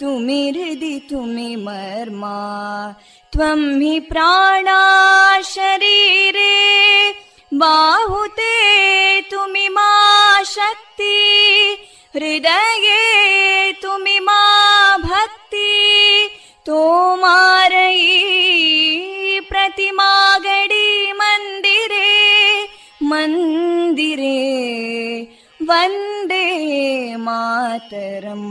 तुमि हृदि तुमि मर्मा त्वं हि प्राणा शरीरे बाहुते तुमि मा शक्ति हृदये तुमि मा भक्ति तोमारयी प्रतिमा गडी मन्दिरे मन्दिरे वन्दे मातरम्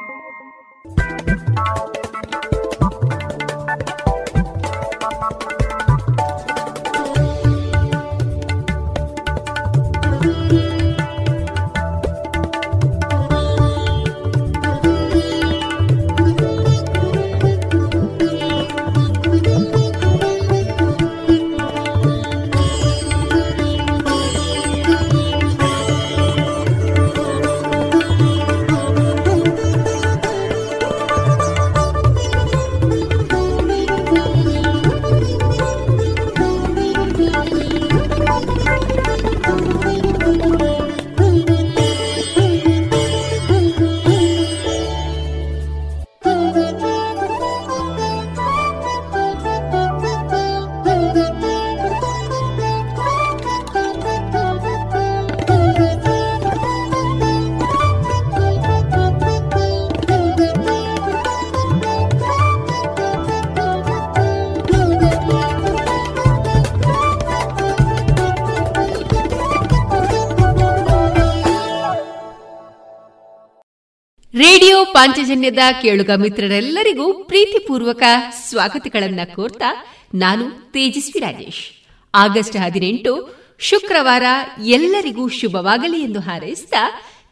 ಪಾಂಚಜನ್ಯದ ಕೇಳುಗ ಮಿತ್ರರೆಲ್ಲರಿಗೂ ಪ್ರೀತಿಪೂರ್ವಕ ಸ್ವಾಗತಗಳನ್ನು ಕೋರ್ತಾ ನಾನು ತೇಜಸ್ವಿ ರಾಜೇಶ್. ಆಗಸ್ಟ್ ಹದಿನೆಂಟು ಶುಕ್ರವಾರ ಎಲ್ಲರಿಗೂ ಶುಭವಾಗಲಿ ಎಂದು ಹಾರೈಸಿದ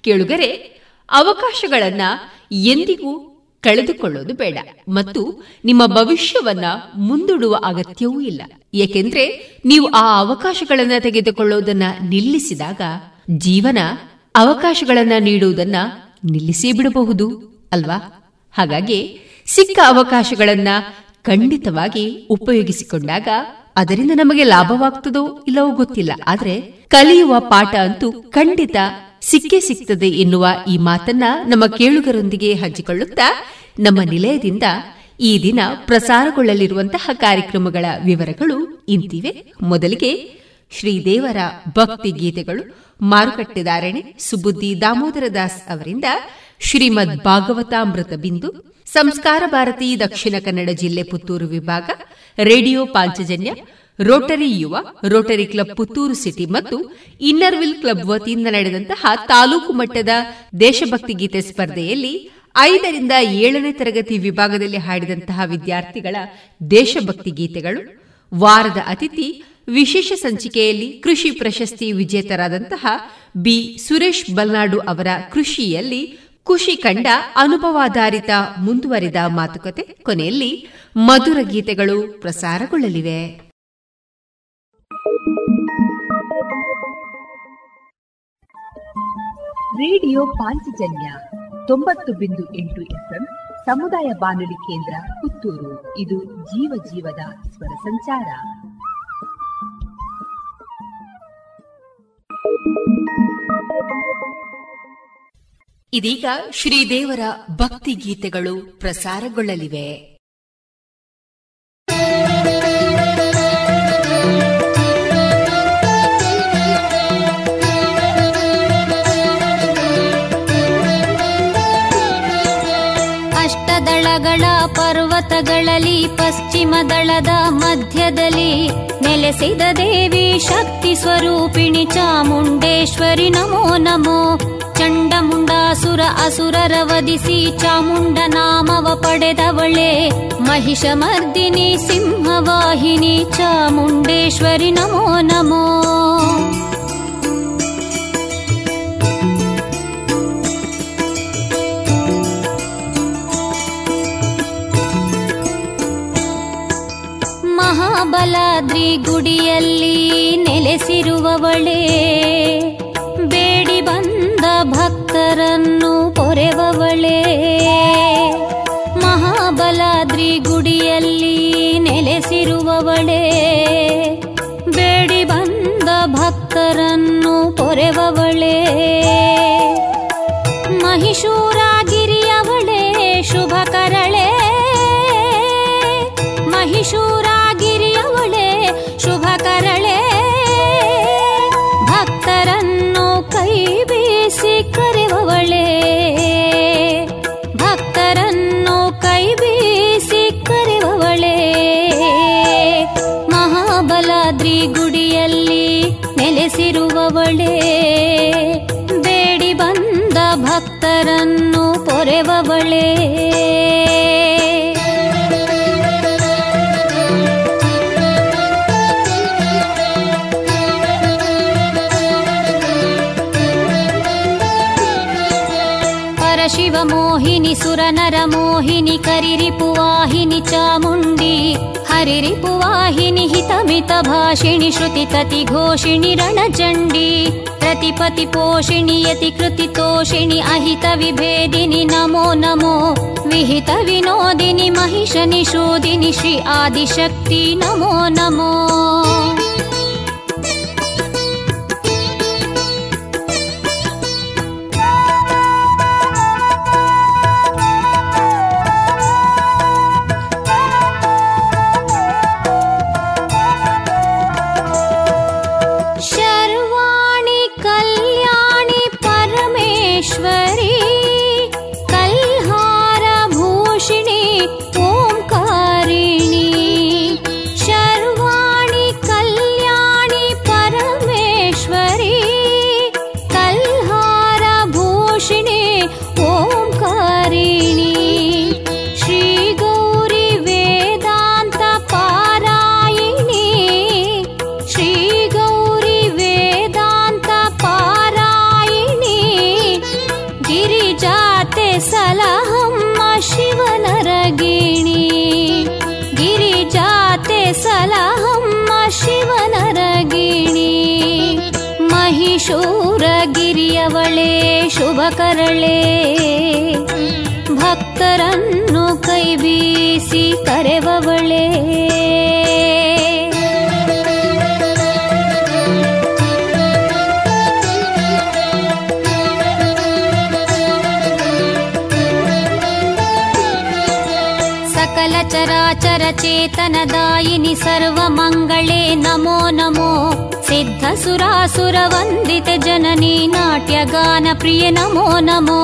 ಕೇಳುಗರೆ, ಅವಕಾಶಗಳನ್ನ ಎಂದಿಗೂ ಕಳೆದುಕೊಳ್ಳೋದು ಬೇಡ ಮತ್ತು ನಿಮ್ಮ ಭವಿಷ್ಯವನ್ನ ಮುಂದೂಡುವ ಅಗತ್ಯವೂ ಇಲ್ಲ. ಏಕೆಂದ್ರೆ ನೀವು ಆ ಅವಕಾಶಗಳನ್ನ ತೆಗೆದುಕೊಳ್ಳೋದನ್ನ ನಿಲ್ಲಿಸಿದಾಗ ಜೀವನ ಅವಕಾಶಗಳನ್ನ ನೀಡುವುದನ್ನ ನಿಲ್ಲಿಸೇ ಬಿಡಬಹುದು, ಅಲ್ವಾ? ಹಾಗಾಗಿ ಸಿಕ್ಕ ಅವಕಾಶಗಳನ್ನ ಖಂಡಿತವಾಗಿ ಉಪಯೋಗಿಸಿಕೊಂಡಾಗ ಅದರಿಂದ ನಮಗೆ ಲಾಭವಾಗ್ತದೋ ಇಲ್ಲವೋ ಗೊತ್ತಿಲ್ಲ. ಆದ್ರೆ ಕಲಿಯುವ ಪಾಠ ಅಂತೂ ಖಂಡಿತ ಸಿಕ್ಕೇ ಸಿಗ್ತದೆ ಎನ್ನುವ ಈ ಮಾತನ್ನ ನಮ್ಮ ಕೇಳುಗರೊಂದಿಗೆ ಹಂಚಿಕೊಳ್ಳುತ್ತಾ ನಮ್ಮ ನಿಲಯದಿಂದ ಈ ದಿನ ಪ್ರಸಾರಗೊಳ್ಳಲಿರುವಂತಹ ಕಾರ್ಯಕ್ರಮಗಳ ವಿವರಗಳು ಇಂತಿವೆ. ಮೊದಲಿಗೆ ಶ್ರೀದೇವರ ಭಕ್ತಿ ಗೀತೆಗಳು ಮಾರುಕಟ್ಟೆದಾರಣೆ ಸುಬುದ್ದಿ ದಾಮೋದರ ದಾಸ್ ಅವರಿಂದ ಶ್ರೀಮದ್ ಭಾಗವತಾಮೃತ ಬಿಂದು, ಸಂಸ್ಕಾರ ಭಾರತಿ ದಕ್ಷಿಣ ಕನ್ನಡ ಜಿಲ್ಲೆ ಪುತ್ತೂರು ವಿಭಾಗ, ರೇಡಿಯೋ ಪಾಂಚಜನ್ಯ, ರೋಟರಿ ಯುವ, ರೋಟರಿ ಕ್ಲಬ್ ಪುತ್ತೂರು ಸಿಟಿ ಮತ್ತು ಇನ್ನರ್ವಿಲ್ ಕ್ಲಬ್ ವತಿಯಿಂದ ನಡೆದಂತಹ ತಾಲೂಕು ಮಟ್ಟದ ದೇಶಭಕ್ತಿ ಗೀತೆ ಸ್ಪರ್ಧೆಯಲ್ಲಿ ಐದರಿಂದ ಏಳನೇ ತರಗತಿ ವಿಭಾಗದಲ್ಲಿ ಹಾಡಿದಂತಹ ವಿದ್ಯಾರ್ಥಿಗಳ ದೇಶಭಕ್ತಿ ಗೀತೆಗಳು ವಾರದ ಅತಿಥಿ ವಿಶೇಷ ಸಂಚಿಕೆಯಲ್ಲಿ ಕೃಷಿ ಪ್ರಶಸ್ತಿ ವಿಜೇತರಾದಂತಹ ಬಿ. ಸುರೇಶ್ ಬಲ್ನಾಡು ಅವರ ಕೃಷಿಯಲ್ಲಿ ಖುಷಿ ಕಂಡ ಅನುಭವಾಧಾರಿತ ಮುಂದುವರಿದ ಮಾತುಕತೆ ಕೊನೆಯಲ್ಲಿ ಮಧುರ ಗೀತೆಗಳು ಪ್ರಸಾರಗೊಳ್ಳಲಿವೆ. ರೇಡಿಯೋ ಪಾಂಚಜನ್ಯ ತೊಂಬತ್ತು ಬಿಂದು ಎಂಟು ಎಫ್ಎಂ ಸಮುದಾಯ ಬಾನುಲಿ ಕೇಂದ್ರ ಪುತ್ತೂರು. ಇದು ಜೀವ ಜೀವದ ಸ್ವರ ಸಂಚಾರ. ಇದೀಗ ಶ್ರೀದೇವರ ಭಕ್ತಿ ಗೀತೆಗಳು ಪ್ರಸಾರಗೊಳ್ಳಲಿವೆ. ಅಷ್ಟದಳಗಳ ಪರ್ವತಗಳಲ್ಲಿ, ಪಶ್ಚಿಮ ದಳದ ಮಧ್ಯದಲ್ಲಿ ನೆಲೆಸಿದ ದೇವಿ ಶಕ್ತಿ ಸ್ವರೂಪಿಣಿ ಚಾಮುಂಡೇಶ್ವರಿ. ನಮೋ ನಮೋ. ಚಂಡಮುಂಡಾಸುರ ಅಸುರರ ವಧಿಸಿ ಚಾಮುಂಡ ನಾಮವ ಪಡೆದವಳೆ. ಮಹಿಷಮರ್ದಿನಿ ಸಿಂಹವಾಹಿನಿ ಚಾಮುಂಡೇಶ್ವರಿ. ನಮೋ ನಮೋ. ಮಹಾಬಲಾದ್ರಿ ಗುಡಿಯಲ್ಲಿ ನೆಲೆಸಿರುವವಳೇ ಬೇಡಿ ಬಂದ ಭಕ್ತರನ್ನು ಪೊರೆವವಳೇ ಮಹಾಬಲಾದ್ರಿ ಗುಡಿಯಲ್ಲಿ ನೆಲೆಸಿರುವವಳೇ ಬೇಡಿ ಬಂದ ಭಕ್ತರನ್ನು ಪೊರೆವವಳೇ ನೆಲೆಸಿರುವವಳೆ ಬೇಡಿ ಬಂದ ಭಕ್ತರನ್ನು ಪೊರೆವವಳೆ. ಶಿವಮೋಹಿನಿ ಸುರನರ ಮೋಹಿನಿ ಕರಿರಿಪುವಾಹಿನಿ ಚಾಮುಂಡಿ हरिरिपुवाहिनि हितमितभाषिणि श्रुतिकतिघोषिणि रणचण्डी प्रतिपतिपोषिणि यति कृतितोषिणि अहित नमो नमो विहितविनोदिनि महिषनिषोदिनि श्री आदिशक्ति नमो नमो सिद्धसुरासुरवन्दित जननी नाट्यगानप्रिय नमो नमो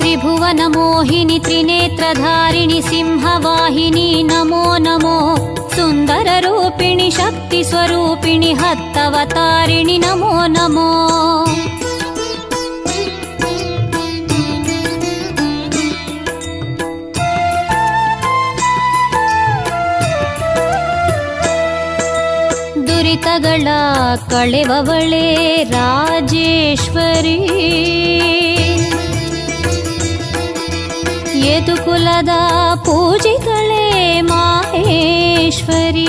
त्रिभुवनमोहिनि त्रिनेत्रधारिणि सिंहवाहिनी नमो नमो सुन्दररूपिणि शक्तिस्वरूपिणि हत्तवतारिणि नमो नमो ದುರಿತಗಳ ಕಳೆವವಳೆ ರಾಜೇಶ್ವರಿ. ಯದುಕುಲದ ಪೂಜಿತಳೆ ಮಾಹೇಶ್ವರಿ.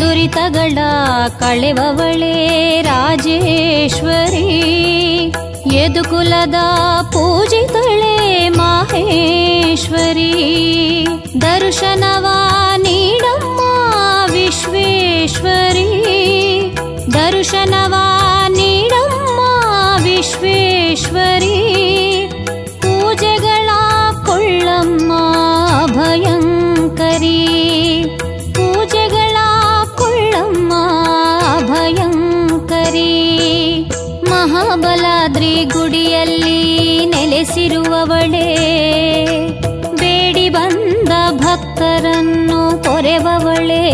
ದುರಿತಗಳ ಕಳೆವವಳೆ ರಾಜೇಶ್ವರಿ. ಯದುಕುಲದ ಪೂಜಿತಳೆ ಮಾಹೇಶ್ವರಿ ದರ್ಶನವ ನೀಡಮ್ಮ ವಿಶ್ವೇಶ್ವರಿ ದರ್ಶನವ ನೀಡಮ್ಮ ವಿಶ್ವೇಶ್ವರಿ ಮಹಾಬಲಾದ್ರಿ ಗುಡಿಯಲ್ಲಿ ನೆಲೆಸಿರುವವಳೇ ಬೇಡಿ ಬಂದ ಭಕ್ತರನ್ನು ಕೊರೆವವಳೇ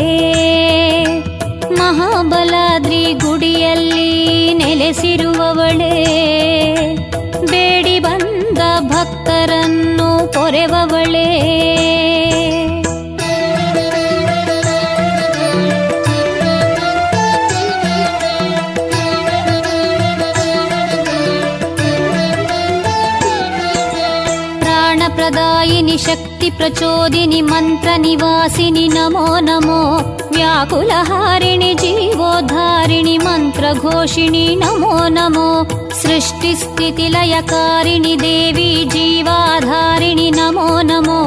ಮಹಾಬಲಾದ್ರಿ ಗುಡಿಯಲ್ಲಿ ನೆಲೆಸಿರುವವಳೇ ಬೇಡಿ ಬಂದ ಭಕ್ತರನ್ನು ಕೊರೆವವಳೇ శక్తి ప్రచోదిని మంత్ర నివాసిని నమో నమో వ్యాకులహారిణి జీవోధారిణి మంత్రఘోషిణి నమో నమో సృష్టి స్థితి లయకారిణి దేవి జీవాధారిణి నమో ನಮೋ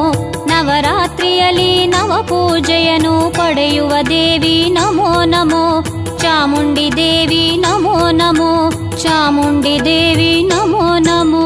ನವರಾತ್ರಿಯಲ್ಲಿ నవ పూజయను పడయువ దేవి నమో నమో చాముండి దేవి నమో నమో చాముండి దేవి నమో నమో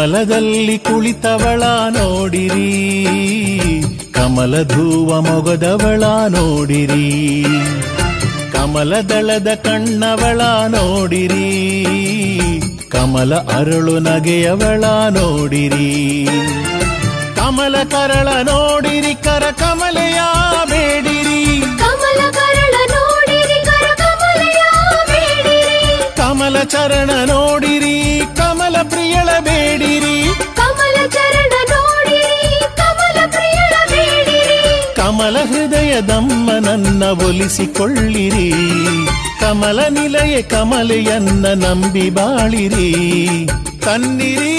ಕಮಲದಲ್ಲಿ ಕುಳಿತವಳ ನೋಡಿರಿ. ಕಮಲ ಧೂವ ಮೊಗದವಳ ನೋಡಿರಿ. ಕಮಲದಳದ ಕಣ್ಣವಳ ನೋಡಿರಿ. ಕಮಲ ಅರಳು ನಗೆಯವಳ ನೋಡಿರಿ. ಕಮಲ ಕರಳ ನೋಡಿರಿ ಕರ ಕಮಲೆಯ ಬೇಡಿರಿ. ಕಮಲ ಕರಳ ನೋಡಿರಿ ಕರ ಕಮಲೆಯ ಬೇಡಿರಿ. ಕಮಲ ಚರಣ ನೋಡಿರಿ ಪ್ರಿಯಳ ಬೇಡಿರಿ ಕಮಲ ಚರಣ ನೋಡಿರಿ ಕಮಲ ಪ್ರಿಯಳ ಬೇಡಿರಿ ಕಮಲ ಹೃದಯದಮ್ಮ ನನ್ನ ಒಲಿಸಿಕೊಳ್ಳಿರಿ. ಕಮಲ ನಿಲಯ ಕಮಲೆಯನ್ನ ನಂಬಿ ಬಾಳಿರಿ. ತನ್ನಿರಿ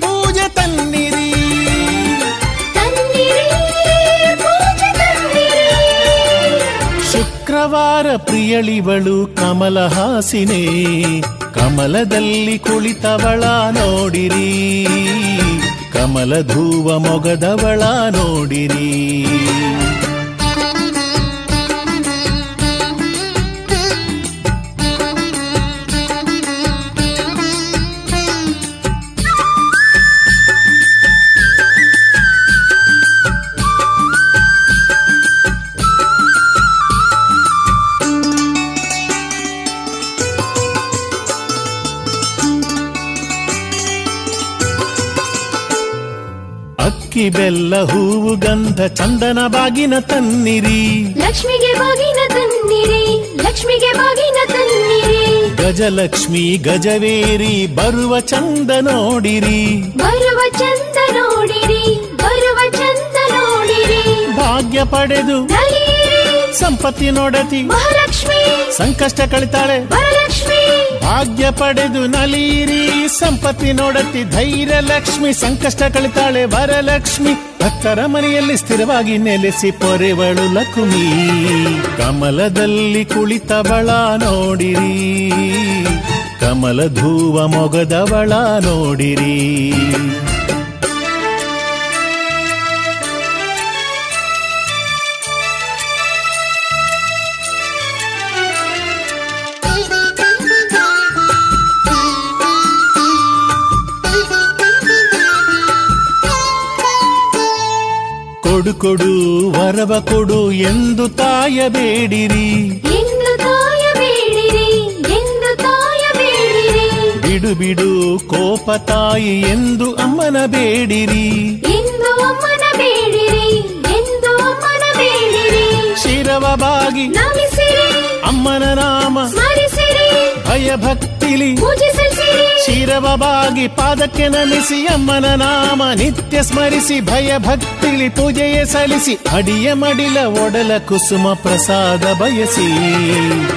ಪೂಜೆ ತನ್ನಿರಿ. ತನ್ನಿರಿ ಪೂಜೆ ತನ್ನಿರಿ. ಶುಕ್ರವಾರ ಪ್ರಿಯಳಿವಳು ಕಮಲ ಹಾಸಿನೇ. ಕಮಲದಲ್ಲಿ ಕುಳಿತವಳ ನೋಡಿರಿ. ಕಮಲ ಧೂವ ಮೊಗದವಳ ನೋಡಿರಿ. ಅಕ್ಕಿ ಬೆಲ್ಲ ಹೂವು ಗಂಧ ಚಂದನ ಬಾಗಿನ ತನ್ನಿರಿ. ಲಕ್ಷ್ಮಿಗೆ ಬಾಗಿನ ತನ್ನಿರಿ ಲಕ್ಷ್ಮಿಗೆ ಬಾಗಿನ ತನ್ನಿರಿ. ಗಜಲಕ್ಷ್ಮಿ ಗಜವೇರಿ ಬರುವ ಚಂದ ನೋಡಿರಿ. ಬರುವ ಚಂದ ನೋಡಿರಿ ಬರುವ ಚಂದ ನೋಡಿರಿ. ಭಾಗ್ಯ ಪಡೆದು ಸಂಪತ್ತಿ ನೋಡತಿ. ಮಹಾಲಕ್ಷ್ಮಿ. ಸಂಕಷ್ಟ ಕಳಿತಾಳೆ. ವರಲಕ್ಷ್ಮಿ. ಭಾಗ್ಯ ಪಡೆದು ನಲೀರಿ, ಸಂಪತ್ತಿ ನೋಡತಿ ಧೈರ್ಯ ಲಕ್ಷ್ಮಿ ಸಂಕಷ್ಟ ಕಳಿತಾಳೆ ವರಲಕ್ಷ್ಮಿ. ಭಕ್ತರ ಮನೆಯಲ್ಲಿ ಸ್ಥಿರವಾಗಿ ನೆಲೆಸಿ ಪೊರೆವಳು ಲಕ್ಷ್ಮಿ. ಕಮಲದಲ್ಲಿ ಕುಳಿತವಳ ನೋಡಿರಿ. ಕಮಲ ಧೂವ ಮೊಗದವಳ ನೋಡಿರಿ. ಕೊಡು ವರವ ಕೊಡು ಎಂದು ತಾಯಬೇಡಿರಿ ಬಿಡು ಬಿಡು ಕೋಪ ತಾಯಿ ಎಂದು ಅಮ್ಮನ ಬೇಡಿರಿ. ಶಿರವ ಬಾಗಿ ಅಮ್ಮನ ನಾಮ ಭಯ ಭಕ್ತಿಲಿ ಶಿರವ ಬಾಗಿ ಪಾದಕ್ಕೆ ನಮಿಸಿ ಅಮ್ಮನ ನಾಮ ನಿತ್ಯ ಸ್ಮರಿಸಿ ಭಯ ಭಕ್ತಿಲಿ ಪೂಜೆಯೇ ಸಲ್ಲಿಸಿ ಅಡಿಯ ಮಡಿಲ ಒಡಲ ಕುಸುಮ ಪ್ರಸಾದ ಬಯಸಿ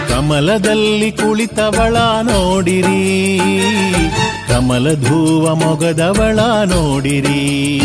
ಕಮಲದಲ್ಲಿ ಕುಳಿತವಳ ನೋಡಿರಿ. ಕಮಲ ಧೂವ ಮೊಗದವಳ ನೋಡಿರಿ.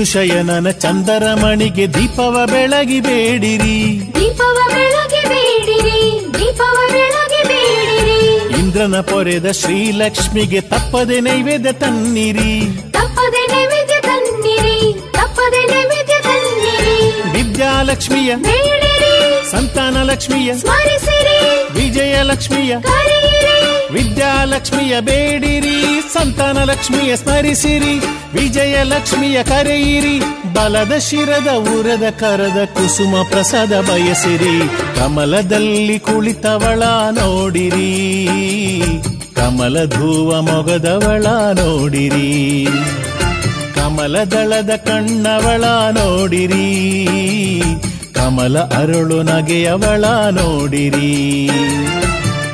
ಸಿಂಧು ಶಯನನ ಚಂದರಮಣಿಗೆ ದೀಪವ ಬೆಳಗಿ ಬೇಡಿರಿ. ದೀಪವ ಬೆಳಗಿ ಬೇಡಿರಿ ದೀಪವ ಬೆಳಗಿ ಬೇಡಿರಿ. ಇಂದ್ರನ ಪೊರೆದ ಶ್ರೀಲಕ್ಷ್ಮಿಗೆ ತಪ್ಪದೆ ನೈವೇದ್ಯ ತನ್ನಿರಿ. ತಪ್ಪದೆ ನೈವೇದ್ಯ ತನ್ನಿರಿ ತಪ್ಪದೆ ನೈವೇದ್ಯ ತನ್ನಿರಿ. ವಿದ್ಯಾಲಕ್ಷ್ಮಿಯ ಬೇಡಿರಿ ಸಂತಾನ ಲಕ್ಷ್ಮಿಯ ಸ್ಮರಿಸಿರಿ. ವಿಜಯಲಕ್ಷ್ಮಿಯ ಕರೆಯಿರಿ. ವಿದ್ಯಾಲಕ್ಷ್ಮಿಯ ಬೇಡಿರಿ. ಸಂತಾನ ಲಕ್ಷ್ಮಿಯ ಸ್ಮರಿಸಿರಿ ವಿಜಯ ಲಕ್ಷ್ಮಿಯ ಕರೆಯಿರಿ. ಬಲದ ಶಿರದ ಉರದ ಕರದ ಕುಸುಮ ಪ್ರಸಾದ ಬಯಸಿರಿ. ಕಮಲದಲ್ಲಿ ಕುಳಿತವಳ ನೋಡಿರಿ. ಕಮಲ ಧೂವ ಮೊಗದವಳ ನೋಡಿರಿ. ಕಮಲದಳದ ಕಣ್ಣವಳ ನೋಡಿರಿ. ಕಮಲ ಅರಳು ನಗೆಯವಳ ನೋಡಿರಿ.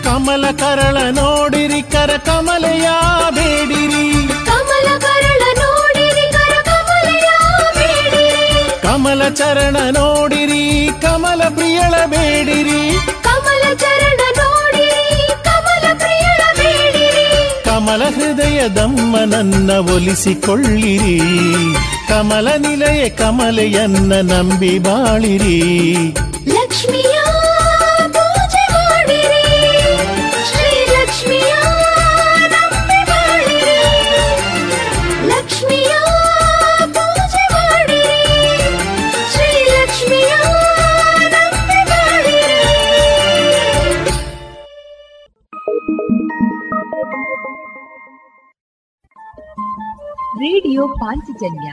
ಕಮಲ ಕರಳ ನೋಡಿರಿ ಕರ ಕಮಲೆಯ ಬೇಡಿರಿ. ಕಮಲ ಕರಳ ನೋಡಿರಿ ಕರ ಕಮಲಯ ಬೇಡಿರಿ. ಕಮಲ ಚರಣ ನೋಡಿರಿ ಕಮಲ ಪ್ರಿಯಳ ಬೇಡಿರಿ. ಕಮಲ ಚರಣ ನೋಡಿರಿ ಕಮಲ ಪ್ರಿಯಳ ಬೇಡಿರಿ. ಕಮಲ ಹೃದಯದಮ್ಮನನ್ನ ಒಲಿಸಿಕೊಳ್ಳಿರಿ. ಕಮಲ ನಿಲಯ ಕಮಲೆಯನ್ನ ನಂಬಿ ಬಾಳಿರಿ. ಲಕ್ಷ್ಮಿಯ ಪೂಜೆ ಮಾಡಿರಿ. ಶ್ರೀ ಲಕ್ಷ್ಮಿಯ ನಂಬಿ ಬಾಳಿರಿ. ಲಕ್ಷ್ಮಿಯ ಪೂಜೆ ಮಾಡಿರಿ. ಶ್ರೀ ಲಕ್ಷ್ಮಿಯ ನಂಬಿ ಬಾಳಿರಿ. ರೇಡಿಯೋ ಪಾಂಚಜನ್ಯ.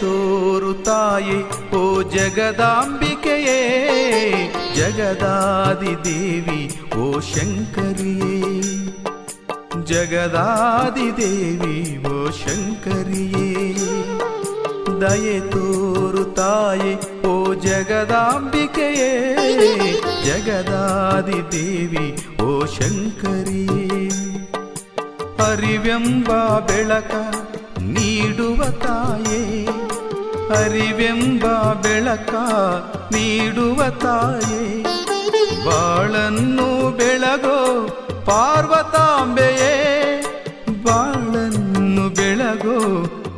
ತೋರು ತಾಯಿ, ಓ ಜಗದಾಂಬಿಕೆಯೇ, ಜಗದಾದಿ ದೇವಿ, ಓ ಶಂಕರಿಯೇ. ಜಗದಾದಿ ದೇವಿ, ಓ ಶಂಕರಿಯೇ. ದಯೆ ತೋರು ತಾಯಿ, ಓ ಜಗದಾಂಬಿಕೆಯೇ, ಜಗದಾದಿ ದೇವಿ, ಓ ಶಂಕರಿಯೇ. ಅರಿವೆಂಬ ಬೆಳಕ ನೀಡುವ ತಾಯೇ. ಅರಿವೆಂಬ ಬೆಳಕ ನೀಡುವ ತಾಯೇ, ಬಾಳನ್ನು ಬೆಳಗೋ ಪಾರ್ವತಾಂಬೆಯೇ, ಬಾಳನ್ನು ಬೆಳಗೋ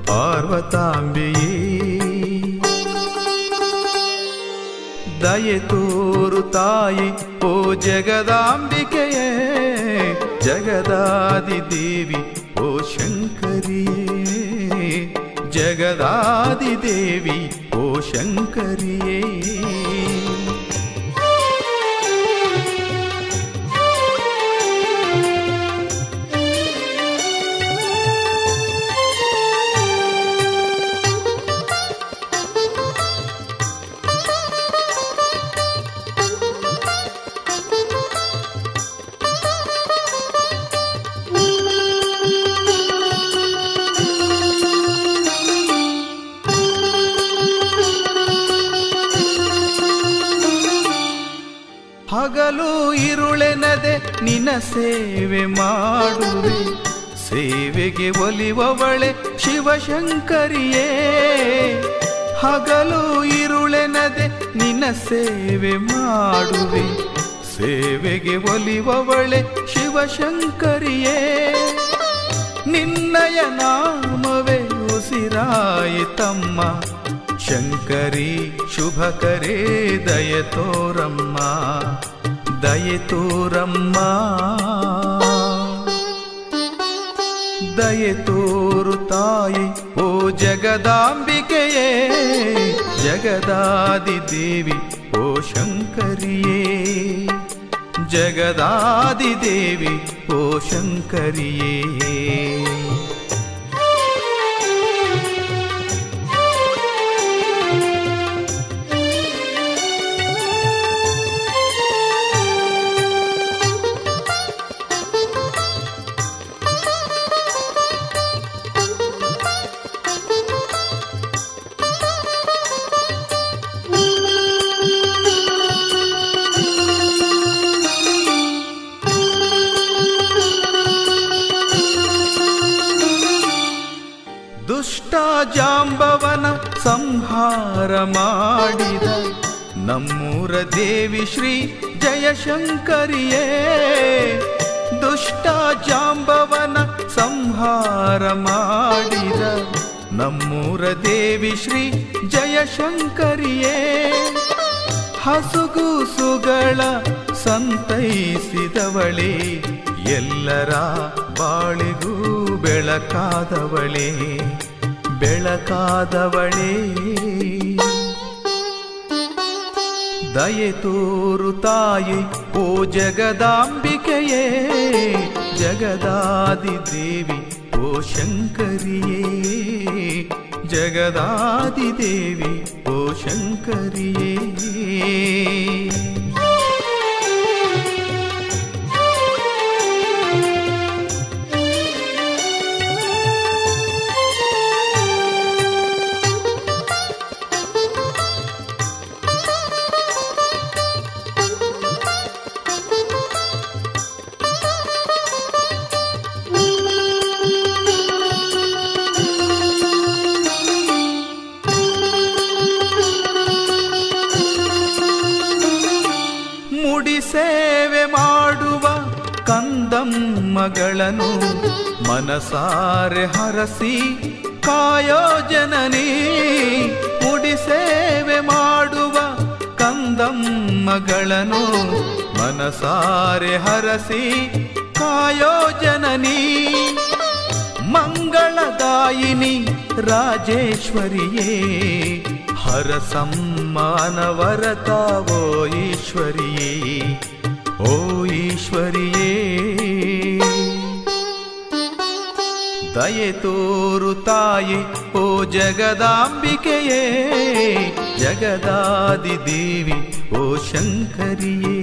ಪಾರ್ವತಾಂಬೆಯೇ. ದಯೆ ತೋರು ತಾಯಿ, ಓ ಜಗದಾಂಬಿಕೆಯೇ, ಜಗದಾದಿ ದೇವಿ, ಓ ಶಂಕರಿಯೇ. जगदादिवि ओ शङ्करिये। ನಿನ್ನ ಸೇವೆ ಮಾಡುವೆ ಸೇವೆಗೆ ಒಲಿವವಳೆ ಶಿವಶಂಕರಿಯೇ. ಹಗಲು ಇರುಳೆನದೆ ನಿನ್ನ ಸೇವೆ ಮಾಡುವೆ. ಸೇವೆಗೆ ಒಲಿವವಳೆ ಶಿವಶಂಕರಿಯೇ. ನಿನ್ನಯ ನಾಮವೇ ಉಸಿರಾಯಿತಮ್ಮ ಶಂಕರಿ ಶುಭಕರೇ ದಯ ತೋರಮ್ಮ. ದಯ ತೋರಮ್ಮ ದಯೆ ತೋರು ತಾಯಿ ಓ ಜಗದಾಂಬಿಕೆಯೇ ಜಗದಾದಿ ದೇವಿ ಓ ಶಂಕರಿಯೇ ಜಗದಾದಿ ದೇವಿ ಶ್ರೀ ಜಯಶಂಕರಿಯೇ. ದುಷ್ಟ ಜಾಂಬವನ ಸಂಹಾರ ಮಾಡಿದ ನಮ್ಮೂರ ದೇವಿ ಶ್ರೀ ಜಯಶಂಕರಿಯೇ. ಹಸುಗೂಸುಗಳ ಸಂತೈಸಿದವಳೇ, ಎಲ್ಲರ ಬಾಳಿಗೂ ಬೆಳಕಾದವಳೇ ಬೆಳಕಾದವಳೇ. ದಯೆ ತೋರು ತಾಯಿ ಓ ಜಗದಾಂಬಿಕೆಯೇ ಜಗದಾದಿ ದೇವಿ ಓ ಶಂಕರಿಯೇ ಜಗದಾದಿ ದೇವಿ ಓ ಶಂಕರಿಯೇ ಮನಸಾರೆ ಹರಸಿ ಕಾಯೋ ಜನನಿ ಸೇವೆ ಮಾಡುವ ಕಂದಮ್ಮಗಳನ್ನು ಮನಸಾರೆ ಹರಸಿ ಕಾಯೋ ಜನನಿ. ಮಂಗಳದಾಯಿನಿ ರಾಜೇಶ್ವರಿಯೇ ಹರಸಮ್ಮನವರತ ಓ ಈಶ್ವರಿಯೇ ಓ ಈಶ್ವರಿಯೇ. ದಯೆ ತೋರು ತಾಯಿ ಓ ಜಗದಾಂಬಿಕೆಯೇ, ಜಗದಾದಿ ದೇವಿ, ಓ ಶಂಕರಿಯೇ.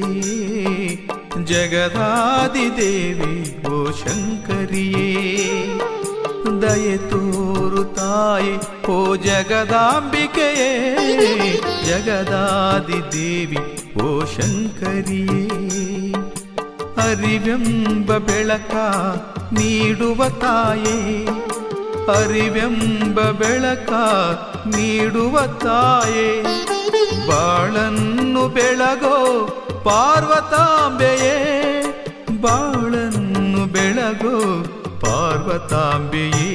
ಜಗದಾದಿ ದೇವಿ, ಓ ಶಂಕರಿಯೇ. ದಯೆ ತೋರು ತಾಯಿ ಓ ಜಗದಾಂಬಿಕೆಯೇ, ಜಗದಾದಿ ದೇವಿ, ಓ ಶಂಕರಿಯೇ. ಅರಿವೆಂಬ ಬೆಳಕ ನೀಡುವ ತಾಯೇ, ಅರಿವೆಂಬ ಬೆಳಕ ನೀಡುವ ತಾಯೇ. ಬಾಳನ್ನು ಬೆಳಗೋ ಪಾರ್ವತಾಂಬೆಯೇ, ಬಾಳನ್ನು ಬೆಳಗೋ ಪಾರ್ವತಾಂಬೆಯೇ.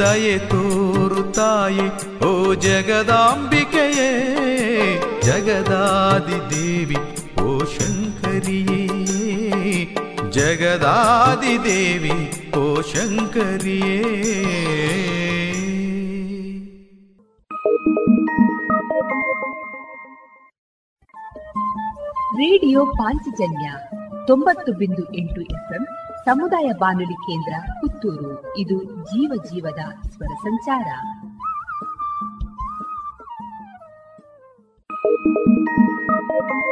ದಯೆ ತೋರು ತಾಯಿ, ಓ ಜಗದಾಂಬಿಕೆಯೇ, ಜಗದಾದಿ ದೇವಿ, ಓ ಶಂಕರಿಯೇ. ಜಗದಾದಿ ದೇವಿ, ಓ ಶಂಕರಿಯೇ. ರೇಡಿಯೋ ಪಾಂಚಜನ್ಯ ತೊಂಬತ್ತು ಬಿಂದು ಎಂಟು ಎಫ್ಎಂ ಸಮುದಾಯ ಬಾನುಲಿ ಕೇಂದ್ರ ಪುತ್ತೂರು. ಇದು ಜೀವ ಜೀವದ ಸ್ವರ ಸಂಚಾರ. ಶುಕ್ರವಾರದ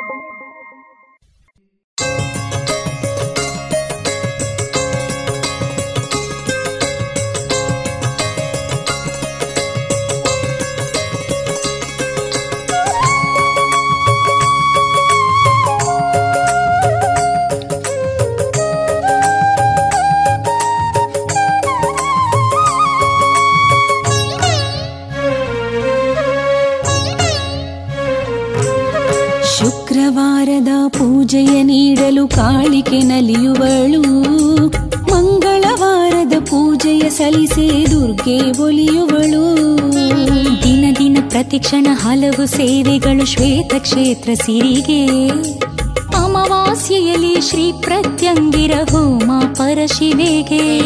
ಕಾಳಿಕೆ ನಲಿಯುವಳು. ಮಂಗಳವಾರದ ಪೂಜೆಯ ಸಲ್ಲಿಸೆ ದುರ್ಗೆ ಒಲಿಯುವಳು. ದಿನ ದಿನ ಪ್ರತಿಕ್ಷಣ ಹಲವು ಸೇವೆಗಳು ಶ್ವೇತ ಕ್ಷೇತ್ರ ಸಿರಿಗೆ. ಅಮಾವಾಸ್ಯೆಯಲ್ಲಿ ಶ್ರೀ ಪ್ರತ್ಯಂಗಿರ ಹೋಮ ಪರಶಿವೆಗೆ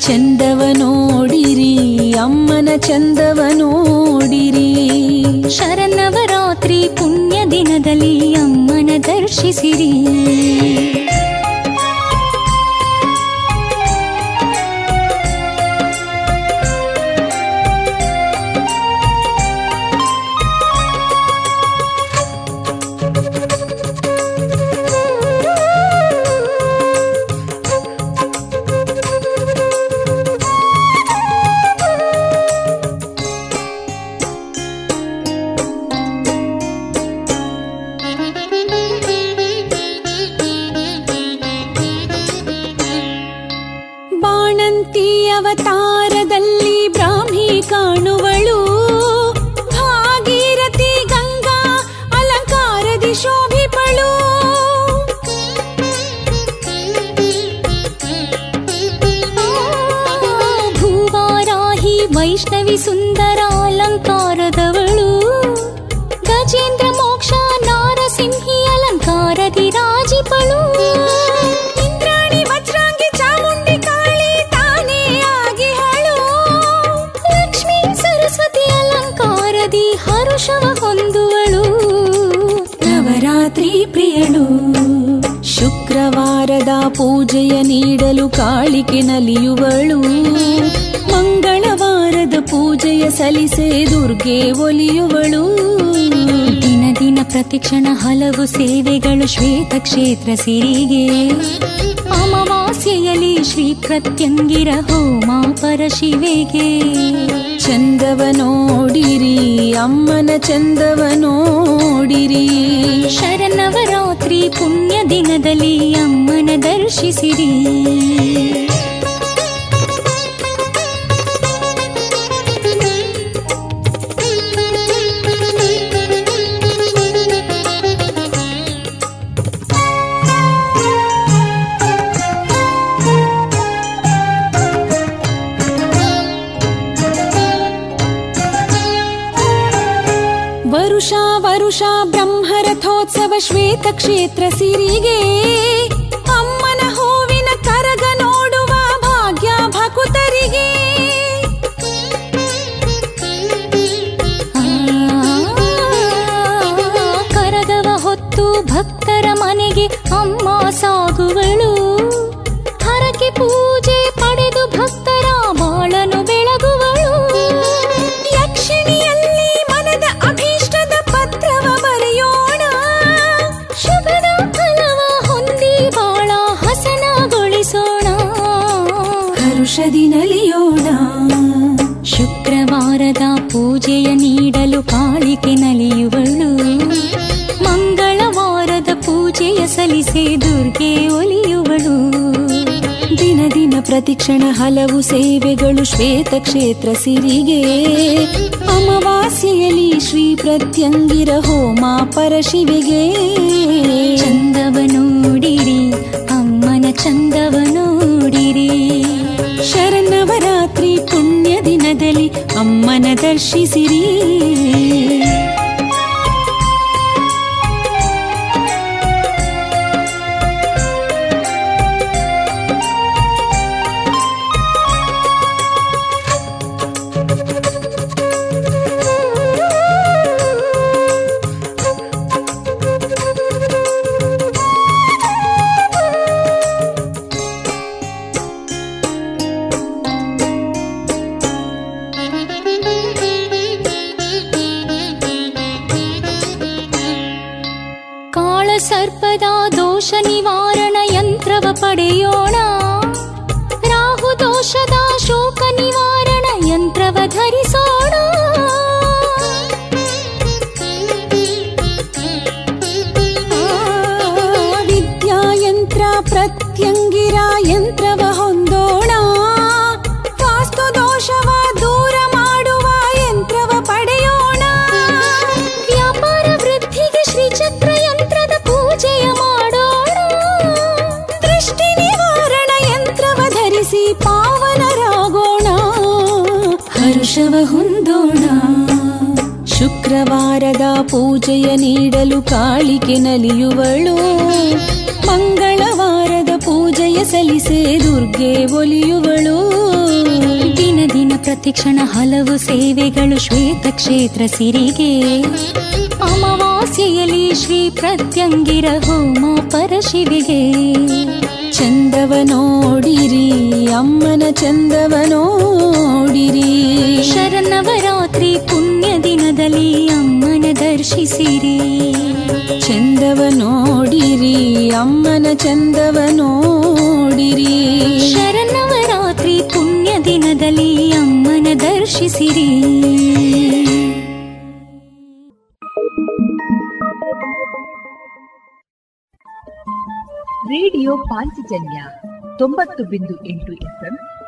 ಚಂದವ ನೋಡಿರಿ, ಅಮ್ಮನ ಚಂದವ ನೋಡಿರಿ. ಶರನ್ನವರಾತ್ರಿ ಪುಣ್ಯ ದಿನದಲ್ಲಿ ಅಮ್ಮನ ದರ್ಶಿಸಿರಿ. ಹಲವು ಸೇವೆಗಳು ಶ್ವೇತ ಕ್ಷೇತ್ರ ಸಿರಿಗೆ. ಅಮಾವಾಸ್ಯೆಯಲ್ಲಿ ಶ್ರೀ ಪ್ರತ್ಯಂಗಿರ ಹೋಮ ಪರಶಿವೆಗೆ ಚಂದವ ನೋಡಿರಿ ಅಮ್ಮನ ಚಂದವ ನೋಡಿರಿ ಶರನವರಾತ್ರಿ ಪುಣ್ಯ ದಿನದಲ್ಲಿ ಅಮ್ಮನ ದರ್ಶಿಸಿರಿ. ಕ್ಷೇತ್ರ ಸಿರಿಗೆ ಔಷಧಿ ನಲಿಯೋಣ. ಶುಕ್ರವಾರದ ಪೂಜೆಯ ನೀಡಲು ಕಾಳಿಕೆ ನಲಿಯುವಳು. ಮಂಗಳವಾರದ ಪೂಜೆಯ ಸಲ್ಲಿಸಿ ದುರ್ಗೆ ಒಲಿಯುವಳು. ದಿನ ದಿನ ಪ್ರತಿಕ್ಷಣ ಹಲವು ಸೇವೆಗಳು ಶ್ವೇತ ಕ್ಷೇತ್ರ ಸಿರಿಗೆ. ಅಮಾವಾಸ್ಯೆಯಲ್ಲಿ ಶ್ರೀ ಪ್ರತ್ಯಂಗಿರ ಹೋಮ ಪರಶಿವಿಗೆ ಚಂದವ ನೋಡಿರಿ, ಅಮ್ಮನ ಚಂದವ ನೋಡಿರಿ. ದಿನದಲ್ಲಿ ಅಮ್ಮನ ದರ್ಶಿಸಿರಿ. ಶುಕ್ರವಾರದ ಪೂಜೆಯ ನೀಡಲು ಕಾಳಿಕೆ ನಲಿಯುವಳು. ಮಂಗಳವಾರದ ಪೂಜೆಯ ಸಲ್ಲಿಸೆ ದುರ್ಗೆ ಒಲಿಯುವಳು. ದಿನ ದಿನ ಪ್ರತಿಕ್ಷಣ ಹಲವು ಸೇವೆಗಳು ಶ್ವೇತ ಕ್ಷೇತ್ರ ಸಿರಿಗೆ. ಅಮಾವಾಸ್ಯೆಯಲ್ಲಿ ಶ್ರೀ ಪ್ರತ್ಯಂಗಿರ ಹೋಮ ಪರಶಿವಿಗೆ ಚಂದವ ನೋಡಿರಿ ಅಮ್ಮನ ಚಂದವ ನೋಡಿರಿ ಶರನ್ನವರಾತ್ರಿ ಪುಣ್ಯ ದಿನದಲ್ಲಿ ಅಮ್ಮನ ದರ್ಶಿಸಿರಿ. ಚಂದವ ನೋಡಿರಿ, ಅಮ್ಮನ ಚಂದವ ನೋಡಿರಿ. ಶರನ್ನವರಾತ್ರಿ ಪುಣ್ಯ ದಿನದಲ್ಲಿ ಅಮ್ಮನ ದರ್ಶಿಸಿರಿ. ರೇಡಿಯೋ ಪಾಂಚಜನ್ಯ ತೊಂಬತ್ತು ಬಿಂದು ಎಂಟು ಎಫ್ಎಂ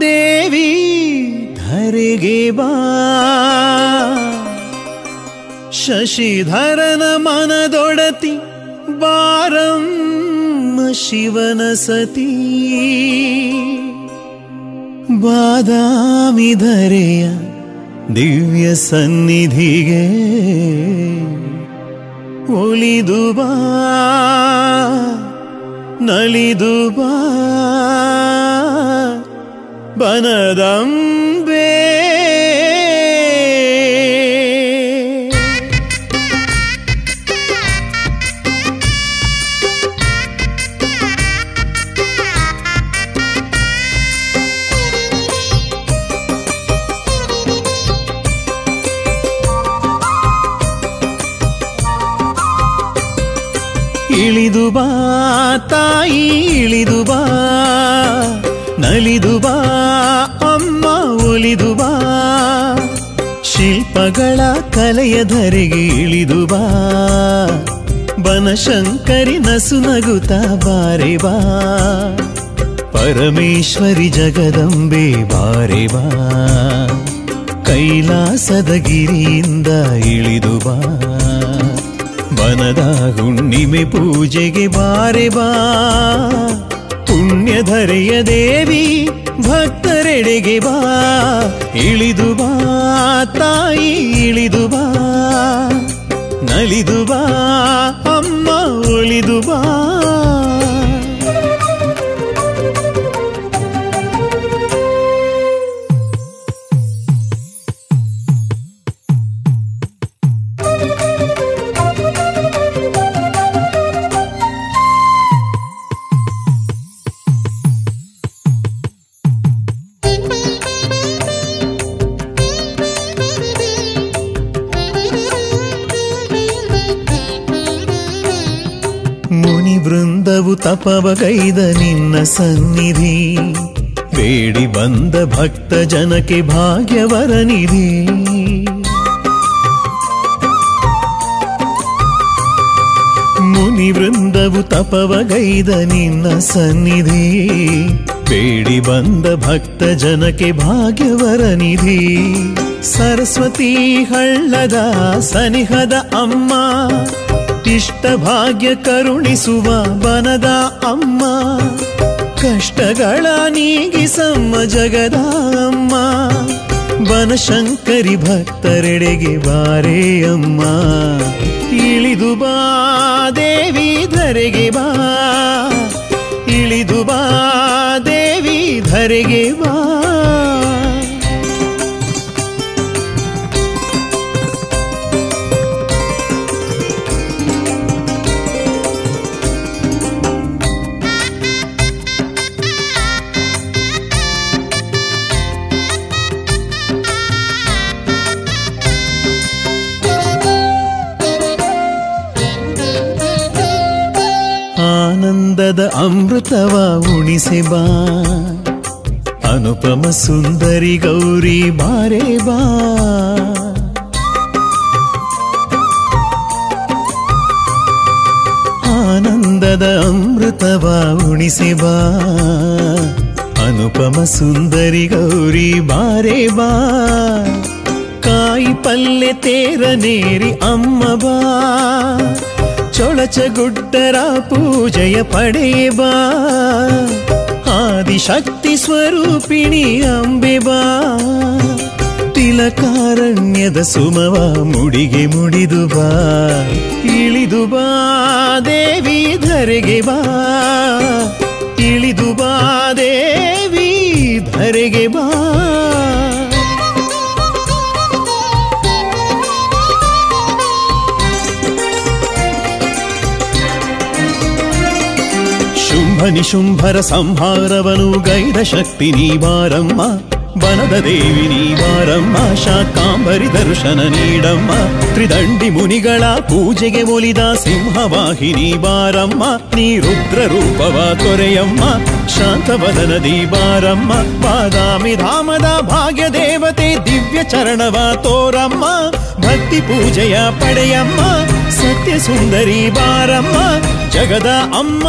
ದೇವಿ, ಧರೆಗೆ ಬಾ. ಶಶಿಧರನ ಮನದೊಡತಿ ಬಾರಂ ಶಿವನ ಸತಿ. ಬಾದಾಮಿ ಧರೆಯ ದಿವ್ಯ ಸನ್ನಿಧಿಗೆ ಒಲಿದು ಬಾ ನಲಿದು ಬಾ. ಬನದಂಬೆ ಇಳಿದು ಬಾ ತಾಯಿ ಬಾ ಅಮ್ಮ ಒಲಿದು ಬಾ ಶಿಲ್ಪಗಳ ಕಲೆಯ ಧರೆಗೆ ಇಳಿದು ಬಾ ಬನಶಂಕರಿ ನಸು ನಗುತ್ತ ಬಾರೆ ಪರಮೇಶ್ವರಿ ಜಗದಂಬೆ ಬಾರೆ ಬಾ ಕೈಲಾಸದ ಗಿರಿಯಿಂದ ಇಳಿದು ಬಾ ಬನದ ಹುಣ್ಣಿಮೆ ಪೂಜೆಗೆ ಬಾರೆ ಬಾ ಪುಣ್ಯಧರೆಯ ದೇವಿ ಭಕ್ತರೆಡೆಗೆ ಬಾ ಇಳಿದು ಬಾ ತಾಯಿ ಇಳಿದು ಬಾ ನಲಿದು ಬಾ ಅಮ್ಮ ಉಳಿದು ಬಾ. ತಪವಗೈದ ನಿನ್ನ ಸನ್ನಿಧಿ. ಬೇಡಿ ಬಂದ ಭಕ್ತ ಜನಕ್ಕೆ ಭಾಗ್ಯವರ ನಿಧಿ. ಮುನಿ ವೃಂದವು ತಪವಗೈದ ನಿನ್ನ ಸನ್ನಿಧಿ. ಬೇಡಿ ಬಂದ ಭಕ್ತ ಜನಕ್ಕೆ ಭಾಗ್ಯವರ ನಿಧಿ. ಸರಸ್ವತಿ ಹಳ್ಳದ ಸನಿಹದ ಅಮ್ಮ ಇಷ್ಟ ಭಾಗ್ಯ ಕರುಣಿಸುವ ಬನದ ಅಮ್ಮ. ಕಷ್ಟಗಳ ನೀಗಿಸಮ್ಮ ಜಗದ ಅಮ್ಮ. ಬನಶಂಕರಿ ಭಕ್ತರೆಡೆಗೆ ಬಾರೇ ಅಮ್ಮ. ಇಳಿದು ಬಾ ದೇವಿ ಧರೆಗೆ ಬಾ. ಇಳಿದು ಬಾ ದೇವಿ ಧರೆಗೆ ಬಾ. ಅಮೃತವ ಉಣಿಸೆ ಬಾ. ಅನುಪಮ ಸುಂದರಿ ಗೌರಿ ಬಾರೆ ಬಾ. ಆನಂದದ ಅಮೃತವ ಉಣಿಸೆ ಬಾ. ಅನುಪಮ ಸುಂದರಿ ಗೌರಿ ಬಾರೆ ಬಾ. ಕಾಯಿ ಪಲ್ಲೆ ತೇರ ನೇರಿ ಅಮ್ಮ ಬಾ. ಚೊಳಚಗುಡ್ಡರ ಪೂಜೆಯ ಪಡೆಯಬಾ ಆದಿಶಕ್ತಿ ಸ್ವರೂಪಿಣಿ ಅಂಬೆ ಬಾ. ತಿಲಕಾರಣ್ಯದ ಸುಮವ ಮುಡಿಗೆ ಮುಡಿದು ಬಾ. ಇಳಿದು ಬಾ ದೇವಿ ಧರೆಗೆ ಬಾ. ಇಳಿದು ಬಾ ದೇವಿ ಧರೆಗೆ ಬಾ. ಗೈದ ಶಕ್ತಿ ನೀ ಬಾರಮ್ಮ ಬನದ ದೇವಿ ನೀ ಬಾರಮ್ಮ ಶಾಕಾಂಬರಿ ದರ್ಶನ ನೀಡಮ್ಮ. ತ್ರಿದಂಡಿ ಮುನಿಗಳ ಪೂಜೆಗೆ ಒಲಿದ ಸಿಂಹವಾಹಿನಿ ಬಾರಮ್ಮ ನೀ ರುದ್ರ ರೂಪವ ತೊರೆಯಮ್ಮ. ಶಾಂತವದನದಿ ಬಾರಮ್ಮ ಬಾದಾಮಿ ಧಾಮದ ಭಾಗ್ಯ ದೇವತೆ ದಿವ್ಯ ಚರಣವ ತೋರಮ್ಮ. ಭಕ್ತಿ ಪೂಜೆಯ ಪಡೆಯಮ್ಮ. ಸತ್ಯ ಸುಂದರಿ ಬಾರಮ್ಮ. ಜಗದ ಅಮ್ಮ.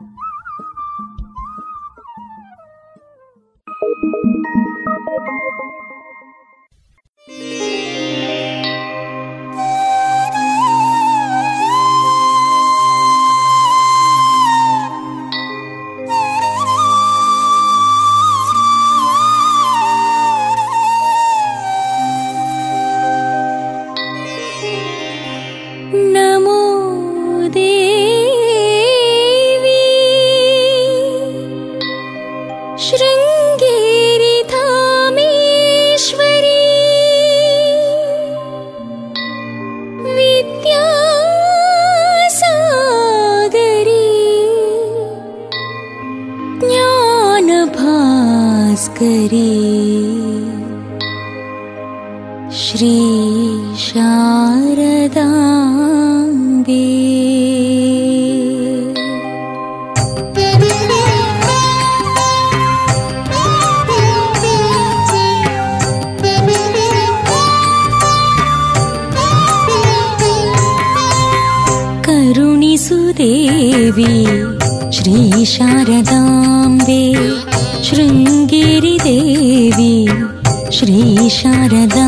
Música शारदाम्बे शृङ्गेरिदेवी श्रीशारदा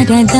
da da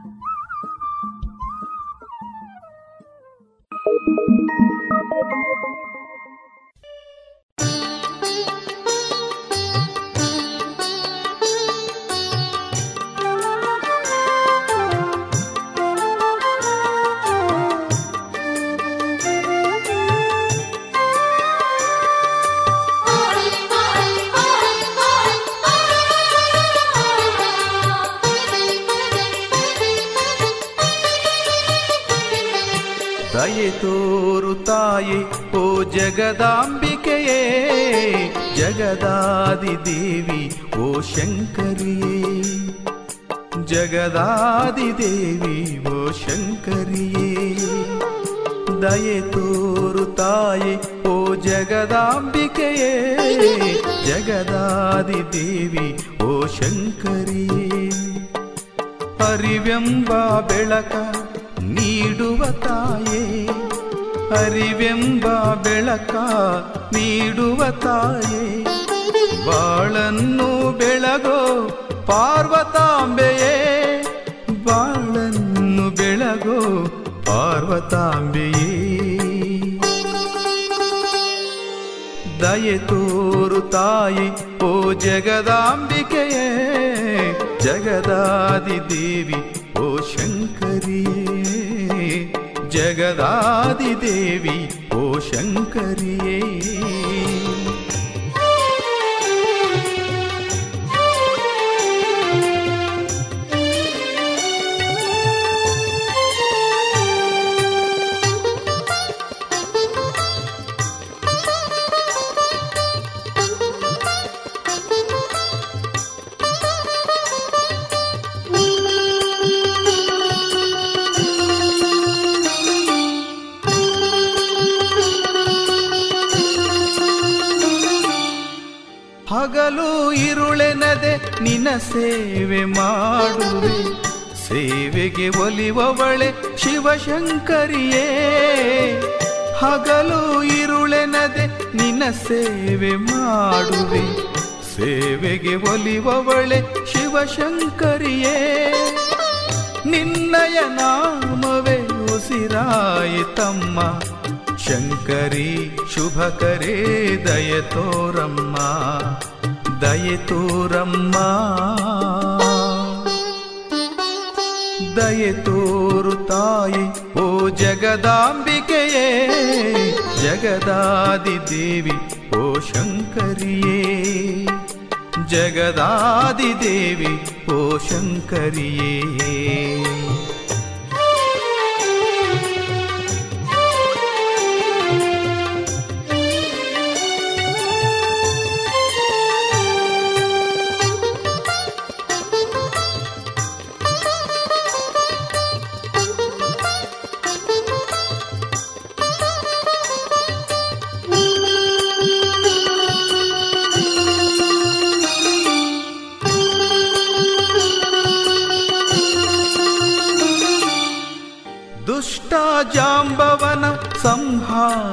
ಶಂಕರಿಯೇ ಜಗದಾದಿ ದೇವಿ ಓ ಶಂಕರಿಯೇ ದಯೆ ತೋರು ತಾಯಿ ಓ ಜಗದಾಂಬಿಕೆಯೇ ಜಗದಾದಿ ದೇವಿ ಓ ಶಂಕರಿಯೇ ಅರಿವೆಂಬ ಬೆಳಕ ನೀಡುವ ತಾಯೇ ಅರಿವೆಂಬ ಬೆಳಕ ನೀಡುವ ತಾಯೇ ಬಾಳನ್ನು ಬೆಳಗೋ ಪಾರ್ವತಾಂಬೆಯೇ. ಬಾಳನ್ನು ಬೆಳಗೋ ಪಾರ್ವತಾಂಬೆಯೇ. ದಯೆ ತೋರು ತಾಯಿ, ಓ ಜಗದಾಂಬಿಕೆಯೇ. ಜಗದಾದಿ ದೇವಿ, ಓ ಶಂಕರಿಯೇ. ಜಗದಾದಿ ದೇವಿ, ಓ ಶಂಕರಿಯೇ. ನಿನ್ನ ಸೇವೆ ಮಾಡುವೆ. ಸೇವೆಗೆ ಒಲಿವವಳೆ ಶಿವಶಂಕರಿಯೇ. ಹಗಲು ಇರುಳೆನದೆ ನಿನ್ನ ಸೇವೆ ಮಾಡುವೆ. ಸೇವೆಗೆ ಒಲಿವವಳೆ ಶಿವಶಂಕರಿಯೇ. ನಿನ್ನಯ ನಾಮವೇ ಉಸಿರಾಯಿತಮ್ಮ ಶಂಕರಿ ಶುಭಕರೇ ದಯ ತೋರಮ್ಮ. ದಯ ತೋರಮ್ಮ ದಯ ತೋರು ತಾಯಿ ಓ ಜಗದಾಂಬಿಕೆಯೇ ಜಗದಾದಿ ದೇವಿ ಓ ಶಂಕರಿಯೇ ಜಗದಾದಿ ದೇವಿ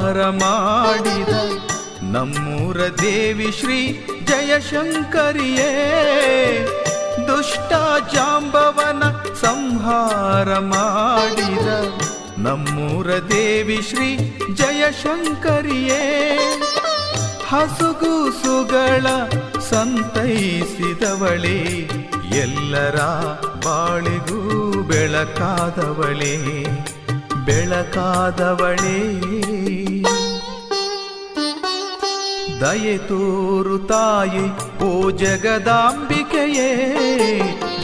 ಸಂಹಾರ ಮಾಡಿದ ನಮ್ಮೂರ ದೇವಿ ಶ್ರೀ ಜಯಶಂಕರಿಯೇ. ದುಷ್ಟ ಜಾಂಬವನ ಸಂಹಾರ ಮಾಡಿದ ನಮ್ಮೂರ ದೇವಿ ಶ್ರೀ ಜಯಶಂಕರಿಯೇ. ಹಸುಗೂಸುಗಳ ಸಂತೈಸಿದವಳಿ, ಎಲ್ಲರ ಬಾಳಿಗೂ ಬೆಳಕಾದವಳೇ ಬೆಳಕಾದವಳೇ. ದಯೆ ತೋರು ತಾಯಿ ಓ ಜಗದಾಂಬಿಕೆಯೇ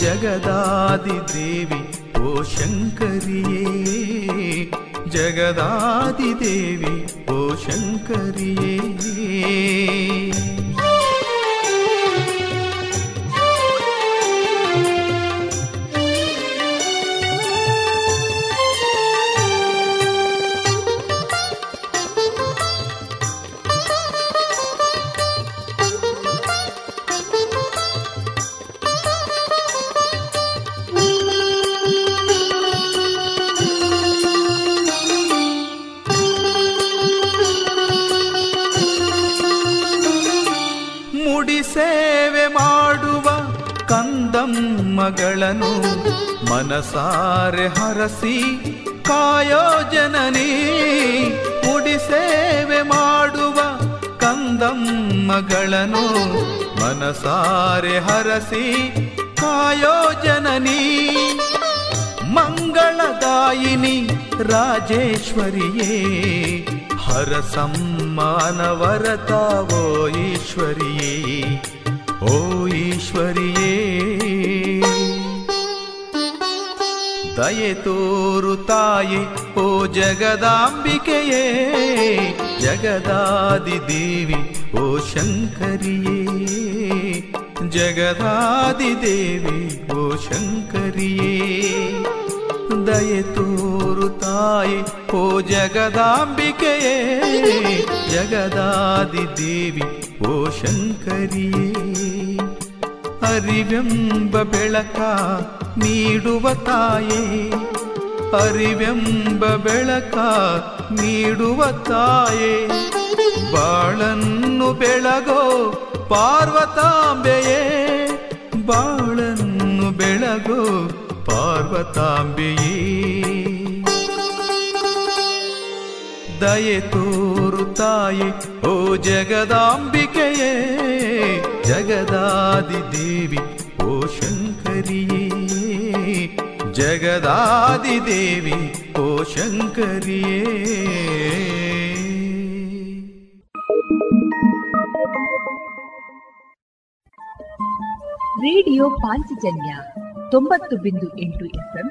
ಜಗದಾದಿ ದೇವಿ ಓ ಶಂಕರಿಯೇ ಜಗದಾದಿ ದೇವಿ ಓ ಶಂಕರಿಯೇ ಮನಸಾರೆ ಹರಸಿ ಕಾಯೋ ಜನನಿ ಸೇವೆ ಮಾಡುವ ಕಂದಮ್ಮಗಳನ್ನು ಮನಸಾರೆ ಹರಸಿ ಕಾಯೋ ಜನನಿ. ಮಂಗಳದಾಯಿನಿ ರಾಜೇಶ್ವರಿಯೇ ಹರಸಮ್ಮಾನವರತಾವೋ ಈಶ್ವರಿಯೇ, ಓ ಈಶ್ವರಿಯೇ. ದಯೆ ತೋರು ತಾಯಿ ಓ ಜಗದಾಂಬಿಕೆಯೇ, ಜಗದಾದಿ ದೇವಿ, ಓ ಶಂಕರಿಯೇ. ಜಗದಾದಿ ದೇವಿ, ಓ ಶಂಕರಿಯೇ. ದಯೆ ತೋರು ತಾಯಿ ಓ ಜಗದಾಂಬಿಕೆಯೇ, ಜಗದಾದಿ ದೇವಿ, ಓ ಶಂಕರಿಯೇ. ಅರಿವೆಂಬ ಬೆಳಕ ನೀಡುವ ತಾಯೇ ಅರಿವೆಂಬ ಬೆಳಕ ನೀಡುವ ತಾಯೇ ಬಾಳನ್ನು ಬೆಳಗೋ ಪಾರ್ವತಾಂಬೆಯೇ ಬಾಳನ್ನು ಬೆಳಗೋ ಪಾರ್ವತಾಂಬೆಯೇ ದಯೆ ತೋರು ತಾಯಿ ಓ ಜಗದಾಂಬಿಕೆಯೇ, ಜಗದಾದಿ ದೇವಿ, ಓ ಶಂಕರಿಯೇ. ಜಗದಾದಿ ದೇವಿ, ಓ ಶಂಕರಿಯೇ. ರೇಡಿಯೋ ಪಾಂಚಜನ್ಯ ತೊಂಬತ್ತು ಬಿಂದು ಎಂಟು ಎಫ್ಎಂ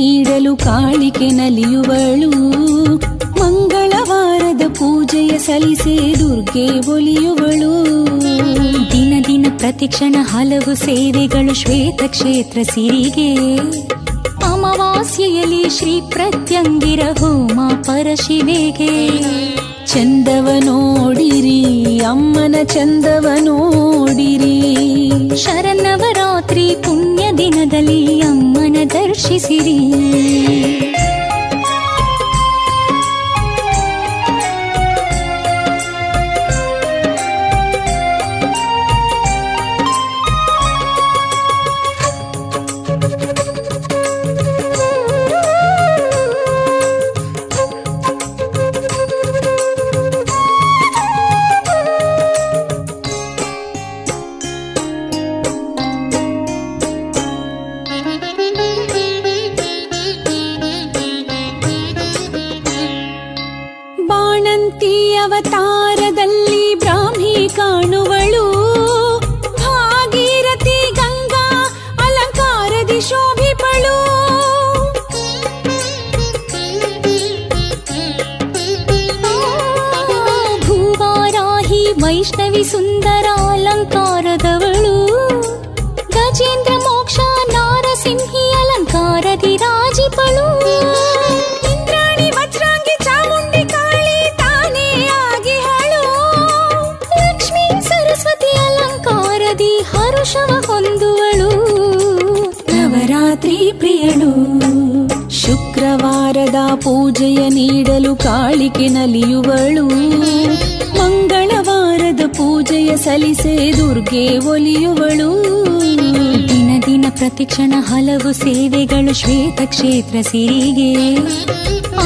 ನೀಡಲು ಕಾಳಿಕೆ ನಲಿಯುವಳು. ಮಂಗಳವಾರದ ಪೂಜೆಯ ಸಲ್ಲಿಸೆ ದುರ್ಗೆ ಒಲಿಯುವಳು. ದಿನ ದಿನ ಪ್ರತಿಕ್ಷಣ ಹಲವು ಸೇವೆಗಳು ಶ್ವೇತ ಕ್ಷೇತ್ರ ಸಿರಿಗೆ. ಅಮಾವಾಸ್ಯೆಯಲ್ಲಿ ಶ್ರೀ ಪ್ರತ್ಯಂಗಿರ ಹೋಮ ಪರಶಿವೆಗೆ ಚಂದವ ನೋಡಿರಿ ಅಮ್ಮನ ಚಂದವ ನೋಡಿರಿ ಶರನ್ನವರಾತ್ರಿ ಪುಣ್ಯ ದಿನದಲ್ಲಿ ಅಮ್ಮನ ದರ್ಶಿಸಿರಿ. ಪೂಜೆಯ ನೀಡಲು ಕಾಳಿಕೆ ನಲಿಯುವಳು. ಮಂಗಳವಾರದ ಪೂಜೆಯ ಸಲಿಸೆ ದುರ್ಗೆ ಒಲಿಯುವಳು. ದಿನ ದಿನ ಪ್ರತಿಕ್ಷಣ ಹಲವು ಸೇವೆಗಳು ಶ್ವೇತ ಕ್ಷೇತ್ರ ಸಿರಿಗೆ.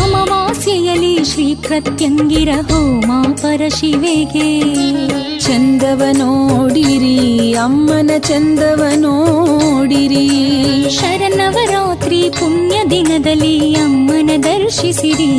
ಅಮಾವಾಸ್ಯೆಯಲ್ಲಿ ಶ್ರೀ ಪ್ರತ್ಯಂಗಿರ ಹೋಮ ಪರಶಿವೆಗೆ ಚಂದವ ನೋಡಿರಿ ಅಮ್ಮನ ಚಂದವ ನೋಡಿರಿ ಶರನ್ನವರಾತ್ರಿ ಪುಣ್ಯ ದಿನದಲ್ಲಿ ಅಮ್ಮನ ದರ್ಶಿಸಿರಿ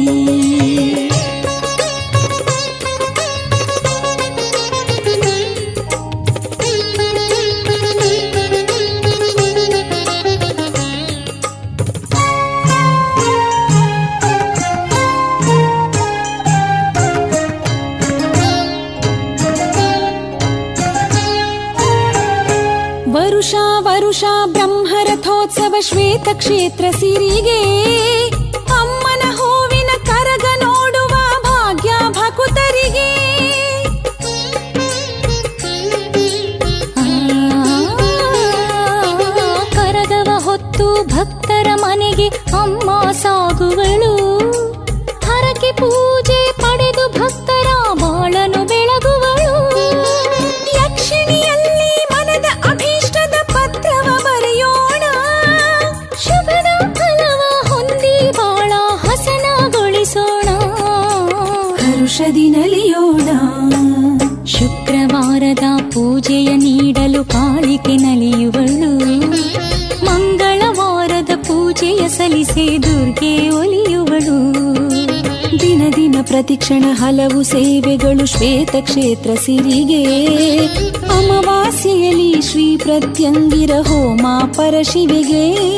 ಶ್ವೇತ ಕ್ಷೇತ್ರ ಸಿರಿಗೆ. ಅಮಾವಾಸ್ಯೆಯಲ್ಲಿ ಶ್ರೀ ಪ್ರತ್ಯಂಗಿರ ಹೋಮ ಪರಶಿವೆಗೆ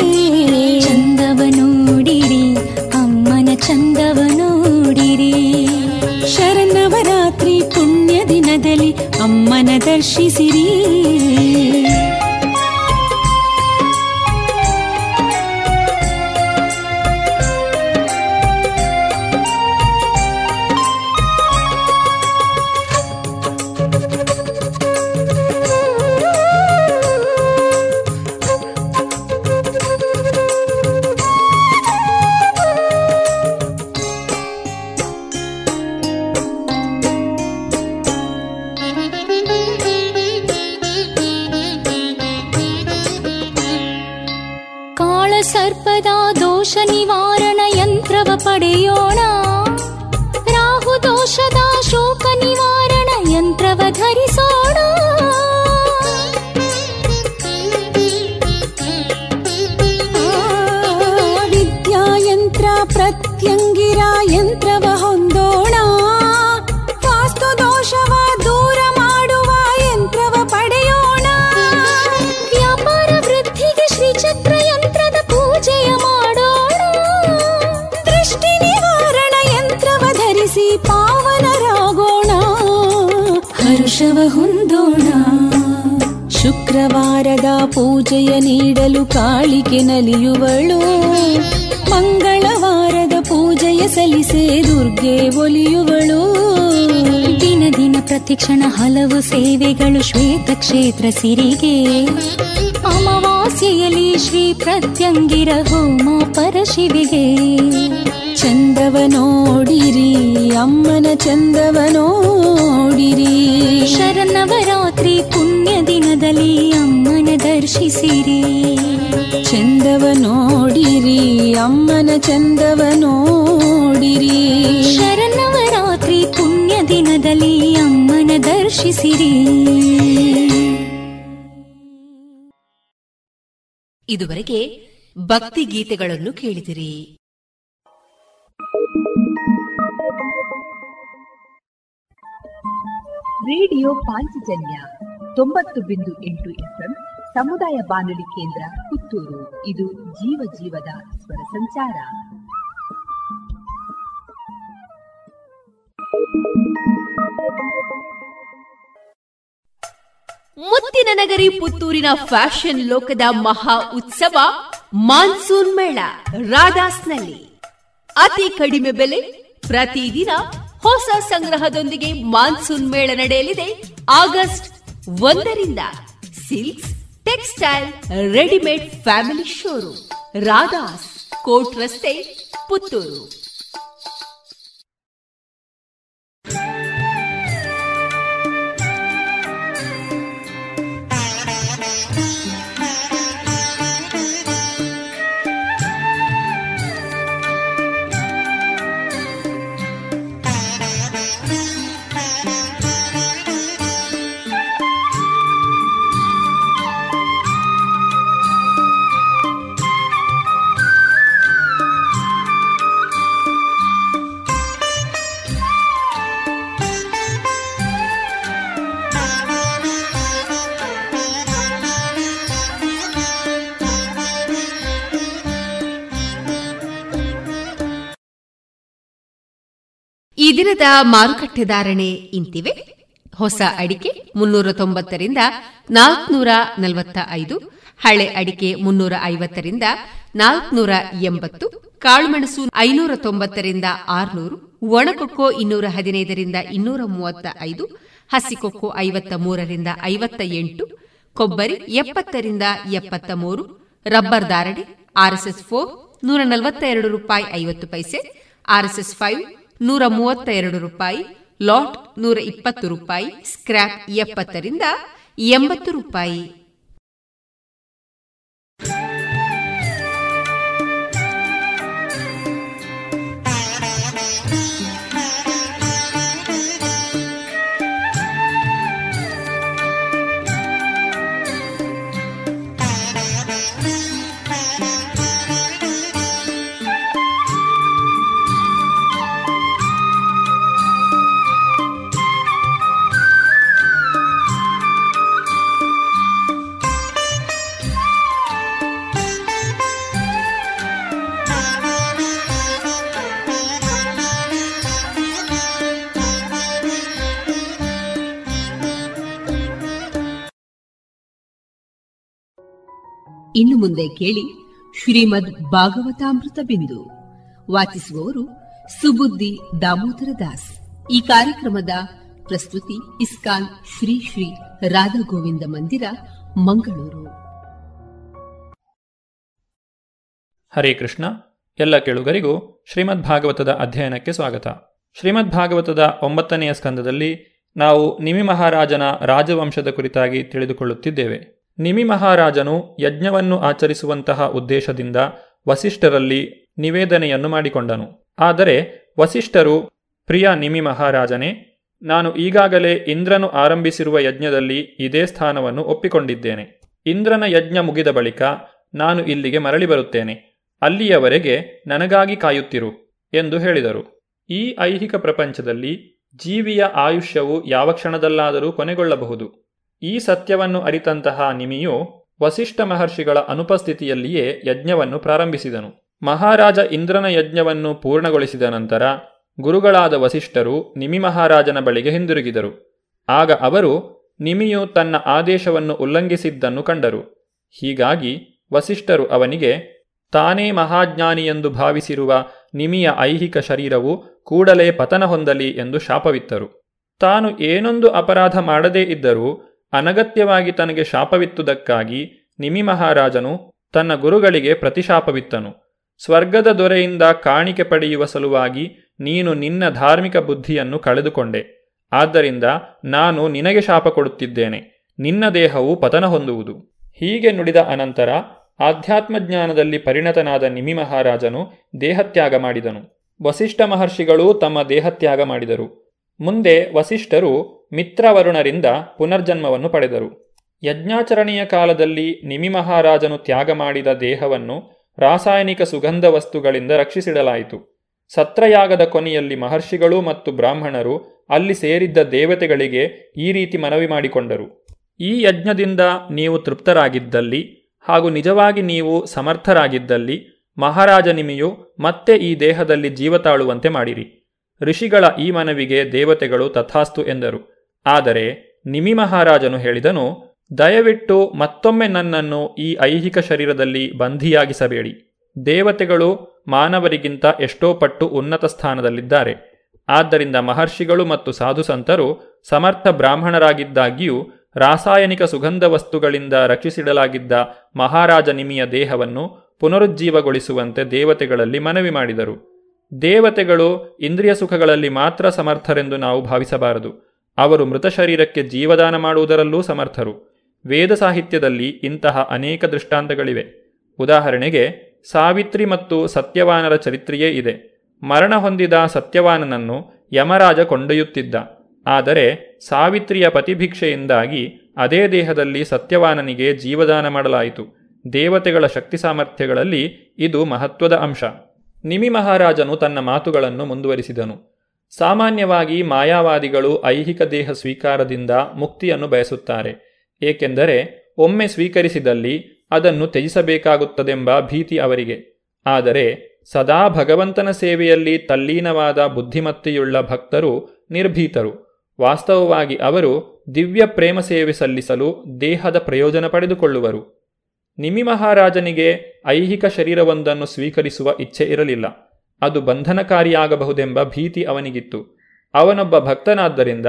ಧರಿಸಿ ಪಾವನರಾಗೋಣ ಹರ್ಷವ ಹೊಂದೋಣ. ಶುಕ್ರವಾರದ ಪೂಜೆಯ ನೀಡಲು ಕಾಳಿಕೆ ನಲಿಯುವಳು. ಮಂಗಳವಾರದ ಪೂಜೆಯ ಸಲ್ಲಿಸೆ ದುರ್ಗೆ ಒಲಿಯುವಳು. ದಿನ ದಿನ ಪ್ರತಿಕ್ಷಣ ಹಲವು ಸೇವೆಗಳು ಶ್ವೇತ ಕ್ಷೇತ್ರ ಸಿರಿಗೆ. ಅಮಾವಾಸ್ಯೆಯಲ್ಲಿ ಶ್ರೀ ಪ್ರತ್ಯಂಗಿರ ಹೋಮ ಪರಶಿವಿಗೆ. ಚಂದವ ನೋಡಿರಿ ಅಮ್ಮನ ಚಂದವ ನೋಡಿರಿ ಶರನ್ನವರಾತ್ರಿ ಪುಣ್ಯ ದಿನದಲ್ಲಿ ಅಮ್ಮನ ದರ್ಶಿಸಿರಿ. ಚಂದವ ನೋಡಿರಿ ಅಮ್ಮನ ಚಂದವ ನೋಡಿರಿ ಪುಣ್ಯ ದಿನದಲ್ಲಿ ಅಮ್ಮನ ದರ್ಶಿಸಿರಿ. ಇದುವರೆಗೆ ಭಕ್ತಿ ಗೀತೆಗಳನ್ನು ಕೇಳಿದಿರಿ. ರೇಡಿಯೋ ಪಾಂಚಜನ್ಯ ತೊಂಬತ್ತು ಬಿಂದು ಎಂಟು ಎಫ್ಎಂ ಸಮುದಾಯ ಬಾನುಲಿ ಕೇಂದ್ರ ಪುತ್ತೂರು. ಇದು ಜೀವ ಜೀವದ ಸ್ವರ ಸಂಚಾರ. ಮುತ್ತಿನ ನಗರಿ ಪುತ್ತೂರಿನ ಫ್ಯಾಷನ್ ಲೋಕದ ಮಹಾ ಉತ್ಸವ ಮಾನ್ಸೂನ್ ಮೇಳ, ರಾಧಾಸ್ನಲ್ಲಿ. ಅತಿ ಕಡಿಮೆ ಬೆಲೆ, ಪ್ರತಿದಿನ ಹೊಸ ಸಂಗ್ರಹದೊಂದಿಗೆ ಮಾನ್ಸೂನ್ ಮೇಳ ನಡೆಯಲಿದೆ ಆಗಸ್ಟ್ ಒಂದರಿಂದ. Silks, textile, readymade family showroom, Radhas, court ರಸ್ತೆ, ಪುತ್ತೂರು. ದಿನದ ಮಾರುಕಟ್ಟೆ ಧಾರಣೆ ಇಂತಿವೆ. ಹೊಸ ಅಡಿಕೆ ಮುನ್ನೂರ ತೊಂಬತ್ತರಿಂದ ನಾಲ್ಕನೂರ ನಲವತ್ತ ಐದು ಹಳೆ ಅಡಿಕೆ ಮುನ್ನೂರ ಐವತ್ತರಿಂದ ನಾಲ್ಕನೂರ ಎಂಬತ್ತು ಕಾಳುಮೆಣಸು ಐನೂರ ತೊಂಬತ್ತರಿಂದ ಆರುನೂರು, ಒಣಕೊಕ್ಕೋ ಇನ್ನೂರ ಹದಿನೈದರಿಂದ ಇನ್ನೂರ ಮೂವತ್ತ ಐದು ಹಸಿಕೊಕ್ಕೋ ಐವತ್ತ ಮೂರರಿಂದ ಐವತ್ತ ಎಂಟು ಕೊಬ್ಬರಿ ಎಪ್ಪತ್ತರಿಂದ ಎಪ್ಪತ್ತ ಮೂರು ರಬ್ಬರ್ ಧಾರಣೆ ಆರ್ಎಸ್ಎಸ್ ಫೋರ್ ನೂರ ನಲವತ್ತ ಎರಡು ರೂಪಾಯಿ ಐವತ್ತು ಪೈಸೆ, ಆರ್ಎಸ್ಎಸ್ ಫೈವ್ ನೂರ ಮೂವತ್ತ ಎರಡು ರೂಪಾಯಿ ಲಾಟ್ ನೂರ ಇಪ್ಪತ್ತು ರೂಪಾಯಿ ಸ್ಕ್ರಾಪ್ ಎಪ್ಪತ್ತರಿಂದ ಎಂಬತ್ತು ರೂಪಾಯಿ. ಇನ್ನು ಮುಂದೆ ಕೇಳಿ ಶ್ರೀಮದ್ ಭಾಗವತಾಮೃತ ಬಿಂದು. ವಾಚಿಸುವವರು ಸುಬುದ್ದಿ ದಾಮೋದರ ದಾಸ್. ಈ ಕಾರ್ಯಕ್ರಮದ ಪ್ರಸ್ತುತಿ ಇಸ್ಕಾನ್ ಶ್ರೀ ಶ್ರೀ ರಾಧಾ ಗೋವಿಂದ ಮಂದಿರ, ಮಂಗಳೂರು. ಹರೇ ಕೃಷ್ಣ. ಎಲ್ಲ ಕೇಳುಗರಿಗೂ ಶ್ರೀಮದ್ ಭಾಗವತದ ಅಧ್ಯಯನಕ್ಕೆ ಸ್ವಾಗತ. ಶ್ರೀಮದ್ ಭಾಗವತದ ಒಂಬತ್ತನೆಯ ಸ್ಕಂದದಲ್ಲಿ ನಾವು ನಿಮಿ ಮಹಾರಾಜನ ರಾಜವಂಶದ ಕುರಿತಾಗಿ ತಿಳಿದುಕೊಳ್ಳುತ್ತಿದ್ದೇವೆ. ನಿಮಿ ಮಹಾರಾಜನು ಯಜ್ಞವನ್ನು ಆಚರಿಸುವಂತಹ ಉದ್ದೇಶದಿಂದ ವಸಿಷ್ಠರಲ್ಲಿ ನಿವೇದನೆಯನ್ನು ಮಾಡಿಕೊಂಡನು. ಆದರೆ ವಸಿಷ್ಠರು, ಪ್ರಿಯ ನಿಮಿ ಮಹಾರಾಜನೇ ನಾನು ಈಗಾಗಲೇ ಇಂದ್ರನು ಆರಂಭಿಸಿರುವ ಯಜ್ಞದಲ್ಲಿ ಇದೇ ಸ್ಥಾನವನ್ನು ಒಪ್ಪಿಕೊಂಡಿದ್ದೇನೆ. ಇಂದ್ರನ ಯಜ್ಞ ಮುಗಿದ ಬಳಿಕ ನಾನು ಇಲ್ಲಿಗೆ ಮರಳಿ ಬರುತ್ತೇನೆ. ಅಲ್ಲಿಯವರೆಗೆ ನನಗಾಗಿ ಕಾಯುತ್ತಿರು ಎಂದು ಹೇಳಿದರು. ಈ ಐಹಿಕ ಪ್ರಪಂಚದಲ್ಲಿ ಜೀವಿಯ ಆಯುಷ್ಯವು ಯಾವ ಕ್ಷಣದಲ್ಲಾದರೂ ಕೊನೆಗೊಳ್ಳಬಹುದು. ಈ ಸತ್ಯವನ್ನು ಅರಿತಂತಹ ನಿಮಿಯು ವಸಿಷ್ಠ ಮಹರ್ಷಿಗಳ ಅನುಪಸ್ಥಿತಿಯಲ್ಲಿಯೇ ಯಜ್ಞವನ್ನು ಪ್ರಾರಂಭಿಸಿದನು. ಮಹಾರಾಜ ಇಂದ್ರನ ಯಜ್ಞವನ್ನು ಪೂರ್ಣಗೊಳಿಸಿದ ನಂತರ ಗುರುಗಳಾದ ವಸಿಷ್ಠರು ನಿಮಿ ಮಹಾರಾಜನ ಬಳಿಗೆ ಹಿಂದಿರುಗಿದರು. ಆಗ ಅವರು ನಿಮಿಯು ತನ್ನ ಆದೇಶವನ್ನು ಉಲ್ಲಂಘಿಸಿದ್ದನ್ನು ಕಂಡರು. ಹೀಗಾಗಿ ವಸಿಷ್ಠರು ಅವನಿಗೆ, ತಾನೇ ಮಹಾಜ್ಞಾನಿಯೆಂದು ಭಾವಿಸಿರುವ ನಿಮಿಯ ಐಹಿಕ ಶರೀರವು ಕೂಡಲೇ ಪತನ ಹೊಂದಲಿ ಎಂದು ಶಾಪವಿತ್ತರು. ತಾನು ಏನೊಂದು ಅಪರಾಧ ಮಾಡದೇ ಇದ್ದರೂ ಅನಗತ್ಯವಾಗಿ ತನಗೆ ಶಾಪವಿತ್ತುದಕ್ಕಾಗಿ ನಿಮಿ ಮಹಾರಾಜನು ತನ್ನ ಗುರುಗಳಿಗೆ ಪ್ರತಿಶಾಪವಿತ್ತನು. ಸ್ವರ್ಗದ ದೊರೆಯಿಂದ ಕಾಣಿಕೆ ಪಡೆಯುವ ಸಲುವಾಗಿ ನೀನು ನಿನ್ನ ಧಾರ್ಮಿಕ ಬುದ್ಧಿಯನ್ನು ಕಳೆದುಕೊಂಡೆ. ಆದ್ದರಿಂದ ನಾನು ನಿನಗೆ ಶಾಪ ಕೊಡುತ್ತಿದ್ದೇನೆ. ನಿನ್ನ ದೇಹವು ಪತನ ಹೊಂದುವುದು. ಹೀಗೆ ನುಡಿದ ಅನಂತರ ಆಧ್ಯಾತ್ಮಜ್ಞಾನದಲ್ಲಿ ಪರಿಣತನಾದ ನಿಮಿ ಮಹಾರಾಜನು ದೇಹತ್ಯಾಗ ಮಾಡಿದನು. ವಸಿಷ್ಠ ಮಹರ್ಷಿಗಳೂ ತಮ್ಮ ದೇಹತ್ಯಾಗ ಮಾಡಿದರು. ಮುಂದೆ ವಸಿಷ್ಠರು ಮಿತ್ರವರುಣರಿಂದ ಪುನರ್ಜನ್ಮವನ್ನು ಪಡೆದರು. ಯಜ್ಞಾಚರಣೆಯ ಕಾಲದಲ್ಲಿ ನಿಮಿ ಮಹಾರಾಜನು ತ್ಯಾಗ ಮಾಡಿದ ದೇಹವನ್ನು ರಾಸಾಯನಿಕ ಸುಗಂಧ ವಸ್ತುಗಳಿಂದ ರಕ್ಷಿಸಿಡಲಾಯಿತು. ಸತ್ರಯಾಗದ ಕೊನೆಯಲ್ಲಿ ಮಹರ್ಷಿಗಳು ಮತ್ತು ಬ್ರಾಹ್ಮಣರು ಅಲ್ಲಿ ಸೇರಿದ್ದ ದೇವತೆಗಳಿಗೆ ಈ ರೀತಿ ಮನವಿ ಮಾಡಿಕೊಂಡರು. ಈ ಯಜ್ಞದಿಂದ ನೀವು ತೃಪ್ತರಾಗಿದ್ದಲ್ಲಿ ಹಾಗೂ ನಿಜವಾಗಿ ನೀವು ಸಮರ್ಥರಾಗಿದ್ದಲ್ಲಿ ಮಹಾರಾಜ ನಿಮಿಯು ಮತ್ತೆ ಈ ದೇಹದಲ್ಲಿ ಜೀವತಾಳುವಂತೆ ಮಾಡಿರಿ. ಋಷಿಗಳ ಈ ಮನವಿಗೆ ದೇವತೆಗಳು ತಥಾಸ್ತು ಎಂದರು. ಆದರೆ ನಿಮಿ ಮಹಾರಾಜನು ಹೇಳಿದನು, ದಯವಿಟ್ಟು ಮತ್ತೊಮ್ಮೆ ನನ್ನನ್ನು ಈ ಐಹಿಕ ಶರೀರದಲ್ಲಿ ಬಂಧಿಯಾಗಿಸಬೇಡಿ. ದೇವತೆಗಳು ಮಾನವರಿಗಿಂತ ಎಷ್ಟೋ ಪಟ್ಟು ಉನ್ನತ ಸ್ಥಾನದಲ್ಲಿದ್ದಾರೆ. ಆದ್ದರಿಂದ ಮಹರ್ಷಿಗಳು ಮತ್ತು ಸಾಧುಸಂತರು ಸಮರ್ಥ ಬ್ರಾಹ್ಮಣರಾಗಿದ್ದಾಗಿಯೂ ರಾಸಾಯನಿಕ ಸುಗಂಧ ವಸ್ತುಗಳಿಂದ ರಕ್ಷಿಸಿಡಲಾಗಿದ್ದ ಮಹಾರಾಜ ನಿಮಿಯ ದೇಹವನ್ನು ಪುನರುಜ್ಜೀವಗೊಳಿಸುವಂತೆ ದೇವತೆಗಳಲ್ಲಿ ಮನವಿ ಮಾಡಿದರು. ದೇವತೆಗಳು ಇಂದ್ರಿಯ ಸುಖಗಳಲ್ಲಿ ಮಾತ್ರ ಸಮರ್ಥರೆಂದು ನಾವು ಭಾವಿಸಬಾರದು. ಅವರು ಮೃತ ಶರೀರಕ್ಕೆ ಜೀವದಾನ ಮಾಡುವುದರಲ್ಲೂ ಸಮರ್ಥರು. ವೇದ ಸಾಹಿತ್ಯದಲ್ಲಿ ಇಂತಹ ಅನೇಕ ದೃಷ್ಟಾಂತಗಳಿವೆ. ಉದಾಹರಣೆಗೆ, ಸಾವಿತ್ರಿ ಮತ್ತು ಸತ್ಯವಾನರ ಚರಿತ್ರೆಯೇ ಇದೆ. ಮರಣ ಹೊಂದಿದ ಸತ್ಯವಾನನನ್ನು ಯಮರಾಜ ಕೊಂಡೊಯ್ಯುತ್ತಿದ್ದ. ಆದರೆ, ಸಾವಿತ್ರಿಯ ಪತಿಭಿಕ್ಷೆಯಿಂದಾಗಿ ಅದೇ ದೇಹದಲ್ಲಿ ಸತ್ಯವಾನನಿಗೆ ಜೀವದಾನ ಮಾಡಲಾಯಿತು. ದೇವತೆಗಳ ಶಕ್ತಿ ಸಾಮರ್ಥ್ಯಗಳಲ್ಲಿ ಇದು ಮಹತ್ವದ ಅಂಶ. ನಿಮಿ ಮಹಾರಾಜನು ತನ್ನ ಮಾತುಗಳನ್ನು ಮುಂದುವರಿಸಿದನು. ಸಾಮಾನ್ಯವಾಗಿ ಮಾಯಾವಾದಿಗಳು ಐಹಿಕ ದೇಹ ಸ್ವೀಕಾರದಿಂದ ಮುಕ್ತಿಯನ್ನು ಬಯಸುತ್ತಾರೆ. ಏಕೆಂದರೆ ಒಮ್ಮೆ ಸ್ವೀಕರಿಸಿದಲ್ಲಿ ಅದನ್ನು ತ್ಯಜಿಸಬೇಕಾಗುತ್ತದೆಂಬ ಭೀತಿ ಅವರಿಗೆ. ಆದರೆ ಸದಾ ಭಗವಂತನ ಸೇವೆಯಲ್ಲಿ ತಲ್ಲೀನವಾದ ಬುದ್ಧಿಮತ್ತೆಯುಳ್ಳ ಭಕ್ತರು ನಿರ್ಭೀತರು. ವಾಸ್ತವವಾಗಿ ಅವರು ದಿವ್ಯ ಪ್ರೇಮ ಸೇವೆ ಸಲ್ಲಿಸಲು ದೇಹದ ಪ್ರಯೋಜನ ಪಡೆದುಕೊಳ್ಳುವರು. ನಿಮಿ ಮಹಾರಾಜನಿಗೆ ಐಹಿಕ ಶರೀರವೊಂದನ್ನು ಸ್ವೀಕರಿಸುವ ಇಚ್ಛೆ ಇರಲಿಲ್ಲ. ಅದು ಬಂಧನಕಾರಿಯಾಗಬಹುದೆಂಬ ಭೀತಿ ಅವನಿಗಿತ್ತು. ಅವನೊಬ್ಬ ಭಕ್ತನಾದ್ದರಿಂದ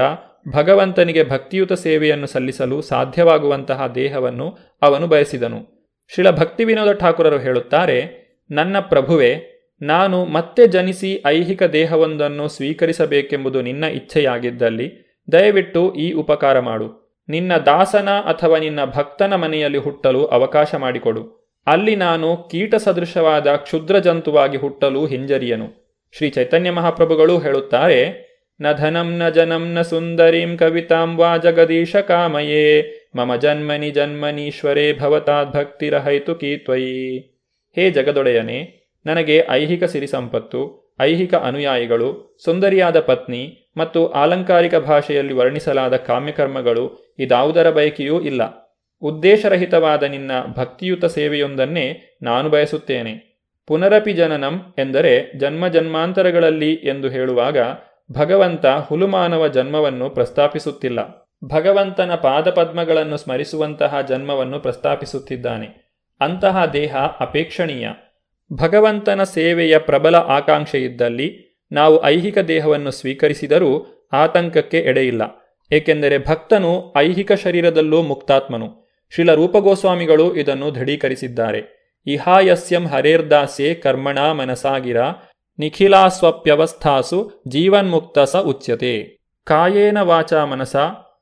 ಭಗವಂತನಿಗೆ ಭಕ್ತಿಯುತ ಸೇವೆಯನ್ನು ಸಲ್ಲಿಸಲು ಸಾಧ್ಯವಾಗುವಂತಹ ದೇಹವನ್ನು ಅವನು ಬಯಸಿದನು. ಶಿಳ ಭಕ್ತಿ ವಿನೋದ ಠಾಕುರರು ಹೇಳುತ್ತಾರೆ, ನನ್ನ ಪ್ರಭುವೆ, ನಾನು ಮತ್ತೆ ಜನಿಸಿ ಐಹಿಕ ದೇಹವೊಂದನ್ನು ಸ್ವೀಕರಿಸಬೇಕೆಂಬುದು ನಿನ್ನ ಇಚ್ಛೆಯಾಗಿದ್ದಲ್ಲಿ ದಯವಿಟ್ಟು ಈ ಉಪಕಾರ ಮಾಡು. ನಿನ್ನ ದಾಸನ ಅಥವಾ ನಿನ್ನ ಭಕ್ತನ ಮನೆಯಲ್ಲಿ ಹುಟ್ಟಲು ಅವಕಾಶ ಮಾಡಿಕೊಡು. ಅಲ್ಲಿ ನಾನು ಕೀಟ ಸದೃಶವಾದ ಕ್ಷುದ್ರ ಜಂತುವಾಗಿ ಹುಟ್ಟಲು ಹಿಂಜರಿಯನು. ಶ್ರೀ ಚೈತನ್ಯ ಮಹಾಪ್ರಭುಗಳು ಹೇಳುತ್ತಾರೆ, ನ ಧನಂ ನ ಜನಂ ನ ಸುಂದರೀಂ ಕವಿತಾಂ ವಾ ಜಗದೀಶ ಕಾಮಯೇ, ಮಮ ಜನ್ಮನಿ ಜನ್ಮನೀಶ್ವರೇ ಭವತಾತ್ ಭಕ್ತಿರಹೈತು ಕೀತ್ವಯಿ ಹೇ ಜಗದೊಡೆಯನೆ, ನನಗೆ ಐಹಿಕ ಸಿರಿ ಸಂಪತ್ತು ಐಹಿಕ ಅನುಯಾಯಿಗಳು, ಸುಂದರಿಯಾದ ಪತ್ನಿ ಮತ್ತು ಆಲಂಕಾರಿಕ ಭಾಷೆಯಲ್ಲಿ ವರ್ಣಿಸಲಾದ ಕಾಮ್ಯಕರ್ಮಗಳು ಇದಾವುದರ ಬಯಕೆಯೂ ಇಲ್ಲ. ಉದ್ದೇಶರಹಿತವಾದ ನಿನ್ನ ಭಕ್ತಿಯುತ ಸೇವೆಯೊಂದನ್ನೇ ನಾನು ಬಯಸುತ್ತೇನೆ. ಪುನರಪಿ ಜನನಂ ಎಂದರೆ ಜನ್ಮ ಜನ್ಮಾಂತರಗಳಲ್ಲಿ ಎಂದು ಹೇಳುವಾಗ ಭಗವಂತ ಹುಲುಮಾನವ ಜನ್ಮವನ್ನು ಪ್ರಸ್ತಾಪಿಸುತ್ತಿಲ್ಲ. ಭಗವಂತನ ಪಾದಪದ್ಮಗಳನ್ನು ಸ್ಮರಿಸುವಂತಹ ಜನ್ಮವನ್ನು ಪ್ರಸ್ತಾಪಿಸುತ್ತಿದ್ದಾನೆ. ಅಂತಹ ದೇಹ ಅಪೇಕ್ಷಣೀಯ. ಭಗವಂತನ ಸೇವೆಯ ಪ್ರಬಲ ಆಕಾಂಕ್ಷೆಯಿದ್ದಲ್ಲಿ ನಾವು ಐಹಿಕ ದೇಹವನ್ನು ಸ್ವೀಕರಿಸಿದರೂ ಆತಂಕಕ್ಕೆ ಎಡೆಯಿಲ್ಲ. ಏಕೆಂದರೆ ಭಕ್ತನು ಐಹಿಕ ಶರೀರದಲ್ಲೂ ಮುಕ್ತಾತ್ಮನು. ಶ್ರೀಲ ರೂಪಗೋಸ್ವಾಮಿಗಳು ಇದನ್ನು ದೃಢೀಕರಿಸಿದ್ದಾರೆ. ಇಹಾಯಸ್ಯಂ ಹರೇರ್ದಾಸೆ ಕರ್ಮಣ ಮನಸಾಗಿರ, ನಿಖಿಲಾಸ್ವಪ್ಯವಸ್ಥಾಸು ಜೀವನ್ಮುಕ್ತ ಸ ಉಚ್ಯತೆ. ಕಾಯೇನ ವಾಚ ಮನಸ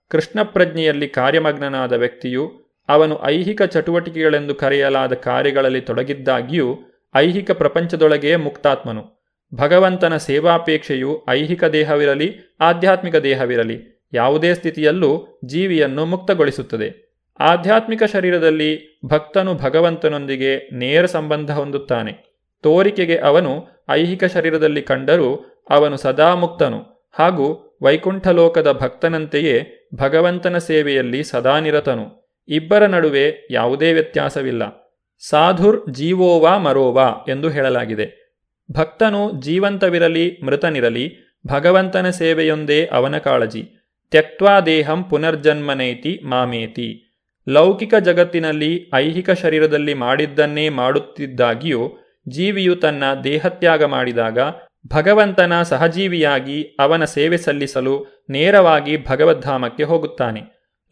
ಕೃಷ್ಣ ಪ್ರಜ್ಞೆಯಲ್ಲಿ ಕಾರ್ಯಮಗ್ನನಾದ ವ್ಯಕ್ತಿಯು, ಅವನು ಐಹಿಕ ಚಟುವಟಿಕೆಗಳೆಂದು ಕರೆಯಲಾದ ಕಾರ್ಯಗಳಲ್ಲಿ ತೊಡಗಿದ್ದಾಗ್ಯೂ, ಐಹಿಕ ಪ್ರಪಂಚದೊಳಗೆ ಮುಕ್ತಾತ್ಮನು. ಭಗವಂತನ ಸೇವಾಪೇಕ್ಷೆಯು ಐಹಿಕ ದೇಹವಿರಲಿ, ಆಧ್ಯಾತ್ಮಿಕ ದೇಹವಿರಲಿ, ಯಾವುದೇ ಸ್ಥಿತಿಯಲ್ಲೂ ಜೀವಿಯನ್ನು ಮುಕ್ತಗೊಳಿಸುತ್ತದೆ. ಆಧ್ಯಾತ್ಮಿಕ ಶರೀರದಲ್ಲಿ ಭಕ್ತನು ಭಗವಂತನೊಂದಿಗೆ ನೇರ ಸಂಬಂಧ ಹೊಂದುತ್ತಾನೆ. ತೋರಿಕೆಗೆ ಅವನು ಐಹಿಕ ಶರೀರದಲ್ಲಿ ಕಂಡರೂ ಅವನು ಸದಾ ಮುಕ್ತನು. ಹಾಗೂ ವೈಕುಂಠಲೋಕದ ಭಕ್ತನಂತೆಯೇ ಭಗವಂತನ ಸೇವೆಯಲ್ಲಿ ಸದಾ ನಿರತನು. ಇಬ್ಬರ ನಡುವೆ ಯಾವುದೇ ವ್ಯತ್ಯಾಸವಿಲ್ಲ. ಸಾಧುರ್ ಜೀವೋವಾ ಮರೋವಾ ಎಂದು ಹೇಳಲಾಗಿದೆ. ಭಕ್ತನು ಜೀವಂತವಿರಲಿ, ಮೃತನಿರಲಿ, ಭಗವಂತನ ಸೇವೆಯೊಂದೇ ಅವನ ಕಾಳಜಿ. ತ್ಯಕ್ವಾ ದೇಹಂ ಪುನರ್ಜನ್ಮನೇತಿ ಮಾಮೇತಿ. ಲೌಕಿಕ ಜಗತ್ತಿನಲ್ಲಿ ಐಹಿಕ ಶರೀರದಲ್ಲಿ ಮಾಡಿದ್ದನ್ನೇ ಮಾಡುತ್ತಿದ್ದಾಗಿಯೂ, ಜೀವಿಯು ತನ್ನ ದೇಹತ್ಯಾಗ ಮಾಡಿದಾಗ, ಭಗವಂತನ ಸಹಜೀವಿಯಾಗಿ ಅವನ ಸೇವೆ ಸಲ್ಲಿಸಲು ನೇರವಾಗಿ ಭಗವದ್ಧಾಮಕ್ಕೆ ಹೋಗುತ್ತಾನೆ.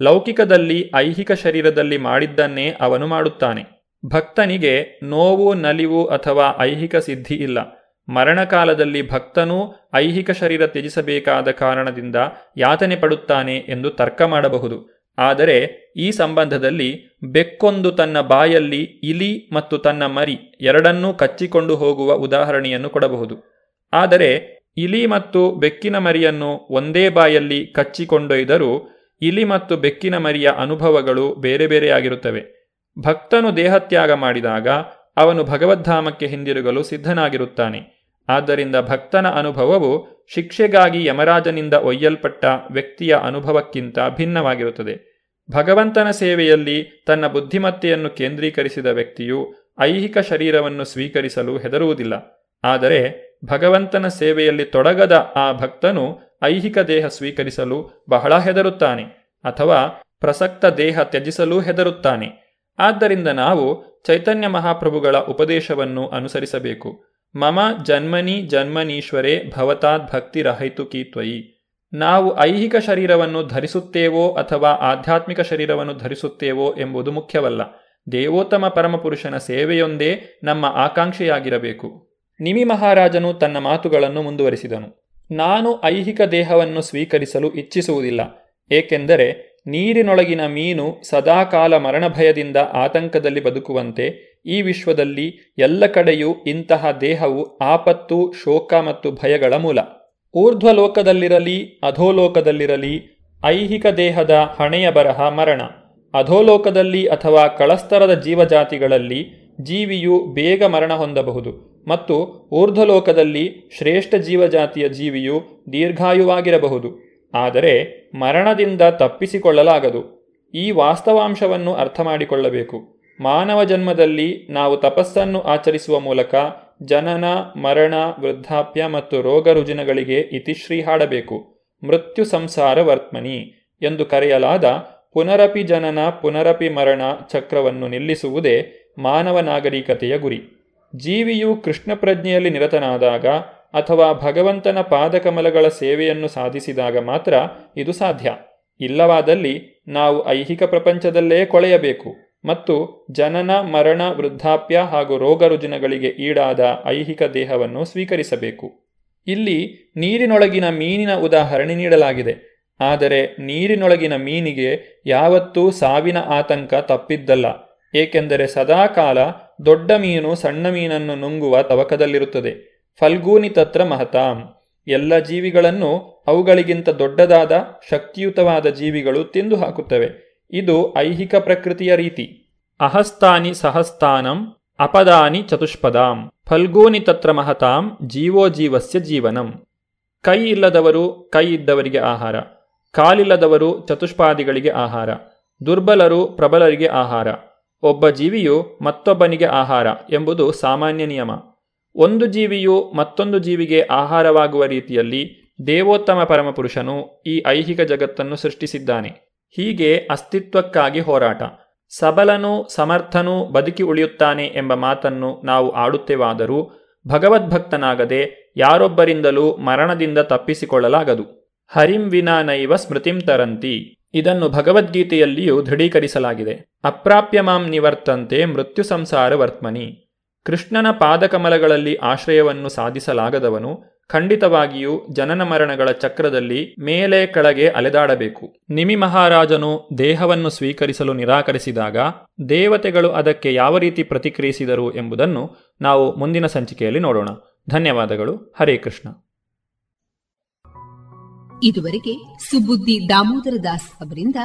ಲೌಕಿಕದಲ್ಲಿ ಐಹಿಕ ಶರೀರದಲ್ಲಿ ಮಾಡಿದ್ದನ್ನೇ ಅವನು ಮಾಡುತ್ತಾನೆ. ಭಕ್ತನಿಗೆ ನೋವು ನಲಿವು ಅಥವಾ ಐಹಿಕ ಸಿದ್ಧಿ ಇಲ್ಲ. ಮರಣಕಾಲದಲ್ಲಿ ಭಕ್ತನೂ ಐಹಿಕ ಶರೀರ ತ್ಯಜಿಸಬೇಕಾದ ಕಾರಣದಿಂದ ಯಾತನೆ ಪಡುತ್ತಾನೆ ಎಂದು ತರ್ಕ ಮಾಡಬಹುದು. ಆದರೆ ಈ ಸಂಬಂಧದಲ್ಲಿ ಬೆಕ್ಕೊಂದು ತನ್ನ ಬಾಯಲ್ಲಿ ಇಲಿ ಮತ್ತು ತನ್ನ ಮರಿ ಎರಡನ್ನೂ ಕಚ್ಚಿಕೊಂಡು ಹೋಗುವ ಉದಾಹರಣೆಯನ್ನು ಕೊಡಬಹುದು. ಆದರೆ ಇಲಿ ಮತ್ತು ಬೆಕ್ಕಿನ ಮರಿಯನ್ನು ಒಂದೇ ಬಾಯಲ್ಲಿ ಕಚ್ಚಿಕೊಂಡೊಯ್ದರೂ ಇಲಿ ಮತ್ತು ಬೆಕ್ಕಿನ ಮರಿಯ ಅನುಭವಗಳು ಬೇರೆ ಬೇರೆಯಾಗಿರುತ್ತವೆ ಭಕ್ತನು ದೇಹತ್ಯಾಗ ಮಾಡಿದಾಗ ಅವನು ಭಗವದ್ಧಾಮಕ್ಕೆ ಹಿಂದಿರುಗಲು ಸಿದ್ಧನಾಗಿರುತ್ತಾನೆ. ಆದ್ದರಿಂದ ಭಕ್ತನ ಅನುಭವವು ಶಿಕ್ಷೆಗಾಗಿ ಯಮರಾಜನಿಂದ ಒಯ್ಯಲ್ಪಟ್ಟ ವ್ಯಕ್ತಿಯ ಅನುಭವಕ್ಕಿಂತ ಭಿನ್ನವಾಗಿರುತ್ತದೆ. ಭಗವಂತನ ಸೇವೆಯಲ್ಲಿ ತನ್ನ ಬುದ್ಧಿಮತ್ತೆಯನ್ನು ಕೇಂದ್ರೀಕರಿಸಿದ ವ್ಯಕ್ತಿಯು ಐಹಿಕ ಶರೀರವನ್ನು ಸ್ವೀಕರಿಸಲು ಹೆದರುವುದಿಲ್ಲ. ಆದರೆ ಭಗವಂತನ ಸೇವೆಯಲ್ಲಿ ತೊಡಗದ ಆ ಭಕ್ತನು ಐಹಿಕ ದೇಹ ಸ್ವೀಕರಿಸಲು ಬಹಳ ಹೆದರುತ್ತಾನೆ ಅಥವಾ ಪ್ರಸಕ್ತ ದೇಹ ತ್ಯಜಿಸಲು ಹೆದರುತ್ತಾನೆ. ಆದ್ದರಿಂದ ನಾವು ಚೈತನ್ಯ ಮಹಾಪ್ರಭುಗಳ ಉಪದೇಶವನ್ನು ಅನುಸರಿಸಬೇಕು. ಮಮ ಜನ್ಮನಿ ಜನ್ಮನೀಶ್ವರೇ ಭವತಾದ್ ಭಕ್ತಿರಹೈತು ಕೀತ್ವಯಿ ನಾವು ಐಹಿಕ ಶರೀರವನ್ನು ಧರಿಸುತ್ತೇವೋ ಅಥವಾ ಆಧ್ಯಾತ್ಮಿಕ ಶರೀರವನ್ನು ಧರಿಸುತ್ತೇವೋ ಎಂಬುದು ಮುಖ್ಯವಲ್ಲ. ದೇವೋತ್ತಮ ಪರಮಪುರುಷನ ಸೇವೆಯೊಂದೇ ನಮ್ಮ ಆಕಾಂಕ್ಷೆಯಾಗಿರಬೇಕು. ನಿಮಿ ಮಹಾರಾಜನು ತನ್ನ ಮಾತುಗಳನ್ನು ಮುಂದುವರಿಸಿದನು. ನಾನು ಐಹಿಕ ದೇಹವನ್ನು ಸ್ವೀಕರಿಸಲು ಇಚ್ಛಿಸುವುದಿಲ್ಲ. ಏಕೆಂದರೆ ನೀರಿನೊಳಗಿನ ಮೀನು ಸದಾಕಾಲ ಮರಣಭಯದಿಂದ ಆತಂಕದಲ್ಲಿ ಬದುಕುವಂತೆ ಈ ವಿಶ್ವದಲ್ಲಿ ಎಲ್ಲ ಕಡೆಯೂ ಇಂತಹ ದೇಹವು ಆಪತ್ತು, ಶೋಕ ಮತ್ತು ಭಯಗಳ ಮೂಲ. ಊರ್ಧ್ವಲೋಕದಲ್ಲಿರಲಿ, ಅಧೋಲೋಕದಲ್ಲಿರಲಿ, ಐಹಿಕ ದೇಹದ ಹಣೆಯ ಬರಹ ಮರಣ. ಅಧೋಲೋಕದಲ್ಲಿ ಅಥವಾ ಕಳಸ್ತರದ ಜೀವಜಾತಿಗಳಲ್ಲಿ ಜೀವಿಯು ಬೇಗ ಮರಣ ಹೊಂದಬಹುದು ಮತ್ತು ಊರ್ಧ್ವಲೋಕದಲ್ಲಿ ಶ್ರೇಷ್ಠ ಜೀವಜಾತಿಯ ಜೀವಿಯು ದೀರ್ಘಾಯುವಾಗಿರಬಹುದು. ಆದರೆ ಮರಣದಿಂದ ತಪ್ಪಿಸಿಕೊಳ್ಳಲಾಗದು. ಈ ವಾಸ್ತವಾಂಶವನ್ನು ಅರ್ಥ ಮಾಡಿಕೊಳ್ಳಬೇಕು ಮಾನವ ಜನ್ಮದಲ್ಲಿ ನಾವು ತಪಸ್ಸನ್ನು ಆಚರಿಸುವ ಮೂಲಕ ಜನನ, ಮರಣ, ವೃದ್ಧಾಪ್ಯ ಮತ್ತು ರೋಗ ರುಜಿನಗಳಿಗೆ ಇತಿಶ್ರೀ ಹಾಡಬೇಕು. ಮೃತ್ಯು ಸಂಸಾರ ವರ್ತಮನಿ ಎಂದು ಕರೆಯಲಾದ ಪುನರಪಿ ಜನನ, ಪುನರಪಿ ಮರಣ ಚಕ್ರವನ್ನು ನಿಲ್ಲಿಸುವುದೇ ಮಾನವ ನಾಗರಿಕತೆಯ ಗುರಿ. ಜೀವಿಯು ಕೃಷ್ಣ ಪ್ರಜ್ಞೆಯಲ್ಲಿ ನಿರತನಾದಾಗ ಅಥವಾ ಭಗವಂತನ ಪಾದಕಮಲಗಳ ಸೇವೆಯನ್ನು ಸಾಧಿಸಿದಾಗ ಮಾತ್ರ ಇದು ಸಾಧ್ಯ. ಇಲ್ಲವಾದಲ್ಲಿ ನಾವು ಐಹಿಕ ಪ್ರಪಂಚದಲ್ಲೇ ಕೊಳೆಯಬೇಕು ಮತ್ತು ಜನನ, ಮರಣ, ವೃದ್ಧಾಪ್ಯ ಹಾಗೂ ರೋಗ ರುಜಿನಗಳಿಗೆ ಈಡಾದ ಐಹಿಕ ದೇಹವನ್ನು ಸ್ವೀಕರಿಸಬೇಕು. ಇಲ್ಲಿ ನೀರಿನೊಳಗಿನ ಮೀನಿನ ಉದಾಹರಣೆ ನೀಡಲಾಗಿದೆ. ಆದರೆ ನೀರಿನೊಳಗಿನ ಮೀನಿಗೆ ಯಾವತ್ತೂ ಸಾವಿನ ಆತಂಕ ತಪ್ಪಿದ್ದಲ್ಲ. ಏಕೆಂದರೆ ಸದಾಕಾಲ ದೊಡ್ಡ ಮೀನು ಸಣ್ಣ ಮೀನನ್ನು ನುಂಗುವ ತವಕದಲ್ಲಿರುತ್ತದೆ. ಫಲ್ಗೂನಿ ತತ್ರ ಮಹತಾಂ. ಎಲ್ಲ ಜೀವಿಗಳನ್ನು ಅವುಗಳಿಗಿಂತ ದೊಡ್ಡದಾದ ಶಕ್ತಿಯುತವಾದ ಜೀವಿಗಳು ತಿಂದು ಹಾಕುತ್ತವೆ. ಇದು ಐಹಿಕ ಪ್ರಕೃತಿಯ ರೀತಿ. ಅಹಸ್ತಾನಿ ಸಹಸ್ತಾನಂ, ಅಪದಾನಿ ಚತುಷ್ಪದಾಂ. ಫಲ್ಗೂನಿ ತತ್ರ ಮಹತಾಂ, ಜೀವೋ ಜೀವಸ್ಯ ಜೀವನಂ. ಕೈ ಇಲ್ಲದವರು ಕೈ ಇದ್ದವರಿಗೆ ಆಹಾರ. ಕಾಲಿಲ್ಲದವರು ಚತುಷ್ಪಾದಿಗಳಿಗೆ ಆಹಾರ. ದುರ್ಬಲರು ಪ್ರಬಲರಿಗೆ ಆಹಾರ. ಒಬ್ಬ ಜೀವಿಯು ಮತ್ತೊಬ್ಬನಿಗೆ ಆಹಾರ ಎಂಬುದು ಸಾಮಾನ್ಯ ನಿಯಮ. ಒಂದು ಜೀವಿಯು ಮತ್ತೊಂದು ಜೀವಿಗೆ ಆಹಾರವಾಗುವ ರೀತಿಯಲ್ಲಿ ದೇವೋತ್ತಮ ಪರಮಪುರುಷನು ಈ ಐಹಿಕ ಜಗತ್ತನ್ನು ಸೃಷ್ಟಿಸಿದ್ದಾನೆ. ಹೀಗೆ ಅಸ್ತಿತ್ವಕ್ಕಾಗಿ ಹೋರಾಟ. ಸಬಲನೂ, ಸಮರ್ಥನೂ ಬದುಕಿ ಉಳಿಯುತ್ತಾನೆ ಎಂಬ ಮಾತನ್ನು ನಾವು ಆಡುತ್ತೇವಾದರೂ ಭಗವದ್ಭಕ್ತನಾಗದೆ ಯಾರೊಬ್ಬರಿಂದಲೂ ಮರಣದಿಂದ ತಪ್ಪಿಸಿಕೊಳ್ಳಲಾಗದು. ಹರಿಂ ವಿನಾ ನೈವ ಸ್ಮೃತಿಂ ತರಂತಿ. ಇದನ್ನು ಭಗವದ್ಗೀತೆಯಲ್ಲಿಯೂ ದೃಢೀಕರಿಸಲಾಗಿದೆ. ಅಪ್ರಾಪ್ಯ ಮಾಂ ನಿವರ್ತಂತೆ ಮೃತ್ಯು ಸಂಸಾರ ವರ್ತಮನಿ. ಕೃಷ್ಣನ ಪಾದಕಮಲಗಳಲ್ಲಿ ಆಶ್ರಯವನ್ನು ಸಾಧಿಸಲಾಗದವನು ಖಂಡಿತವಾಗಿಯೂ ಜನನ ಮರಣಗಳ ಚಕ್ರದಲ್ಲಿ ಮೇಲೆ ಕೆಳಗೆ ಅಲೆದಾಡಬೇಕು. ನಿಮಿ ಮಹಾರಾಜನು ದೇಹವನ್ನು ಸ್ವೀಕರಿಸಲು ನಿರಾಕರಿಸಿದಾಗ ದೇವತೆಗಳು ಅದಕ್ಕೆ ಯಾವ ರೀತಿ ಪ್ರತಿಕ್ರಿಯಿಸಿದರು ಎಂಬುದನ್ನು ನಾವು ಮುಂದಿನ ಸಂಚಿಕೆಯಲ್ಲಿ ನೋಡೋಣ. ಧನ್ಯವಾದಗಳು. ಹರೇ ಕೃಷ್ಣ. ಇದುವರೆಗೆ ಸುಬುದ್ದಿ ದಾಮೋದರ ದಾಸ್ ಅವರಿಂದ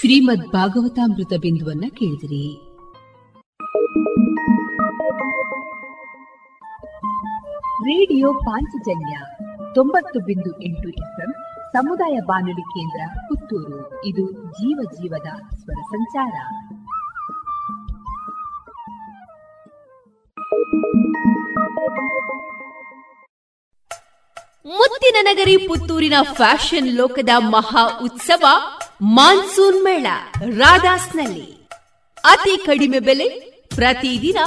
ಶ್ರೀಮದ್ ಭಾಗವತಾಮೃತ ಬಿಂದುವನ್ನ ಕೇಳಿದಿರಿ. ರೇಡಿಯೋ ಪಾಂಚಜನ್ಯ ತೊಂಬತ್ತು ಬಿಂದು ಎಂಟು ಎಫ್ಎಂ ಸಮುದಾಯ ಬಾನುಲಿ ಕೇಂದ್ರ ಪುತ್ತೂರು. ಇದು ಜೀವ ಜೀವದ ಸ್ವರ ಸಂಚಾರ. ಮುತ್ತಿನ ನಗರಿ ಪುತ್ತೂರಿನ ಫ್ಯಾಷನ್ ಲೋಕದ ಮಹಾ ಉತ್ಸವ ಮಾನ್ಸೂನ್ ಮೇಳ ರಾಧಾಸ್ನಲ್ಲಿ. ಅತಿ ಕಡಿಮೆ ಬೆಲೆ ಪ್ರತಿದಿನ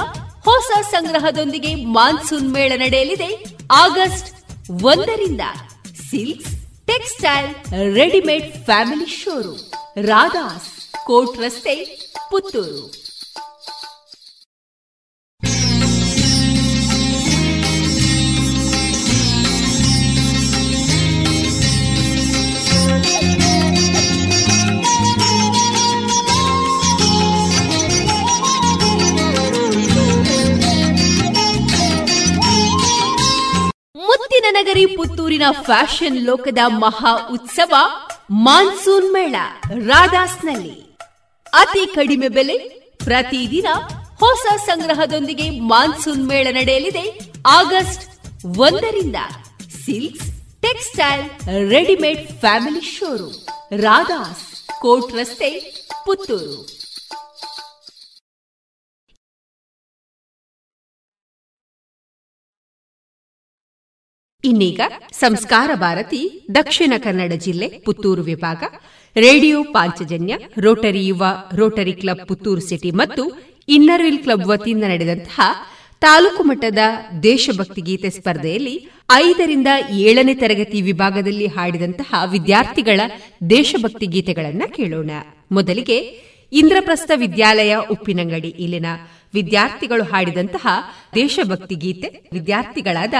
ಹೊಸ ಸಂಗ್ರಹದೊಂದಿಗೆ ಮಾನ್ಸೂನ್ ಮೇಳ ನಡೆಯಲಿದೆ. ಆಗಸ್ಟ್ ಒಂದರಿಂದ silks textile readymade family showroom, Radhas court ರಸ್ತೆ, ಪುತ್ತೂರು. ಮುತ್ತಿನ ನಗರಿ ಪುತ್ತೂರಿನ ಫ್ಯಾಷನ್ ಲೋಕದ ಮಹಾ ಉತ್ಸವ ಮಾನ್ಸೂನ್ ಮೇಳ ರಾಧಾಸ್ನಲ್ಲಿ. ಅತಿ ಕಡಿಮೆ ಬೆಲೆ ಪ್ರತಿದಿನ ಹೊಸ ಸಂಗ್ರಹದೊಂದಿಗೆ ಮಾನ್ಸೂನ್ ಮೇಳ ನಡೆಯಲಿದೆ ಆಗಸ್ಟ್ ಒಂದರಿಂದ. Silks, textile, readymade family showroom, Radhas, court ರಸ್ತೆ, ಪುತ್ತೂರು. ಇನ್ನೀಗ ಸಂಸ್ಕಾರ ಭಾರತಿ, ದಕ್ಷಿಣ ಕನ್ನಡ ಜಿಲ್ಲೆ, ಪುತ್ತೂರು ವಿಭಾಗ, ರೇಡಿಯೋ ಪಾಂಚಜನ್ಯ, ರೋಟರಿ ಯುವ, ರೋಟರಿ ಕ್ಲಬ್ ಪುತ್ತೂರು ಸಿಟಿ ಮತ್ತು ಇನ್ನರ್ವಿಲ್ ಕ್ಲಬ್ ವತಿಯಿಂದ ನಡೆದಂತಹ ತಾಲೂಕು ಮಟ್ಟದ ದೇಶಭಕ್ತಿ ಗೀತೆ ಸ್ಪರ್ಧೆಯಲ್ಲಿ ಐದರಿಂದ ಏಳನೇ ತರಗತಿ ವಿಭಾಗದಲ್ಲಿ ಹಾಡಿದಂತಹ ವಿದ್ಯಾರ್ಥಿಗಳ ದೇಶಭಕ್ತಿ ಗೀತೆಗಳನ್ನು ಕೇಳೋಣ. ಮೊದಲಿಗೆ ಇಂದ್ರಪ್ರಸ್ಥ ವಿದ್ಯಾಲಯ ಉಪ್ಪಿನಂಗಡಿ, ಇಲ್ಲಿನ ವಿದ್ಯಾರ್ಥಿಗಳು ಹಾಡಿದಂತಹ ದೇಶಭಕ್ತಿ ಗೀತೆ, ವಿದ್ಯಾರ್ಥಿಗಳಾದ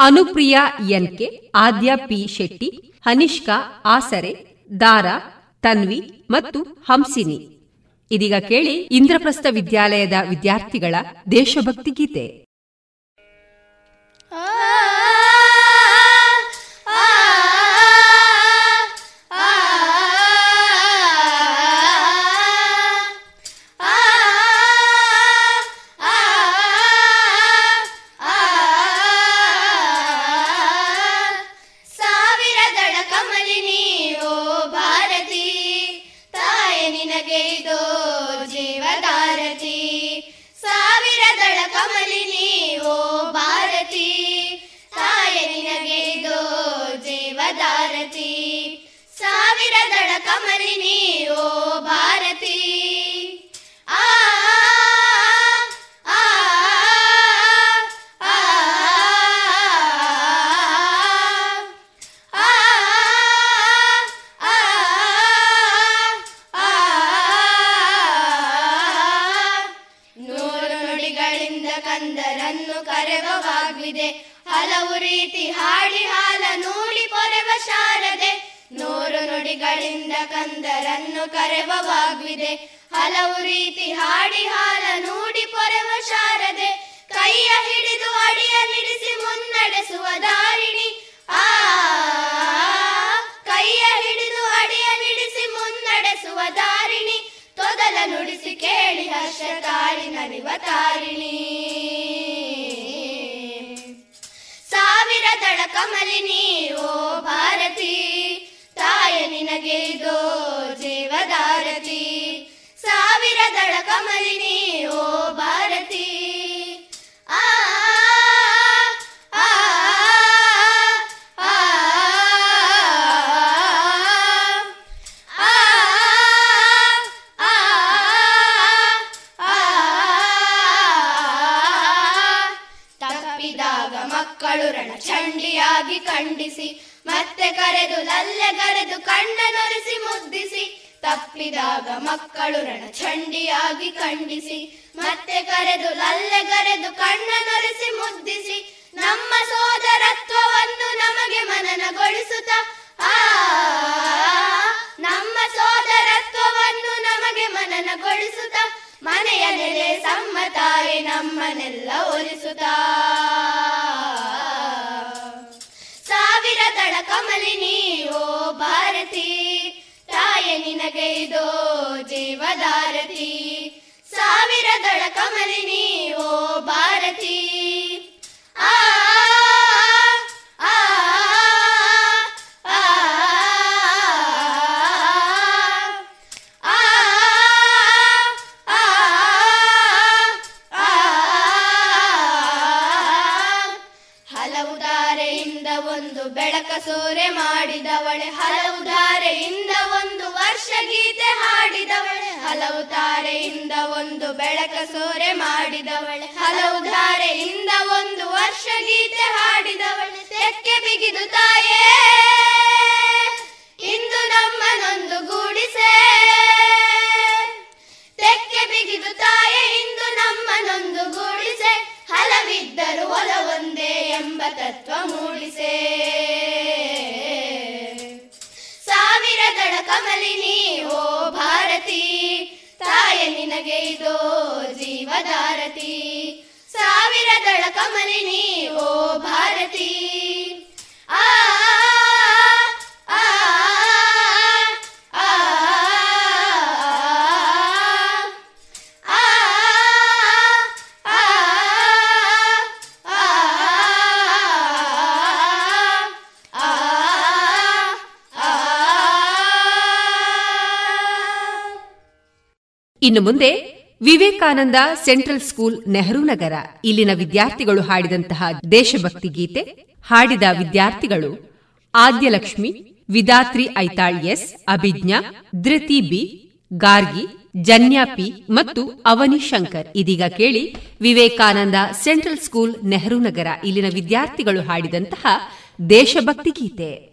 ಅನುಪ್ರಿಯಾ ಎನ್ಕೆ ಆದ್ಯ ಪಿ ಶೆಟ್ಟಿ ಹನಿಷ್ಕಾ ಆಸರೆ, ದಾರಾ, ತನ್ವಿ ಮತ್ತು ಹಂಸಿನಿ. ಇದೀಗ ಕೇಳಿ ಇಂದ್ರಪ್ರಸ್ಥ ವಿದ್ಯಾಲಯದ ವಿದ್ಯಾರ್ಥಿಗಳ ದೇಶಭಕ್ತಿ ಗೀತೆ. ಕಮಲಿನಿ ಓ ಭಾರತಿ. ಆ ಕಂದರನ್ನು ಕರೆವವಾಗ್ವಿದೆ ಹಲವು ರೀತಿ ಹಾಡಿ ಹಾಲ ನೂಡಿ ಪೊರೆವ ಶಾರದೆ. ಕೈಯ ಹಿಡಿದು ಅಡಿಯ ಅಡಿಯಲ್ಲಿಡಿಸಿ ಮುನ್ನಡೆಸುವ ದಾರಿಣಿ. ಆ, ಕೈಯ ಹಿಡಿದು ಅಡಿಯ ಅಡಿಯಲ್ಲಿಡಿಸಿ ಮುನ್ನಡೆಸುವ ದಾರಿಣಿ. ತೊದಲ ನುಡಿಸಿ ಕೇಳಿ ಹರ್ಷ ತಾಳಿ ನಲಿವ ತಾರಿಣಿ. ಸಾವಿರ ದಳ ಕಮಲಿನಿ ಓ ಭಾರತಿ. ತಾಯ ನಿನಗೆ ಇದೋ ಜೀವದಾರತಿ ಸಾವಿರ ದಳ ಕಮಲಿನಿ ಓ ಭಾರತಿ ಆ ಆ ಆ ಆ ತಪ್ಪಿದಾಗ ಮಕ್ಕಳು ರಣಚಂಡಿಯಾಗಿ ಖಂಡಿಸಿ ಮತ್ತೆ ಕರೆದು ಲಲ್ಲೆ ಕರೆದು ಕಣ್ಣನೊರೆಸಿ ಮುದ್ದಿಸಿ, ತಪ್ಪಿದಾಗ ಮಕ್ಕಳು ರಣ ಚಂಡಿಯಾಗಿ ಖಂಡಿಸಿ. ಮತ್ತೆ ಕರೆದು ಲಲ್ಲೆ ಕರೆದು ಕಣ್ಣನೊರೆಸಿ ಮುದ್ದಿಸಿ, ನಮ್ಮ ಸೋದರತ್ವವನ್ನು ನಮಗೆ ಮನನಗೊಳಿಸುತ್ತ. ಆ, ನಮ್ಮ ಸೋದರತ್ವವನ್ನು ನಮಗೆ ಮನನಗೊಳಿಸುತ್ತ. ಮನೆಯ ನೆಲೆ ಸಮ್ಮತಾಯಿ ನಮ್ಮನ್ನೆಲ್ಲ ಒಲಿಸುತ್ತಾ. ಸಾವಿರ ದಳ ಕಮಲಿನಿ ಓ ಭಾರತಿ ತಾಯ ನಿನಗೆ ಇದೋ ಜೀವದಾರತಿ ಸಾವಿರ ಇನ್ನು ಮುಂದೆ ವಿವೇಕಾನಂದ ಸೆಂಟ್ರಲ್ ಸ್ಕೂಲ್ ನೆಹರು ನಗರ. ಇಲ್ಲಿನ ವಿದ್ಯಾರ್ಥಿಗಳು ಹಾಡಿದಂತಹ ದೇಶಭಕ್ತಿ ಗೀತೆ ಹಾಡಿದ ವಿದ್ಯಾರ್ಥಿಗಳು ಆದ್ಯಲಕ್ಷ್ಮಿ, ವಿದಾತ್ರಿ ಐತಾಳ್ ಎಸ್ ಅಭಿಜ್ಞಾ, ಧೃತಿ ಬಿ, ಗಾರ್ಗಿ, ಜನ್ಯಾ ಪಿ ಮತ್ತು ಅವನಿ ಶಂಕರ್. ಇದೀಗ ಕೇಳಿ ವಿವೇಕಾನಂದ ಸೆಂಟ್ರಲ್ ಸ್ಕೂಲ್ ನೆಹರು ನಗರ. ಇಲ್ಲಿನ ವಿದ್ಯಾರ್ಥಿಗಳು ಹಾಡಿದಂತಹ ದೇಶಭಕ್ತಿ ಗೀತೆ.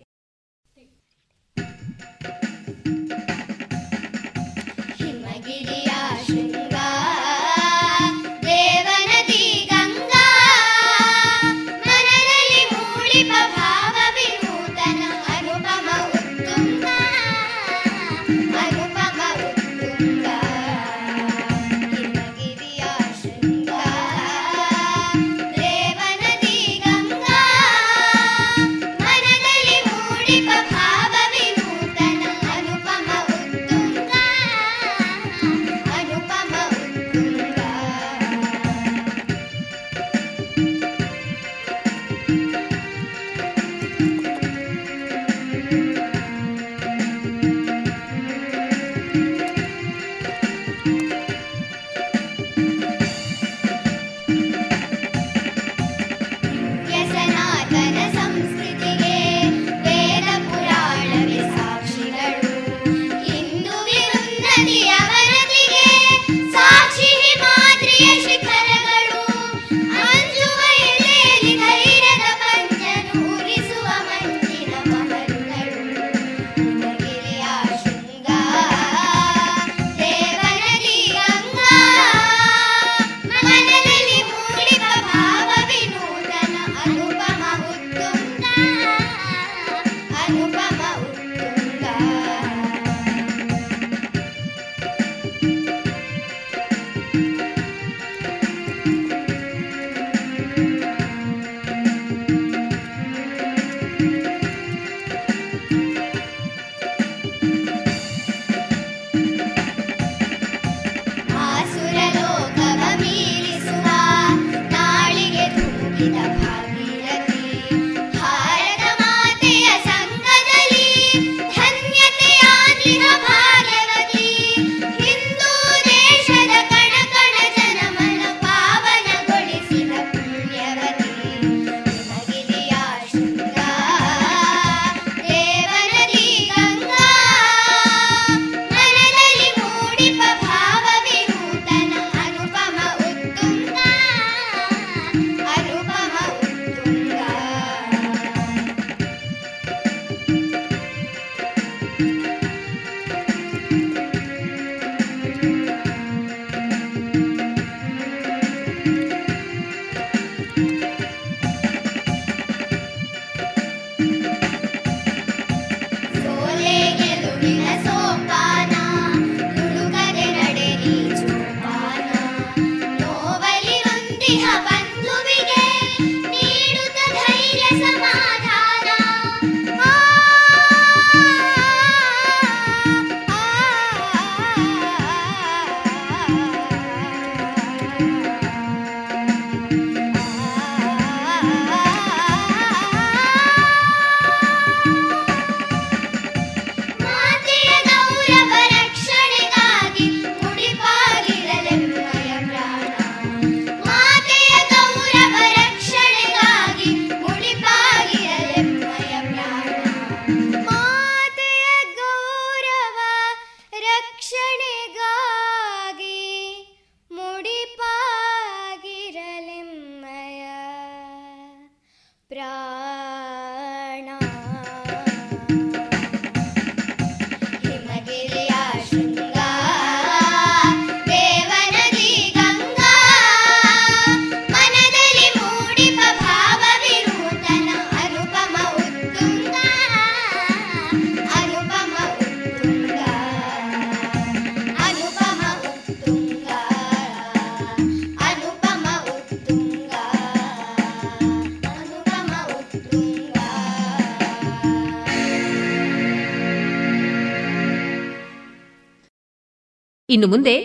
ಇನ್ನು ಮುಂದೆ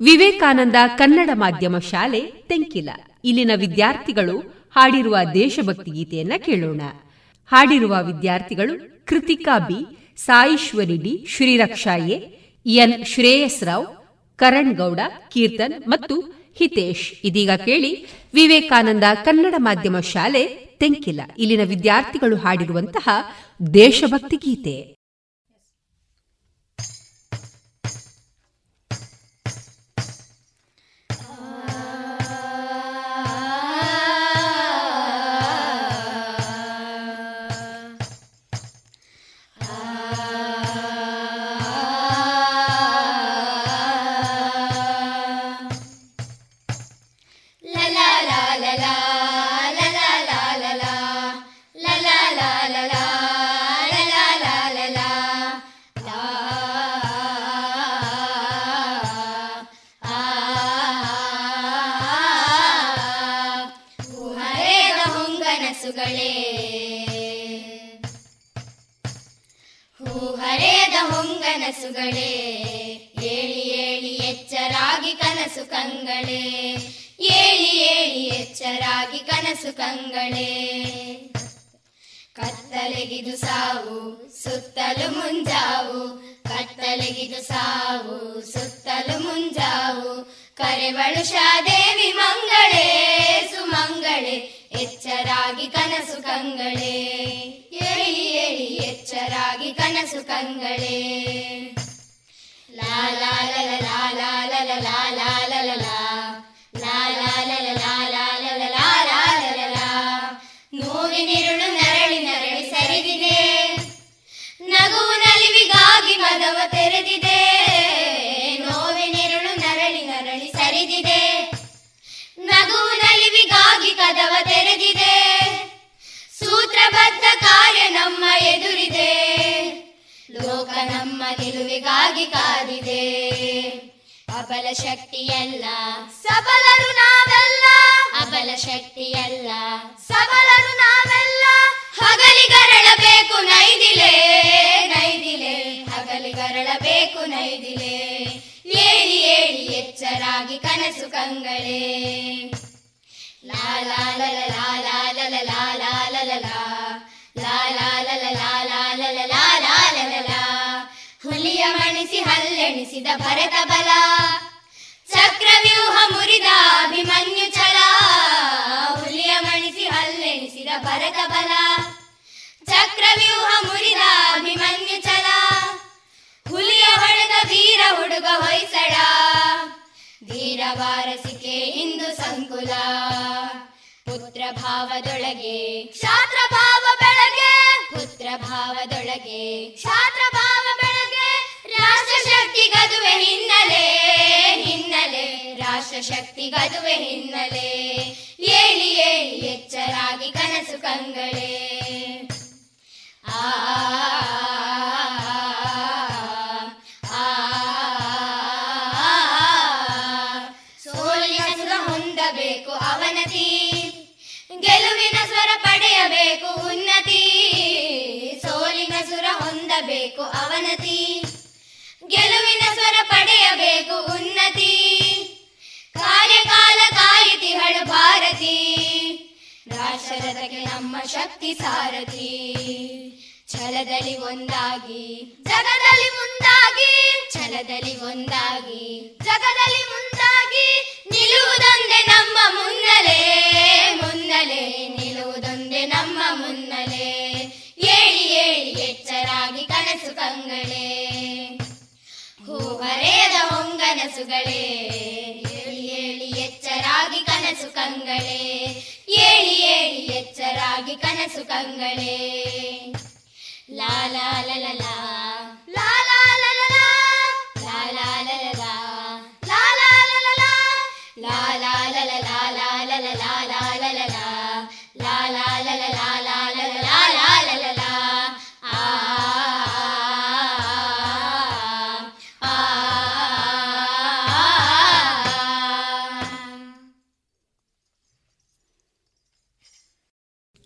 ವಿವೇಕಾನಂದ ಕನ್ನಡ ಮಾಧ್ಯಮ ಶಾಲೆ ತೆಂಕಿಲ. ಇಲ್ಲಿನ ವಿದ್ಯಾರ್ಥಿಗಳು ಹಾಡಿರುವ ದೇಶಭಕ್ತಿ ಗೀತೆಯನ್ನ ಕೇಳೋಣ. ಹಾಡಿರುವ ವಿದ್ಯಾರ್ಥಿಗಳು Krithika B, Saishwari D, Shreeraksha N Shreyas Rao Karan Gowda, Keerthan ಮತ್ತು ಹಿತೇಶ್. ಇದೀಗ ಕೇಳಿ ವಿವೇಕಾನಂದ ಕನ್ನಡ ಮಾಧ್ಯಮ ಶಾಲೆ ತೆಂಕಿಲ. ಇಲ್ಲಿನ ವಿದ್ಯಾರ್ಥಿಗಳು ಹಾಡಿರುವಂತಹ ದೇಶಭಕ್ತಿ ಗೀತೆ. ಸುಖಂಗಳೇ ಕತ್ತಲೆಗಿದು ಸಾವು, ಸುತ್ತಲು ಮುಂಜಾವು. ಕತ್ತಲೆಗಿದು ಸಾವು, ಸುತ್ತಲು ಮುಂಜಾವು. ಶಾದೇವಿ ಮಂಗಳೇ, ಸುಮಂಗಳೇ, ಎಚ್ಚರಾಗಿ ಕನಸು ಕಂಗಳೇ. ಏಳಿ ಏಳಿ, ಎಚ್ಚರಾಗಿ ಕನಸು ಕಂಗಳೇ. ಲಾ ಲಾ ಲಲ ಲಾಲ ಲಾಲ ಎದುರಿದೆ. ಲೋಕ ನಮ್ಮ ನಿಲುವಿಗಾಗಿ ಕಾದಿದೆ. ಅಬಲ ಶಕ್ತಿಯಲ್ಲ. ಸಬಲರು ನಾವೆಲ್ಲ. ಅಬಲ ಶಕ್ತಿಯಲ್ಲ. ಸಬಲರು ನಾವೆಲ್ಲ. ಹಗಲಿಗರಳಬೇಕು ನೈದಿಲೆ. ನೈದಿಲೆ. ಹಗಲಿಗರಳಬೇಕು ನೈದಿಲೆ. ಏಳಿ ಏಳಿ ಎಚ್ಚರಾಗಿ ಕನಸು ಕಂಗಳೇ. ಲಾಲಾಲ ಲಾ ಲಲ ಲಾ ಲಾ ಲಾ ಹುಲಿಯ ಮಣಿಸಿ ಹಲ್ಲೆಣಿಸಿದ ಭರತ ಬಲ ಚಕ್ರವ್ಯೂಹ ಮುರಿದ ಅಭಿಮನ್ಯು ಛಲ ಹುಲಿಯ ಮಣಿಸಿ ಹಲ್ಲೆಣಿಸಿದ ಭರತ ಬಲ ಚಕ್ರವ್ಯೂಹ ಮುರಿದ ಅಭಿಮನ್ಯು ಛಲ ಹುಲಿಯ ಹೊಡೆದ ವೀರ ಹುಡುಗ ಹೊಯ್ಸಳ ಧೀರವಾರಸಿಕೆ ಇಂದು ಸಂಕುಲ ಪುತ್ರ ಭಾವದೊಳಗೆ ಕ್ಷಾತ್ರ ಭಾವ ಬೆಳಗೆ ಪುತ್ರ ಭಾವದೊಳಗೆ ಕ್ಷಾತ್ರ ಭಾವ ಬೆಳಗೆ ರಾಷ್ಟ್ರ ಶಕ್ತಿ ಗದುವೆ ಹಿನ್ನೆಲೆ ಹಿನ್ನೆಲೆ ರಾಷ್ಟ್ರ ಶಕ್ತಿ ಗದುವೆ ಹಿನ್ನೆಲೆ ಏಳಿ ಏಳಿ ಎಚ್ಚರಾಗಿ ಕನಸು ಕಂಗಳೇ ಆ ಪಡೆಯಬೇಕು ಉನ್ನತಿ. ಸೋಲಿನ ಸುರ ಹೊಂದಬೇಕು ಅವನತಿ. ಗೆಲುವಿನ ಸ್ವರ ಪಡೆಯಬೇಕು ಉನ್ನತಿ. ಕಾರ್ಯಕಾಲ ಕಾಯಿತಿಹಳು ಭಾರತಿ. ರಾಷ್ಟ್ರದಕ್ಕೆ ನಮ್ಮ ಶಕ್ತಿ ಸಾರಥಿ. ಛಲದಲ್ಲಿ ಒಂದಾಗಿ, ಜಗದಲ್ಲಿ ಮುಂದಾಗಿ, ಛಲದಲ್ಲಿ ಒಂದಾಗಿ, ಜಗದಲ್ಲಿ ಮುಂದಾಗಿ ನಿಲ್ಲುವುದೊಂದೇ ನಮ್ಮ ಮುನ್ನಲೆ ಮುನ್ನಲೆ, ನಿಲ್ಲುವುದೊಂದೇ ನಮ್ಮ ಮುನ್ನಲೆ. ಏಳಿ ಏಳಿ ಎಚ್ಚರಾಗಿ ಕನಸು ಕಂಗಳೇ, ಹೂವರೆಯದ ಹೊಂಗನಸುಗಳೇ ಏಳಿ ಏಳಿ ಎಚ್ಚರಾಗಿ ಕನಸು ಕಂಗಳೇ, ಏಳಿ ಏಳಿ ಎಚ್ಚರಾಗಿ ಕನಸು ಕಂಗಳೇ. la la la la la. La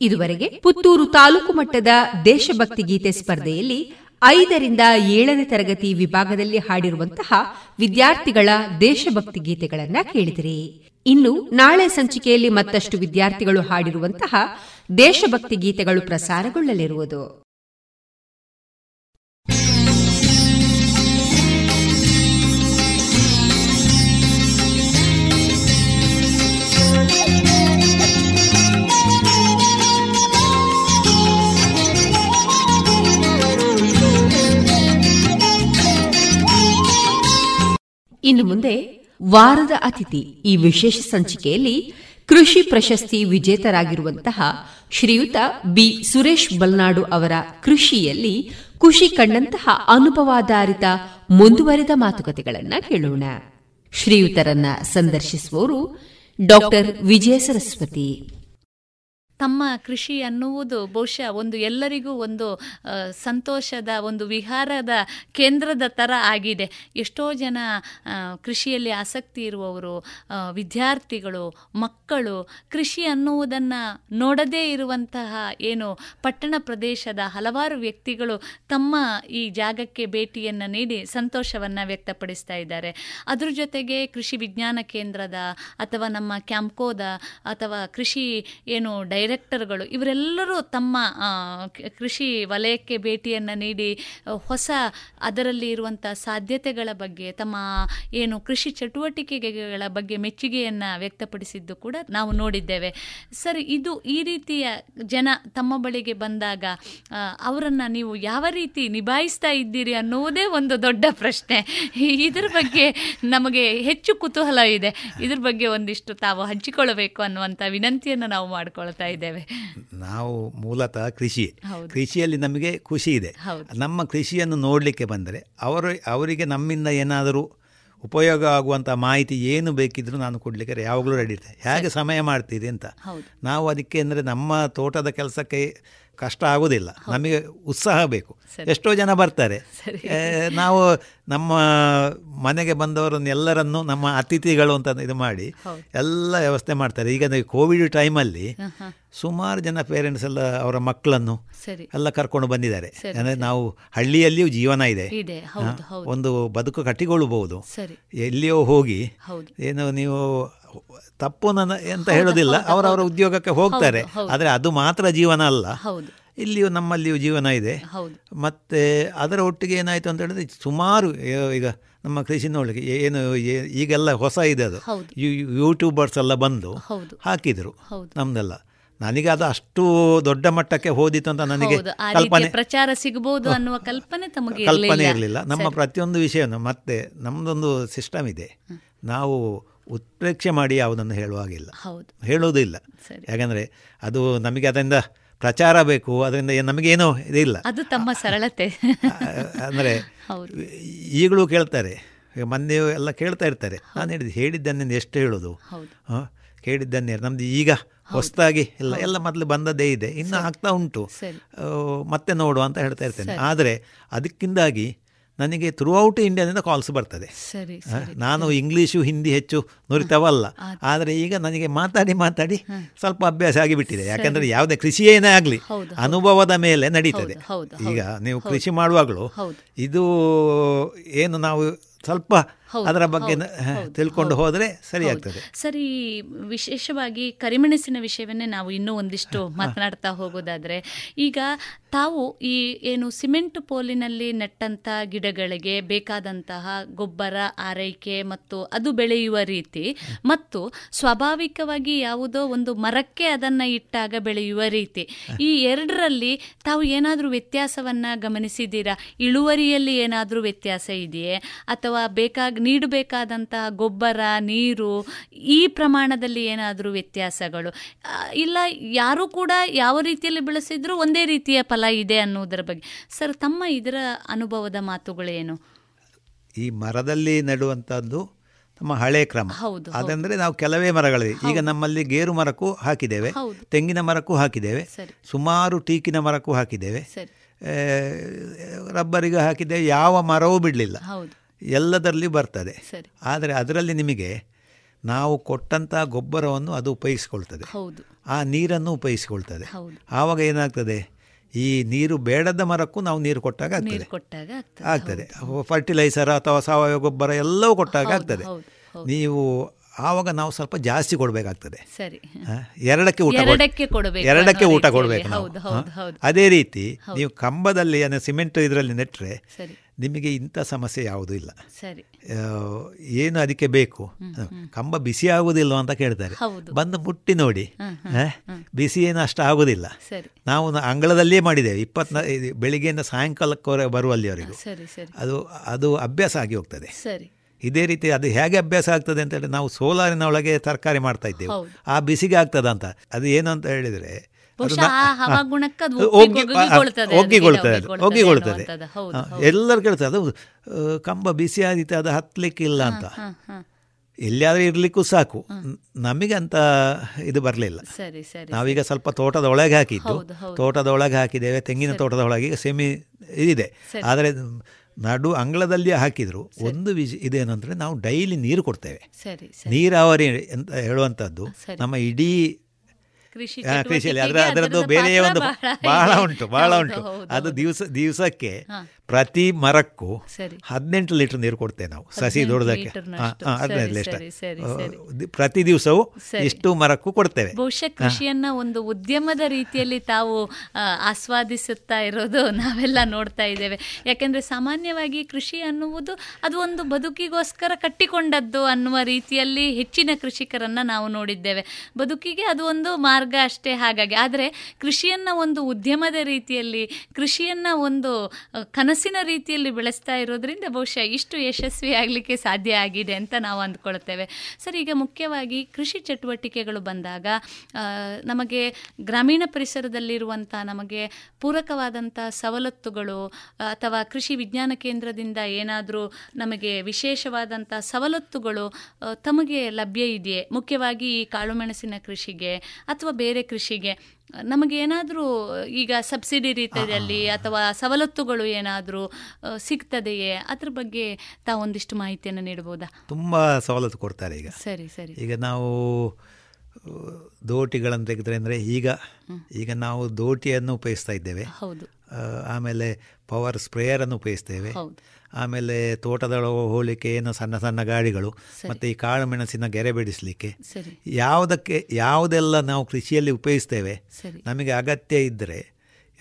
ಇದುವರೆಗೆ ಪುತ್ತೂರು ತಾಲೂಕು ಮಟ್ಟದ ದೇಶಭಕ್ತಿ ಗೀತೆ ಸ್ಪರ್ಧೆಯಲ್ಲಿ ಐದರಿಂದ ಏಳನೇ ತರಗತಿ ವಿಭಾಗದಲ್ಲಿ ಹಾಡಿರುವಂತಹ ವಿದ್ಯಾರ್ಥಿಗಳ ದೇಶಭಕ್ತಿ ಗೀತೆಗಳನ್ನ ಕೇಳಿದಿರಿ. ಇನ್ನು ನಾಳೆ ಸಂಚಿಕೆಯಲ್ಲಿ ಮತ್ತಷ್ಟು ವಿದ್ಯಾರ್ಥಿಗಳು ಹಾಡಿರುವಂತಹ ದೇಶಭಕ್ತಿ ಗೀತೆಗಳು ಪ್ರಸಾರಗೊಳ್ಳಲಿರುವುದು. ಇನ್ನು ಮುಂದೆ ವಾರದ ಅತಿಥಿ ಈ ವಿಶೇಷ ಸಂಚಿಕೆಯಲ್ಲಿ ಕೃಷಿ ಪ್ರಶಸ್ತಿ ವಿಜೇತರಾಗಿರುವಂತಹ ಶ್ರೀಯುತ ಬಿ. ಸುರೇಶ್ ಬಲ್ನಾಡು ಅವರ ಕೃಷಿಯಲ್ಲಿ ಖುಷಿ ಕಂಡಂತಹ ಅನುಭವಾಧಾರಿತ ಮುಂದುವರೆದ ಮಾತುಕತೆಗಳನ್ನು ಕೇಳೋಣ ಶ್ರೀಯುತರನ್ನ ಸಂದರ್ಶಿಸುವವರು ಡಾಕ್ಟರ್ ವಿಜಯ ಸರಸ್ವತಿ. ತಮ್ಮ ಕೃಷಿ ಅನ್ನುವುದು ಬಹುಶಃ ಒಂದು ಎಲ್ಲರಿಗೂ ಒಂದು ಸಂತೋಷದ, ಒಂದು ವಿಹಾರದ ಕೇಂದ್ರದ ಥರ ಆಗಿದೆ. ಎಷ್ಟೋ ಜನ ಕೃಷಿಯಲ್ಲಿ ಆಸಕ್ತಿ ಇರುವವರು ವಿದ್ಯಾರ್ಥಿಗಳು, ಮಕ್ಕಳು, ಕೃಷಿ ಅನ್ನುವುದನ್ನು ನೋಡದೇ ಇರುವಂತಹ ಏನು ಪಟ್ಟಣ ಪ್ರದೇಶದ ಹಲವಾರು ವ್ಯಕ್ತಿಗಳು ತಮ್ಮ ಈ ಜಾಗಕ್ಕೆ ಭೇಟಿಯನ್ನು ನೀಡಿ ಸಂತೋಷವನ್ನು ವ್ಯಕ್ತಪಡಿಸ್ತಾ ಇದ್ದಾರೆ. ಅದ್ರ ಜೊತೆಗೆ ಕೃಷಿ ವಿಜ್ಞಾನ ಕೇಂದ್ರದ ಅಥವಾ ನಮ್ಮ ಕ್ಯಾಂಪ್ಕೋದ ಅಥವಾ ಕೃಷಿ ಏನು ಡೈರೆಕ್ಟ್ ಡೈರೆಕ್ಟರ್ಗಳು ಇವರೆಲ್ಲರೂ ತಮ್ಮ ಕೃಷಿ ವಲಯಕ್ಕೆ ಭೇಟಿಯನ್ನು ನೀಡಿ ಹೊಸ ಅದರಲ್ಲಿ ಇರುವಂಥ ಸಾಧ್ಯತೆಗಳ ಬಗ್ಗೆ, ತಮ್ಮ, ಏನು ಕೃಷಿ ಚಟುವಟಿಕೆಗಳ ಬಗ್ಗೆ ಮೆಚ್ಚುಗೆಯನ್ನು ವ್ಯಕ್ತಪಡಿಸಿದ್ದು ಕೂಡ ನಾವು ನೋಡಿದ್ದೇವೆ. ಸರ್, ಇದು ಈ ರೀತಿಯ ಜನ ತಮ್ಮ ಬಳಿಗೆ ಬಂದಾಗ ಅವರನ್ನು ನೀವು ಯಾವ ರೀತಿ ನಿಭಾಯಿಸ್ತಾ ಇದ್ದೀರಿ ಅನ್ನುವುದೇ ಒಂದು ದೊಡ್ಡ ಪ್ರಶ್ನೆ. ಇದರ ಬಗ್ಗೆ ನಮಗೆ ಹೆಚ್ಚು ಕುತೂಹಲ ಇದೆ. ಇದ್ರ ಬಗ್ಗೆ ಒಂದಿಷ್ಟು ತಾವು ಹಂಚಿಕೊಳ್ಳಬೇಕು ಅನ್ನುವಂಥ ವಿನಂತಿಯನ್ನು ನಾವು ಮಾಡ್ಕೊಳ್ತಾ ಇದ್ದೇವೆ. ನಾವು ಮೂಲತಃ ಕೃಷಿ. ಕೃಷಿಯಲ್ಲಿ ನಮಗೆ ಖುಷಿ ಇದೆ. ನಮ್ಮ ಕೃಷಿಯನ್ನು ನೋಡಲಿಕ್ಕೆ ಬಂದರೆ ಅವರು ಅವರಿಗೆ ನಮ್ಮಿಂದ ಏನಾದರೂ ಉಪಯೋಗ ಆಗುವಂಥ ಮಾಹಿತಿ ಏನು ಬೇಕಿದ್ರೂ ನಾನು ಕೊಡಲಿಕ್ಕೆ ಯಾವಾಗಲೂ ರೆಡಿ ಇರ್ತೇನೆ. ಹೇಗೆ ಸಮಯ ಮಾಡ್ತೀರಿ ಅಂತ. ನಾವು ಅದಕ್ಕೆ ಅಂದರೆ ನಮ್ಮ ತೋಟದ ಕೆಲಸಕ್ಕೆ ಕಷ್ಟ ಆಗೋದಿಲ್ಲ. ನಮಗೆ ಉತ್ಸಾಹ ಬೇಕು. ಎಷ್ಟೋ ಜನ ಬರ್ತಾರೆ. ನಾವು ನಮ್ಮ ಮನೆಗೆ ಬಂದವರನ್ನು ಎಲ್ಲರನ್ನು ನಮ್ಮ ಅತಿಥಿಗಳು ಅಂತ ಇದು ಮಾಡಿ ಎಲ್ಲ ವ್ಯವಸ್ಥೆ ಮಾಡ್ತಾರೆ. ಈಗ ಕೋವಿಡ್ ಟೈಮಲ್ಲಿ ಸುಮಾರು ಜನ ಪೇರೆಂಟ್ಸ್ ಎಲ್ಲ ಅವರ ಮಕ್ಕಳನ್ನು ಎಲ್ಲ ಕರ್ಕೊಂಡು ಬಂದಿದ್ದಾರೆ. ಅಂದರೆ ನಾವು ಹಳ್ಳಿಯಲ್ಲಿಯೂ ಜೀವನ ಇದೆ. ಒಂದು ಬದುಕು ಕಟ್ಟಿಕೊಳ್ಳಬಹುದು. ಎಲ್ಲಿಯೋ ಹೋಗಿ ಏನು ನೀವು ತಪ್ಪು ನನ್ನ ಅಂತ ಹೇಳೋದಿಲ್ಲ ಅವರವರ ಉದ್ಯೋಗಕ್ಕೆ ಹೋಗ್ತಾರೆ. ಆದರೆ ಅದು ಮಾತ್ರ ಜೀವನ ಅಲ್ಲ. ಇಲ್ಲಿಯೂ ನಮ್ಮಲ್ಲಿಯೂ ಜೀವನ ಇದೆ. ಮತ್ತೆ ಅದರ ಒಟ್ಟಿಗೆ ಏನಾಯಿತು ಅಂತ ಹೇಳಿದ್ರೆ ಸುಮಾರು ಈಗ ನಮ್ಮ ಕೃಷಿ ನೋಡಲಿಕ್ಕೆ ಏನು ಈಗೆಲ್ಲ ಹೊಸ ಇದೆ ಅದು. ಯೂಟ್ಯೂಬರ್ಸ್ ಎಲ್ಲ ಬಂದು ಹಾಕಿದರು ನಮ್ದೆಲ್ಲ. ನನಗೆ ಅದು ಅಷ್ಟು ದೊಡ್ಡ ಮಟ್ಟಕ್ಕೆ ಹೋದಿತ್ತು ಅಂತ ನನಗೆ ಕಲ್ಪನೆ ಪ್ರಚಾರ ಸಿಗಬಹುದು ಅನ್ನುವ ಕಲ್ಪನೆ ಕಲ್ಪನೆ ಇರಲಿಲ್ಲ. ನಮ್ಮ ಪ್ರತಿಯೊಂದು ವಿಷಯವನ್ನು ಮತ್ತೆ ನಮ್ದೊಂದು ಸಿಸ್ಟಮ್ ಇದೆ. ನಾವು ಉತ್ಪ್ರೇಕ್ಷೆ ಮಾಡಿ ಯಾವುದನ್ನು ಹೇಳುವಾಗಿಲ್ಲ ಹೇಳುವುದಿಲ್ಲ. ಯಾಕಂದರೆ ಅದು ನಮಗೆ ಅದರಿಂದ ಪ್ರಚಾರ ಬೇಕು ಅದರಿಂದ ನಮಗೇನೋ ಇದಿಲ್ಲ. ಅದು ತಮ್ಮ ಸರಳತೆ. ಅಂದರೆ ಈಗಲೂ ಕೇಳ್ತಾರೆ. ಮೊನ್ನೆ ಎಲ್ಲ ಕೇಳ್ತಾ ಇರ್ತಾರೆ. ನಾನು ಹೇಳಿದ್ದು ಹೇಳಿದ್ದನ್ನೇ ಎಷ್ಟು ಹೇಳೋದು? ಹಾಂ? ಕೇಳಿದ್ದನ್ನೇ ನಮ್ದು ಈಗ ಹೊಸದಾಗಿ ಎಲ್ಲ ಎಲ್ಲ ಮೊದಲು ಬಂದದ್ದೇ ಇದೆ. ಇನ್ನು ಆಗ್ತಾ ಉಂಟು. ಮತ್ತೆ ನೋಡು ಅಂತ ಹೇಳ್ತಾ ಇರ್ತೇನೆ. ಆದರೆ ಅದಕ್ಕಿಂದಾಗಿ ನನಗೆ ಥ್ರೂ ಔಟ್ ಇಂಡಿಯಾದಿಂದ ಕಾಲ್ಸ್ ಬರ್ತದೆ ನಾನು ಇಂಗ್ಲೀಷು ಹಿಂದಿ ಹೆಚ್ಚು ನುರಿತವಲ್ಲ. ಆದರೆ ಈಗ ನನಗೆ ಮಾತಾಡಿ ಮಾತಾಡಿ ಸ್ವಲ್ಪ ಅಭ್ಯಾಸ ಆಗಿಬಿಟ್ಟಿದೆ. ಯಾಕಂದರೆ ಯಾವುದೇ ಕೃಷಿ ಏನೇ ಆಗಲಿ ಅನುಭವದ ಮೇಲೆ ನಡೀತದೆ. ಈಗ ನೀವು ಕೃಷಿ ಮಾಡುವಾಗಲೂ ಇದು ಏನು ನಾವು ಸ್ವಲ್ಪ ಅದರ ಬಗ್ಗೆ ತಿಳ್ಕೊಂಡು ಹೋದರೆ ಸರಿ ಆಗ್ತದೆ. ಸರಿ ವಿಶೇಷವಾಗಿ ಕರಿಮೆಣಸಿನ ವಿಷಯವನ್ನೇ ನಾವು ಇನ್ನೂ ಒಂದಿಷ್ಟು ಮಾತನಾಡ್ತಾ ಹೋಗೋದಾದ್ರೆ ಈಗ ತಾವು ಈ ಏನು ಸಿಮೆಂಟ್ ಪೋಲಿನಲ್ಲಿ ನೆಟ್ಟಂತ ಗಿಡಗಳಿಗೆ ಬೇಕಾದಂತಹ ಗೊಬ್ಬರ ಆರೈಕೆ ಮತ್ತು ಅದು ಬೆಳೆಯುವ ರೀತಿ ಮತ್ತು ಸ್ವಾಭಾವಿಕವಾಗಿ ಯಾವುದೋ ಒಂದು ಮರಕ್ಕೆ ಅದನ್ನ ಇಟ್ಟಾಗ ಬೆಳೆಯುವ ರೀತಿ ಈ ಎರಡರಲ್ಲಿ ತಾವು ಏನಾದರೂ ವ್ಯತ್ಯಾಸವನ್ನ ಗಮನಿಸಿದ್ದೀರಾ? ಇಳುವರಿಯಲ್ಲಿ ಏನಾದರೂ ವ್ಯತ್ಯಾಸ ಇದೆಯೇ? ಅಥವಾ ಬೇಕಾಗ ನೀಡಬೇಕಾದಂತಹ ಗೊಬ್ಬರ ನೀರು ಈ ಪ್ರಮಾಣದಲ್ಲಿ ಏನಾದರೂ ವ್ಯತ್ಯಾಸಗಳು. ಇಲ್ಲ ಯಾರು ಕೂಡ ಯಾವ ರೀತಿಯಲ್ಲಿ ಬೆಳೆಸಿದ್ರು ಒಂದೇ ರೀತಿಯ ಫಲ ಇದೆ ಅನ್ನೋದರ ಬಗ್ಗೆ. ಸರ್ ತಮ್ಮ ಇದರ ಅನುಭವದ ಮಾತುಗಳೇನು? ಈ ಮರದಲ್ಲಿ ನೆಡುವಂಥದ್ದು ನಮ್ಮ ಹಳೆ ಕ್ರಮ. ಅದಂದ್ರೆ ನಾವು ಕೆಲವೇ ಮರಗಳಿವೆ. ಈಗ ನಮ್ಮಲ್ಲಿ ಗೇರು ಮರಕ್ಕೂ ಹಾಕಿದ್ದೇವೆ ತೆಂಗಿನ ಮರಕ್ಕೂ ಹಾಕಿದ್ದೇವೆ ಸುಮಾರು ಟೀಕಿನ ಮರಕ್ಕೂ ಹಾಕಿದ್ದೇವೆ. ರಬ್ಬರಿಗೂ ಹಾಕಿದ್ದೇವೆ ಯಾವ ಮರವೂ ಬಿಡಲಿಲ್ಲ. ಎಲ್ಲದರಲ್ಲಿ ಬರ್ತದೆ. ಆದರೆ ಅದರಲ್ಲಿ ನಿಮಗೆ ನಾವು ಕೊಟ್ಟಂಥ ಗೊಬ್ಬರವನ್ನು ಅದು ಉಪಯೋಗಿಸ್ಕೊಳ್ತದೆ. ಆ ನೀರನ್ನು ಉಪಯೋಗಿಸ್ಕೊಳ್ತದೆ. ಆವಾಗ ಏನಾಗ್ತದೆ? ಈ ನೀರು ಬೇಡದ ಮರಕ್ಕೂ ನಾವು ನೀರು ಕೊಟ್ಟಾಗ ಆಗ್ತದೆ. ಆಗ್ತದೆ. ಫರ್ಟಿಲೈಸರ್ ಅಥವಾ ಸಾವಯವ ಗೊಬ್ಬರ ಎಲ್ಲವೂ ಕೊಟ್ಟಾಗ ಆಗ್ತದೆ. ನೀವು ಆವಾಗ ನಾವು ಸ್ವಲ್ಪ ಜಾಸ್ತಿ ಕೊಡಬೇಕಾಗ್ತದೆ. ಸರಿ. ಎರಡಕ್ಕೆ ಊಟ ಎರಡಕ್ಕೆ ಕೊಡಬೇಕು ಎರಡಕ್ಕೆ ಊಟ ಕೊಡಬೇಕು ನಾವು. ಅದೇ ರೀತಿ ನೀವು ಕಂಬದಲ್ಲಿ ಅಂದರೆ ಸಿಮೆಂಟ್ ಇದರಲ್ಲಿ ನೆಟ್ಟರೆ ನಿಮಗೆ ಇಂಥ ಸಮಸ್ಯೆ ಯಾವುದೂ ಇಲ್ಲ. ಸರಿ. ಏನು ಅದಕ್ಕೆ ಬೇಕು? ಕಂಬ ಬಿಸಿ ಆಗುವುದಿಲ್ಲ ಅಂತ ಕೇಳ್ತಾರೆ. ಬಂದು ಮುಟ್ಟಿ ನೋಡಿ. ಬಿಸಿ ಏನು ಅಷ್ಟು ಆಗುವುದಿಲ್ಲ ನಾವು ಅಂಗಳದಲ್ಲಿಯೇ ಮಾಡಿದ್ದೇವೆ. ಇಪ್ಪತ್ನ ಬೆಳಿಗ್ಗೆಯಿಂದ ಸಾಯಂಕಾಲಕ್ಕೆ ಬರುವಲ್ಲಿವರೆಗೂ ಸರಿ. ಅದು ಅದು ಅಭ್ಯಾಸ ಆಗಿ ಹೋಗ್ತದೆ. ಸರಿ. ಇದೇ ರೀತಿ ಅದು ಹೇಗೆ ಅಭ್ಯಾಸ ಆಗ್ತದೆ ಅಂತೇಳಿ ನಾವು ಸೋಲಾರಿನ ಒಳಗೆ ತರಕಾರಿ ಮಾಡ್ತಾ ಇದ್ದೇವೆ. ಆ ಬಿಸಿಗೆ ಆಗ್ತದ ಅಂತ. ಅದು ಏನು ಅಂತ ಹೇಳಿದ್ರೆ ಅದು ಬಹುಶಃ ನ- ಆ ಹಾ. ಹವಾಗುಣಕ್ಕೆ ಅದು ಒಗ್ಗಿ- ಒಗ್ಗಿ- ಒಗ್ಗಿಕೊಳ್ತದೆ ಅದು, ಒಗ್ಗಿಕೊಳ್ತದೆ ಅದು, ಒಗ್ಗಿಕೊಳ್ತದೆ ಒಗ್ಗಿಕೊಳ್ತದೆ ಹೌದು, ಎಲ್ಲರೂ ಕೇಳ್ತಾರೆ ಅದು ಕಂಬ ಬಿಸಿ ಆದಿತ್ತು ಅದು ಹತ್ತಲಿಕ್ಕಿಲ್ಲ ಅಂತ. ಎಲ್ಲಿಯಾದ್ರೂ ಇರ್ಲಿಕ್ಕೂ ಸಾಕು. ನಮಗೆ ಅಂತ ಇದು ಬರಲಿಲ್ಲ. ನಾವೀಗ ಸ್ವಲ್ಪ ತೋಟದ ಒಳಗೆ ಹಾಕಿದ್ದು. ತೋಟದ ಒಳಗೆ ಹಾಕಿದ್ದೇವೆ ತೆಂಗಿನ ತೋಟದ ಒಳಗೆ ಈಗ ಸೆಮಿ ಇದಿದೆ ಆದರೆ ನಡು ಅಂಗಳದಲ್ಲಿ ಹಾಕಿದ್ರು. ಒಂದು ವಿಷ ಇದೇನಂದ್ರೆ ನಾವು ಡೈಲಿ ನೀರು ಕೊಡ್ತೇವೆ. ನೀರಾವರಿ ಅಂತ ಹೇಳುವಂಥದ್ದು. ನಮ್ಮ ಇಡೀ ಕೃಷಿಯಲ್ಲಿ ಅದರ ಅದರದ್ದು ಅದರದ ಬೇರೆಯೇ ಒಂದು ಬಹಳ ಉಂಟು ಬಹಳ ಉಂಟು. ಅದು. ದಿವಸ ದಿವಸಕ್ಕೆ. ಪ್ರತಿ ಮರಕ್ಕೂ. ಹದಿನೆಂಟು ಲೀಟರ್ ನೀರು ಕೊಡ್ತೇವೆ ನಾವು ಸಸಿ ದೊಡ್ಡದಕ್ಕೆ. ಹದಿನೈದು ಲೀಟರ್. ಪ್ರತಿ ದಿವಸವೂ ಇಷ್ಟು ಮರಕ್ಕೂ ಕೊಡ್ತೇವೆ. ಬಹುಶಃ ಕೃಷಿಯನ್ನ ಒಂದು ಉದ್ಯಮದ ರೀತಿಯಲ್ಲಿ ತಾವು ಆಸ್ವಾದಿಸುತ್ತಾ ಇರೋದು ನಾವೆಲ್ಲ ನೋಡ್ತಾ ಇದ್ದೇವೆ. ಯಾಕೆಂದ್ರೆ ಸಾಮಾನ್ಯವಾಗಿ ಕೃಷಿ ಅನ್ನುವುದು ಅದು ಒಂದು ಬದುಕಿಗೋಸ್ಕರ ಕಟ್ಟಿಕೊಂಡದ್ದು ಅನ್ನುವ ರೀತಿಯಲ್ಲಿ ಹೆಚ್ಚಿನ ಕೃಷಿಕರನ್ನ ನಾವು ನೋಡಿದ್ದೇವೆ. ಬದುಕಿಗೆ ಅದು ಒಂದು ಮಾರ್ಗ ಅಷ್ಟೇ ಹಾಗಾಗಿ. ಆದರೆ ಕೃಷಿಯನ್ನ ಒಂದು ಉದ್ಯಮದ ರೀತಿಯಲ್ಲಿ ಕೃಷಿಯನ್ನ ಒಂದು ಆ, ಕನಸಿನ ರೀತಿಯಲ್ಲಿ ಬೆಳೆಸ್ತಾ ಇರೋದ್ರಿಂದ ಬಹುಶಃ ಇಷ್ಟು ಯಶಸ್ವಿ ಆಗಲಿಕ್ಕೆ ಸಾಧ್ಯ ಆಗಿದೆ ಅಂತ ನಾವು ಅಂದ್ಕೊಳ್ತೇವೆ. ಸರ್, ಈಗ ಮುಖ್ಯವಾಗಿ ಕೃಷಿ ಚಟುವಟಿಕೆಗಳು ಬಂದಾಗ ನಮಗೆ ಗ್ರಾಮೀಣ ಪರಿಸರದಲ್ಲಿರುವಂಥ ನಮಗೆ ಪೂರಕವಾದಂಥ ಸವಲತ್ತುಗಳು, ಅಥವಾ ಕೃಷಿ ವಿಜ್ಞಾನ ಕೇಂದ್ರದಿಂದ ಏನಾದರೂ ನಮಗೆ ವಿಶೇಷವಾದಂಥ ಸವಲತ್ತುಗಳು ತಮಗೆ ಲಭ್ಯ ಇದೆಯೇ? ಮುಖ್ಯವಾಗಿ ಈ ಕಾಳುಮೆಣಸಿನ ಕೃಷಿಗೆ, ಅಥವಾ ಬೇರೆ ಕೃಷಿಗೆ? ನಮಗೆ ಏನಾದರೂ ಈಗ ಸಬ್ಸಿಡಿ ರೀತಿಯಲ್ಲಿ ಅಥವಾ ಸವಲತ್ತುಗಳು ಏನಾದರೂ ಸಿಗ್ತದೆಯೇ? ಅದ್ರ ಬಗ್ಗೆ ತಾವೊಂದಿಷ್ಟು ಮಾಹಿತಿಯನ್ನು ನೀಡಬಹುದಾ ತುಂಬ ಸವಲತ್ತು ಕೊಡ್ತಾರೆ ಈಗ. ಸರಿ ಸರಿ. ಈಗ ನಾವು ದೋಟಿಗಳನ್ನು ತೆಗೆದ್ರೆ ಅಂದರೆ ಈಗ ಈಗ ನಾವು ದೋಟಿಯನ್ನು ಉಪಯೋಗಿಸ್ತಾ ಇದ್ದೇವೆ. ಹೌದು. ಆಮೇಲೆ ಪವರ್ ಸ್ಪ್ರೇಯರನ್ನು ಉಪಯೋಗಿಸ್ತೇವೆ. ಹೌದು. ಆಮೇಲೆ ತೋಟದೊಳಗೆ ಹೋಗಲಿಕ್ಕೆ ಏನು ಸಣ್ಣ ಸಣ್ಣ ಗಾಡಿಗಳು. ಮತ್ತು ಈ ಕಾಳು ಮೆಣಸಿನ ಗೆರೆ ಬಿಡಿಸಲಿಕ್ಕೆ. ಯಾವುದಕ್ಕೆ ಯಾವುದೆಲ್ಲ ನಾವು ಕೃಷಿಯಲ್ಲಿ ಉಪಯೋಗಿಸ್ತೇವೆ ನಮಗೆ ಅಗತ್ಯ ಇದ್ದರೆ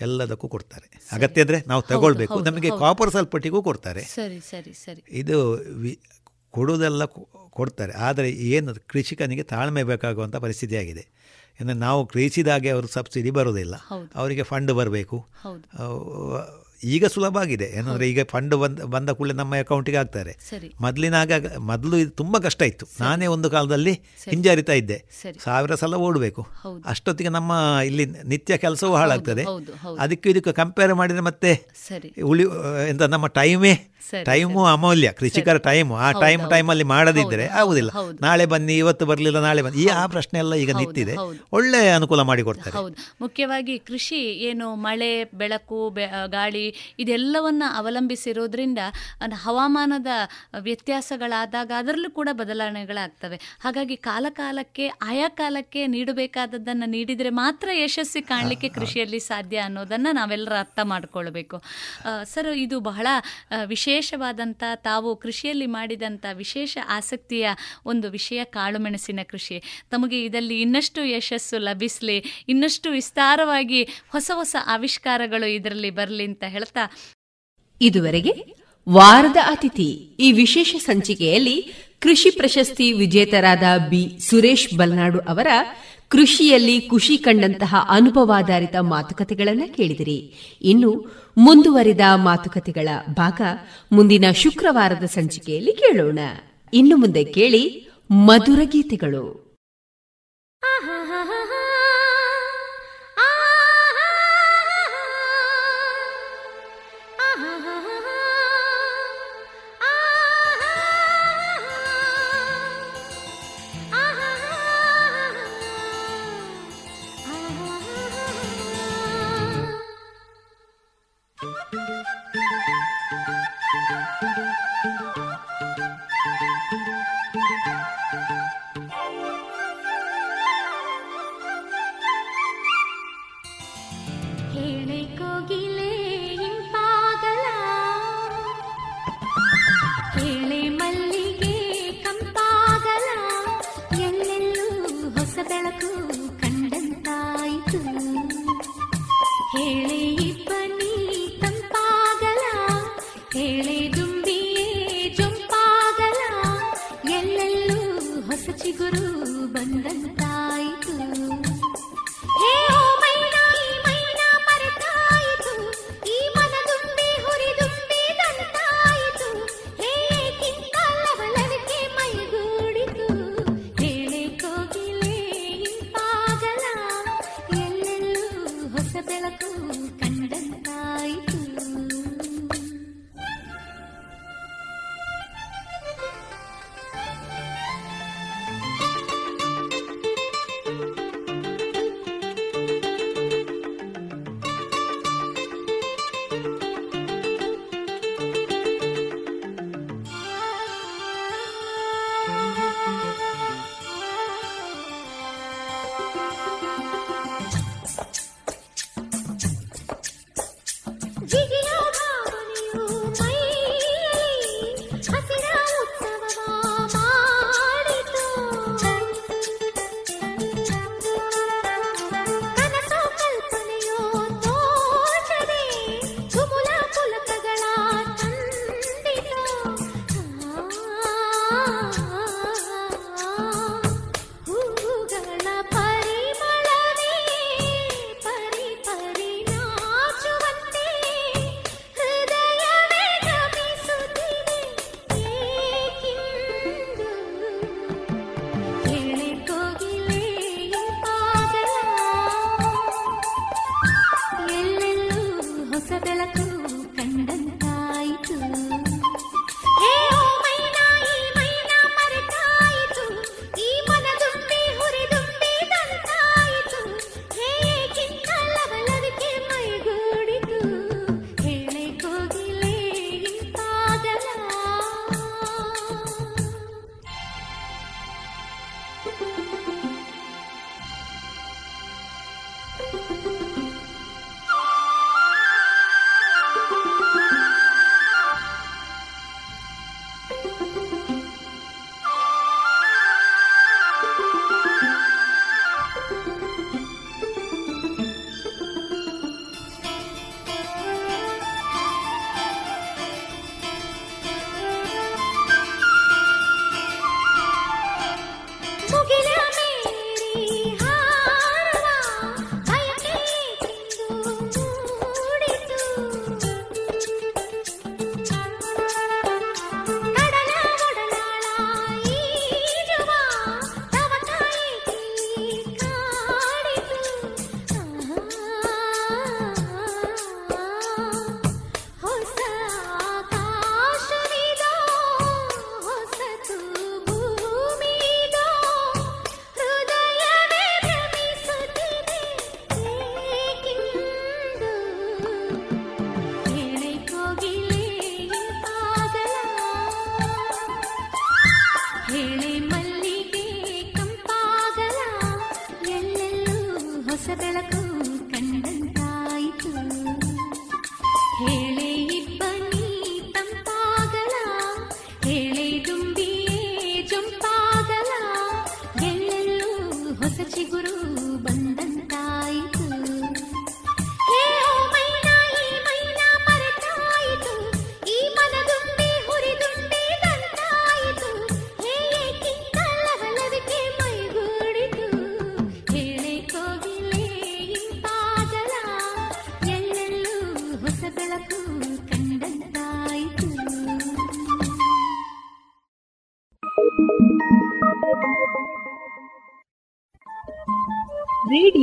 ಎಲ್ಲದಕ್ಕೂ ಕೊಡ್ತಾರೆ. ಅಗತ್ಯ ಅಂದರೆ ನಾವು ತಗೊಳ್ಬೇಕು. ನಮಗೆ ಕಾಪರ್ ಸಲ್ಪಟ್ಟಿಗೂ ಕೊಡ್ತಾರೆ. ಸರಿ ಸರಿ ಸರಿ. ಇದು ವಿ ಕೊಡುವುದೆಲ್ಲ ಕೊಡ್ತಾರೆ. ಆದರೆ ಏನು ಕೃಷಿಕನಿಗೆ ತಾಳ್ಮೆ ಬೇಕಾಗುವಂಥ ಪರಿಸ್ಥಿತಿ ಆಗಿದೆ ಅಂದರೆ ನಾವು ಕೃಷಿದಾಗೆ ಅವರು ಸಬ್ಸಿಡಿ ಬರೋದಿಲ್ಲ ಅವರಿಗೆ ಫಂಡ್ ಬರಬೇಕು. ಈಗ ಸುಲಭ ಆಗಿದೆ ಏನಂದ್ರೆ ಈಗ ಫಂಡ್ ಬಂದ ಬಂದ ಕೂಡಲೇ ನಮ್ಮ ಅಕೌಂಟಿಗೆ ಹಾಕ್ತಾರೆ ಮೊದಲಿನಾಗ ಮೊದಲು ಇದು ತುಂಬ ಕಷ್ಟ ಇತ್ತು. ನಾನೇ ಒಂದು ಕಾಲದಲ್ಲಿ ಹಿಂಜರಿತಾ ಇದ್ದೆ. ಸಾವಿರ ಸಲ ಓಡಬೇಕು. ಅಷ್ಟೊತ್ತಿಗೆ ನಮ್ಮ ಇಲ್ಲಿ ನಿತ್ಯ ಕೆಲಸವೂ ಹಾಳಾಗ್ತದೆ. ಅದಕ್ಕೂ ಇದಕ್ಕೆ ಕಂಪೇರ್ ಮಾಡಿದರೆ ಮತ್ತೆ ಉಳಿ ಎಂತ ನಮ್ಮ ಟೈಮೇ ಟೈಮು ಅಮೂಲ್ಯ ಕೃಷಿಕರ ಟೈಮು ಆ ಟೈಮ್. ಟೈಮಲ್ಲಿ ಮಾಡದಿದ್ದರೆ ಆಗುದಿಲ್ಲ. ನಾಳೆ ಬನ್ನಿ ಇವತ್ತು ಬರಲಿಲ್ಲ ನಾಳೆ ಬನ್ನಿ. ಈ ಆ ಪ್ರಶ್ನೆ ಎಲ್ಲ ಈಗ ನಿಂತಿದೆ. ಒಳ್ಳೆ ಅನುಕೂಲ ಮಾಡಿಕೊಡ್ತಾರೆ. ಮುಖ್ಯವಾಗಿ ಕೃಷಿ ಏನು ಮಳೆ ಬೆಳಕು ಗಾಳಿ ಇದೆಲ್ಲವನ್ನ ಅವಲಂಬಿಸಿರೋದ್ರಿಂದ ಹವಾಮಾನದ ವ್ಯತ್ಯಾಸಗಳಾದಾಗ ಅದರಲ್ಲೂ ಕೂಡ ಬದಲಾವಣೆಗಳಾಗ್ತವೆ. ಹಾಗಾಗಿ ಕಾಲ ಕಾಲಕ್ಕೆ ಆಯಾ ಕಾಲಕ್ಕೆ ನೀಡಬೇಕಾದದ್ದನ್ನು ನೀಡಿದರೆ ಮಾತ್ರ ಯಶಸ್ವಿ ಕಾಣಲಿಕ್ಕೆ ಕೃಷಿಯಲ್ಲಿ ಸಾಧ್ಯ ಅನ್ನೋದನ್ನು ನಾವೆಲ್ಲರೂ ಅರ್ಥ ಮಾಡಿಕೊಳ್ಬೇಕು. ಸರ್ ಇದು ಬಹಳ ವಿಶೇಷವಾದಂಥ ತಾವು ಕೃಷಿಯಲ್ಲಿ ಮಾಡಿದಂಥ ವಿಶೇಷ ಆಸಕ್ತಿಯ ಒಂದು ವಿಷಯ ಕಾಳುಮೆಣಸಿನ ಕೃಷಿ. ತಮಗೆ ಇದರಲ್ಲಿ ಇನ್ನಷ್ಟು ಯಶಸ್ಸು ಲಭಿಸಲಿ ಇನ್ನಷ್ಟು ವಿಸ್ತಾರವಾಗಿ ಹೊಸ ಹೊಸ ಆವಿಷ್ಕಾರಗಳು ಇದರಲ್ಲಿ ಬರಲಿ ಅಂತ ಹೇಳ್ತಾ ಇದುವರೆಗೆ ವಾರದ ಅತಿಥಿ ಈ ವಿಶೇಷ ಸಂಚಿಕೆಯಲ್ಲಿ ಕೃಷಿ ಪ್ರಶಸ್ತಿ ವಿಜೇತರಾದ ಬಿ. ಸುರೇಶ್ ಬಲ್ನಾಡು ಅವರ ಕೃಷಿಯಲ್ಲಿ ಖುಷಿ ಕಂಡಂತಹ ಅನುಭವಾಧಾರಿತ ಮಾತುಕತೆಗಳನ್ನು ಕೇಳಿದಿರಿ. ಇನ್ನು ಮುಂದುವರಿದ ಮಾತುಕತೆಗಳ ಭಾಗ ಮುಂದಿನ ಶುಕ್ರವಾರದ ಸಂಚಿಕೆಯಲ್ಲಿ ಕೇಳೋಣ. ಇನ್ನು ಮುಂದೆ ಕೇಳಿ ಮಧುರ ಗೀತೆಗಳು ಹೇಳಿಕೋ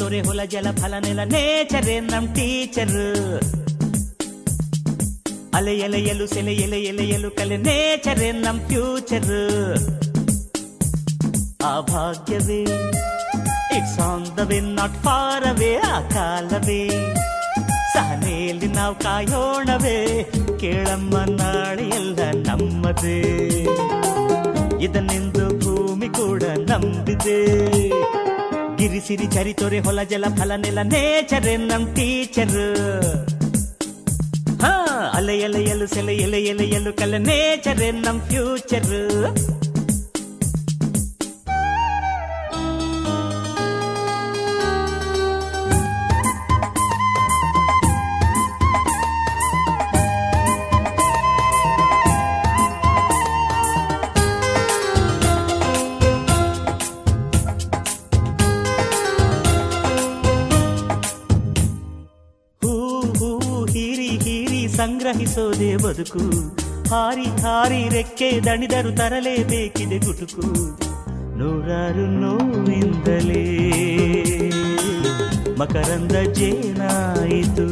ತೊರೆ ಹೊಲ ಜಲ ಫಲ ನೆಲ ನೇಚರೇ ನಮ್ ಟೀಚರ್ ಅಲೆ ಎಲೆಯಲು ಸೆಲೆ ಎಲೆ ಎಲೆಯಲು ಕಲೆ ನೇಚರೇ ನಮ್ ಫ್ಯೂಚರ್ ಆ ಭಾಗ್ಯವೇ it's on the way not far away ಆ ಕಾಲವೇ ಸಹನೆಯಲ್ಲಿ ನಾವು ಕಾಯೋಣವೇ ಕೇಳಮ್ಮ ನಾಳೆ ಎಲ್ಲ ನಮ್ಮದೇ ಇದನ್ನೆಂದು ಭೂಮಿ ಕೂಡ ನಂಬಿದೆ ಗಿರಿ ಸಿರಿ ಚರಿ ತೊರೆ ಹೊಲ ಜಲ ಫಲ ನೆಲ ನೇಚರೇ ನಮ್ ಟೀಚರ್ ಹಾ ಅಲೆ ಎಲೆಯಲು ಸೆಲೆ ಎಲೆ ಎಲೆಯಲು ಕಲ ನೇಚರೇ ನಮ್ ಫ್ಯೂಚರ್ ಸಂಗ್ರಹಿಸೋದೇ ಬದುಕು ಹಾರಿ ಹಾರಿ ರೆಕ್ಕೆ ದಣಿದರು ತರಲೇಬೇಕಿದೆ ಗುಟುಕು ನೂರಾರು ನೋವಿಂದಲೇ ಮಕರಂದ ಜೇನಾಯಿತು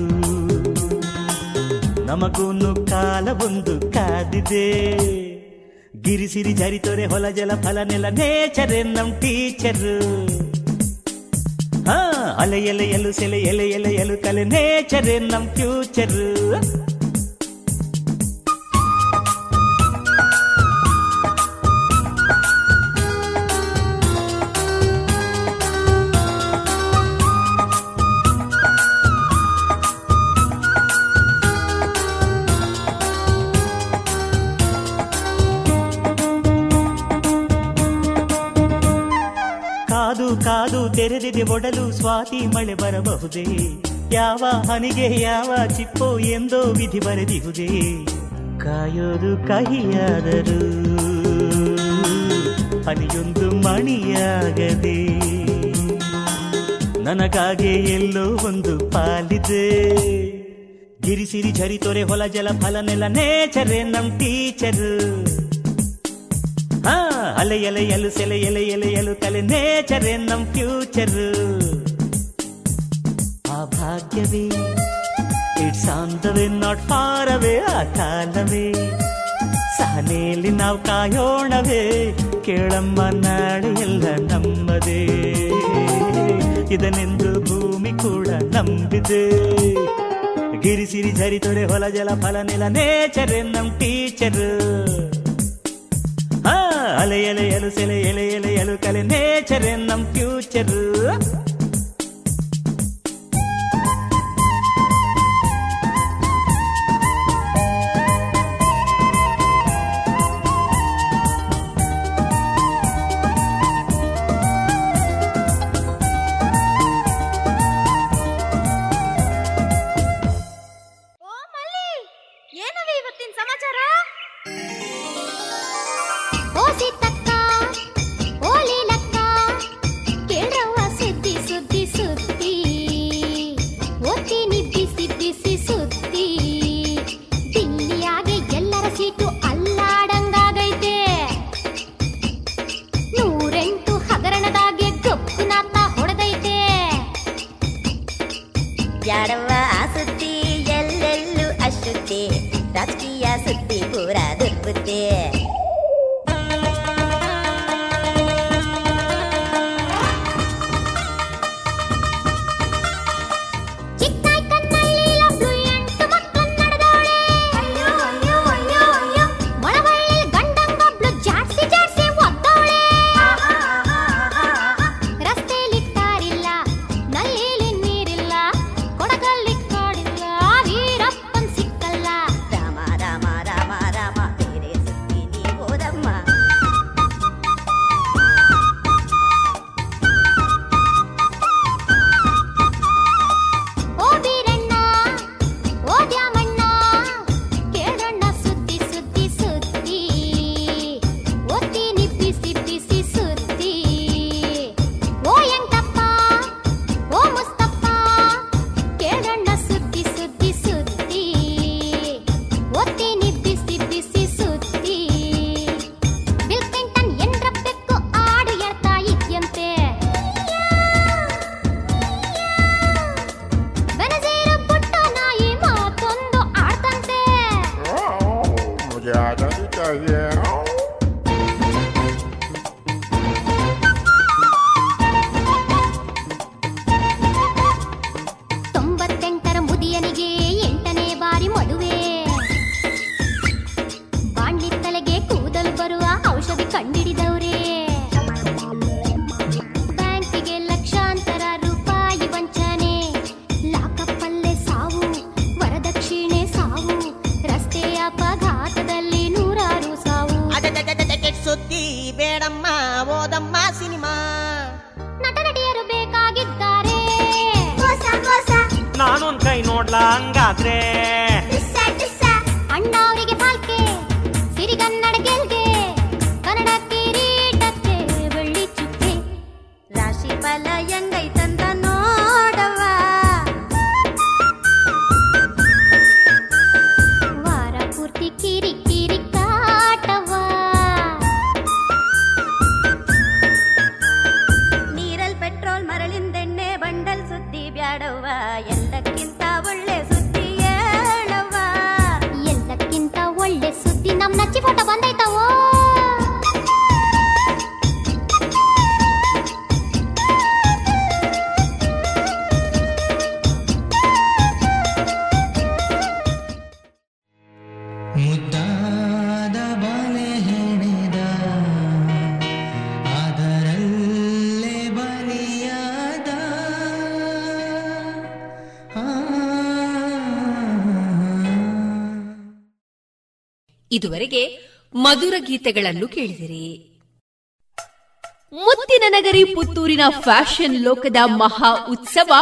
ನಮಗೂನು ಕಾಲ ಒಂದು ಕಾದಿದೆ ಗಿರಿಸಿರಿ ಜರಿತೊರೆ ಹೊಲ ಜಲ ಫಲ ನೆಲ ನೇಚರೇ ನಮ್ ಟೀಚರ್ ಹಾ ಅಲೆ ಎಲೆಯಲು ಸೆಲೆ ಎಲೆ ಎಲೆಯಲು ಕಲೆ ನೇಚರೇ ನಮ್ ಫ್ಯೂಚರ್ ಕಾದು ಒಡಲು ಸ್ವಾತಿ ಮಳೆ ಬರಬಹುದೇ? ಯಾವ ಹನಿಗೆ ಯಾವ ಚಿಪ್ಪೋ ಎಂದೋ ವಿಧಿ ಬರೆದಿಹುದೇ? ಕಾಯೋದು ಕಹಿಯಾದರೂ ಹನಿಯೊಂದು ಮಣಿಯಾಗದೆ? ನನಗಾಗೆ ಎಲ್ಲೋ ಒಂದು ಪಾಲಿದೆ. ಗಿರಿಸಿರಿ ಝರಿ ತೊರೆ ಹೊಲ ಜಲ ಫಲನೆಲ್ಲ ನೆಲ ನೇಚರೇ ನಮ್ ಟೀಚರ್. ಹಾ ಅಲೆ ಎಲೆ ಎಲು ಸೆಲೆ ಎಲೆ ಎಲೆ ಎಲು ಕಲೆ ನೇಚರೇ ನಮ್ ಫ್ಯೂಚರ್. ಆ ಭಾಗ್ಯವೇ, it's on the way, not far away, ಆ ಕಾಲವೇ. ಸಹನೆಯಲ್ಲಿ ನಾವು ಕಾಯೋಣವೇ, ಕೇಳಮ್ಮ ನಾಡು ಎಲ್ಲ ನಮ್ಮದೇ. ಇದನೆಂದು ಭೂಮಿ ಕೂಡ ನಂಬಿದೆ. ಗಿರಿಸಿರಿ ಝರಿ ತೊರೆ ಹೊಲ ಜಲ ಫಲ ನೆಲ ನೇಚರ್ ನಮ್ ಟೀಚರ್. ಅಲೆ ಎಲೆ ಎಲು ಸೆಲೆ ಎಲೆ ಎಲೆ ಎಲು ಕಲೆ ನೇಚರೇ ನಮ್ ಫ್ಯೂಚರ್ ಬೇಡಮ್ಮ ಓದಮ್ಮ ಸಿನಿಮಾ. ನಟ ನಟಿಯರು ಬೇಕಾಗಿದ್ದಾರೆ ನಾನೊಂದ್ ಕೈ ನೋಡ್ಲಾ ಹಂಗಾದ್ರೆ. ಅಣ್ಣ ಅವರಿಗೆ ಪಾಲ್ಕೆ ಸಿರಿಗನ್ನಡ ಗೆಲ್ಗೆ ಕನ್ನಡ ಕಿರೀಟಕ್ಕೆ ಬೆಳ್ಳಿ ಚುಕ್ಕೆ. ರಾಶಿ ಫಲ ಹೆಂಗೈತಂತ ಇದುವರೆಗೆ ಮಧುರ ಗೀತೆಗಳನ್ನು ಕೇಳಿದಿರಿ. ಮುತ್ತಿನ ನಗರಿ ಪುತ್ತೂರಿನ ಫ್ಯಾಷನ್ ಲೋಕದ ಮಹಾ ಉತ್ಸವ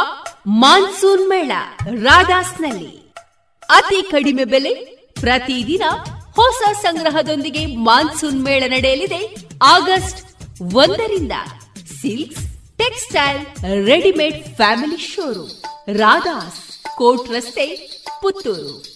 ಮಾನ್ಸೂನ್ ಮೇಳ, ರಾಧಾಸ್ನಲ್ಲಿ. ಅತಿ ಕಡಿಮೆ ಬೆಲೆ, ಪ್ರತಿದಿನ ಹೊಸ ಸಂಗ್ರಹದೊಂದಿಗೆ ಮಾನ್ಸೂನ್ ಮೇಳ ನಡೆಯಲಿದೆ ಆಗಸ್ಟ್ ಒಂದರಿಂದ. Silks, textile, readymade family showroom, Radha's, court ರಸ್ತೆ, ಪುತ್ತೂರು.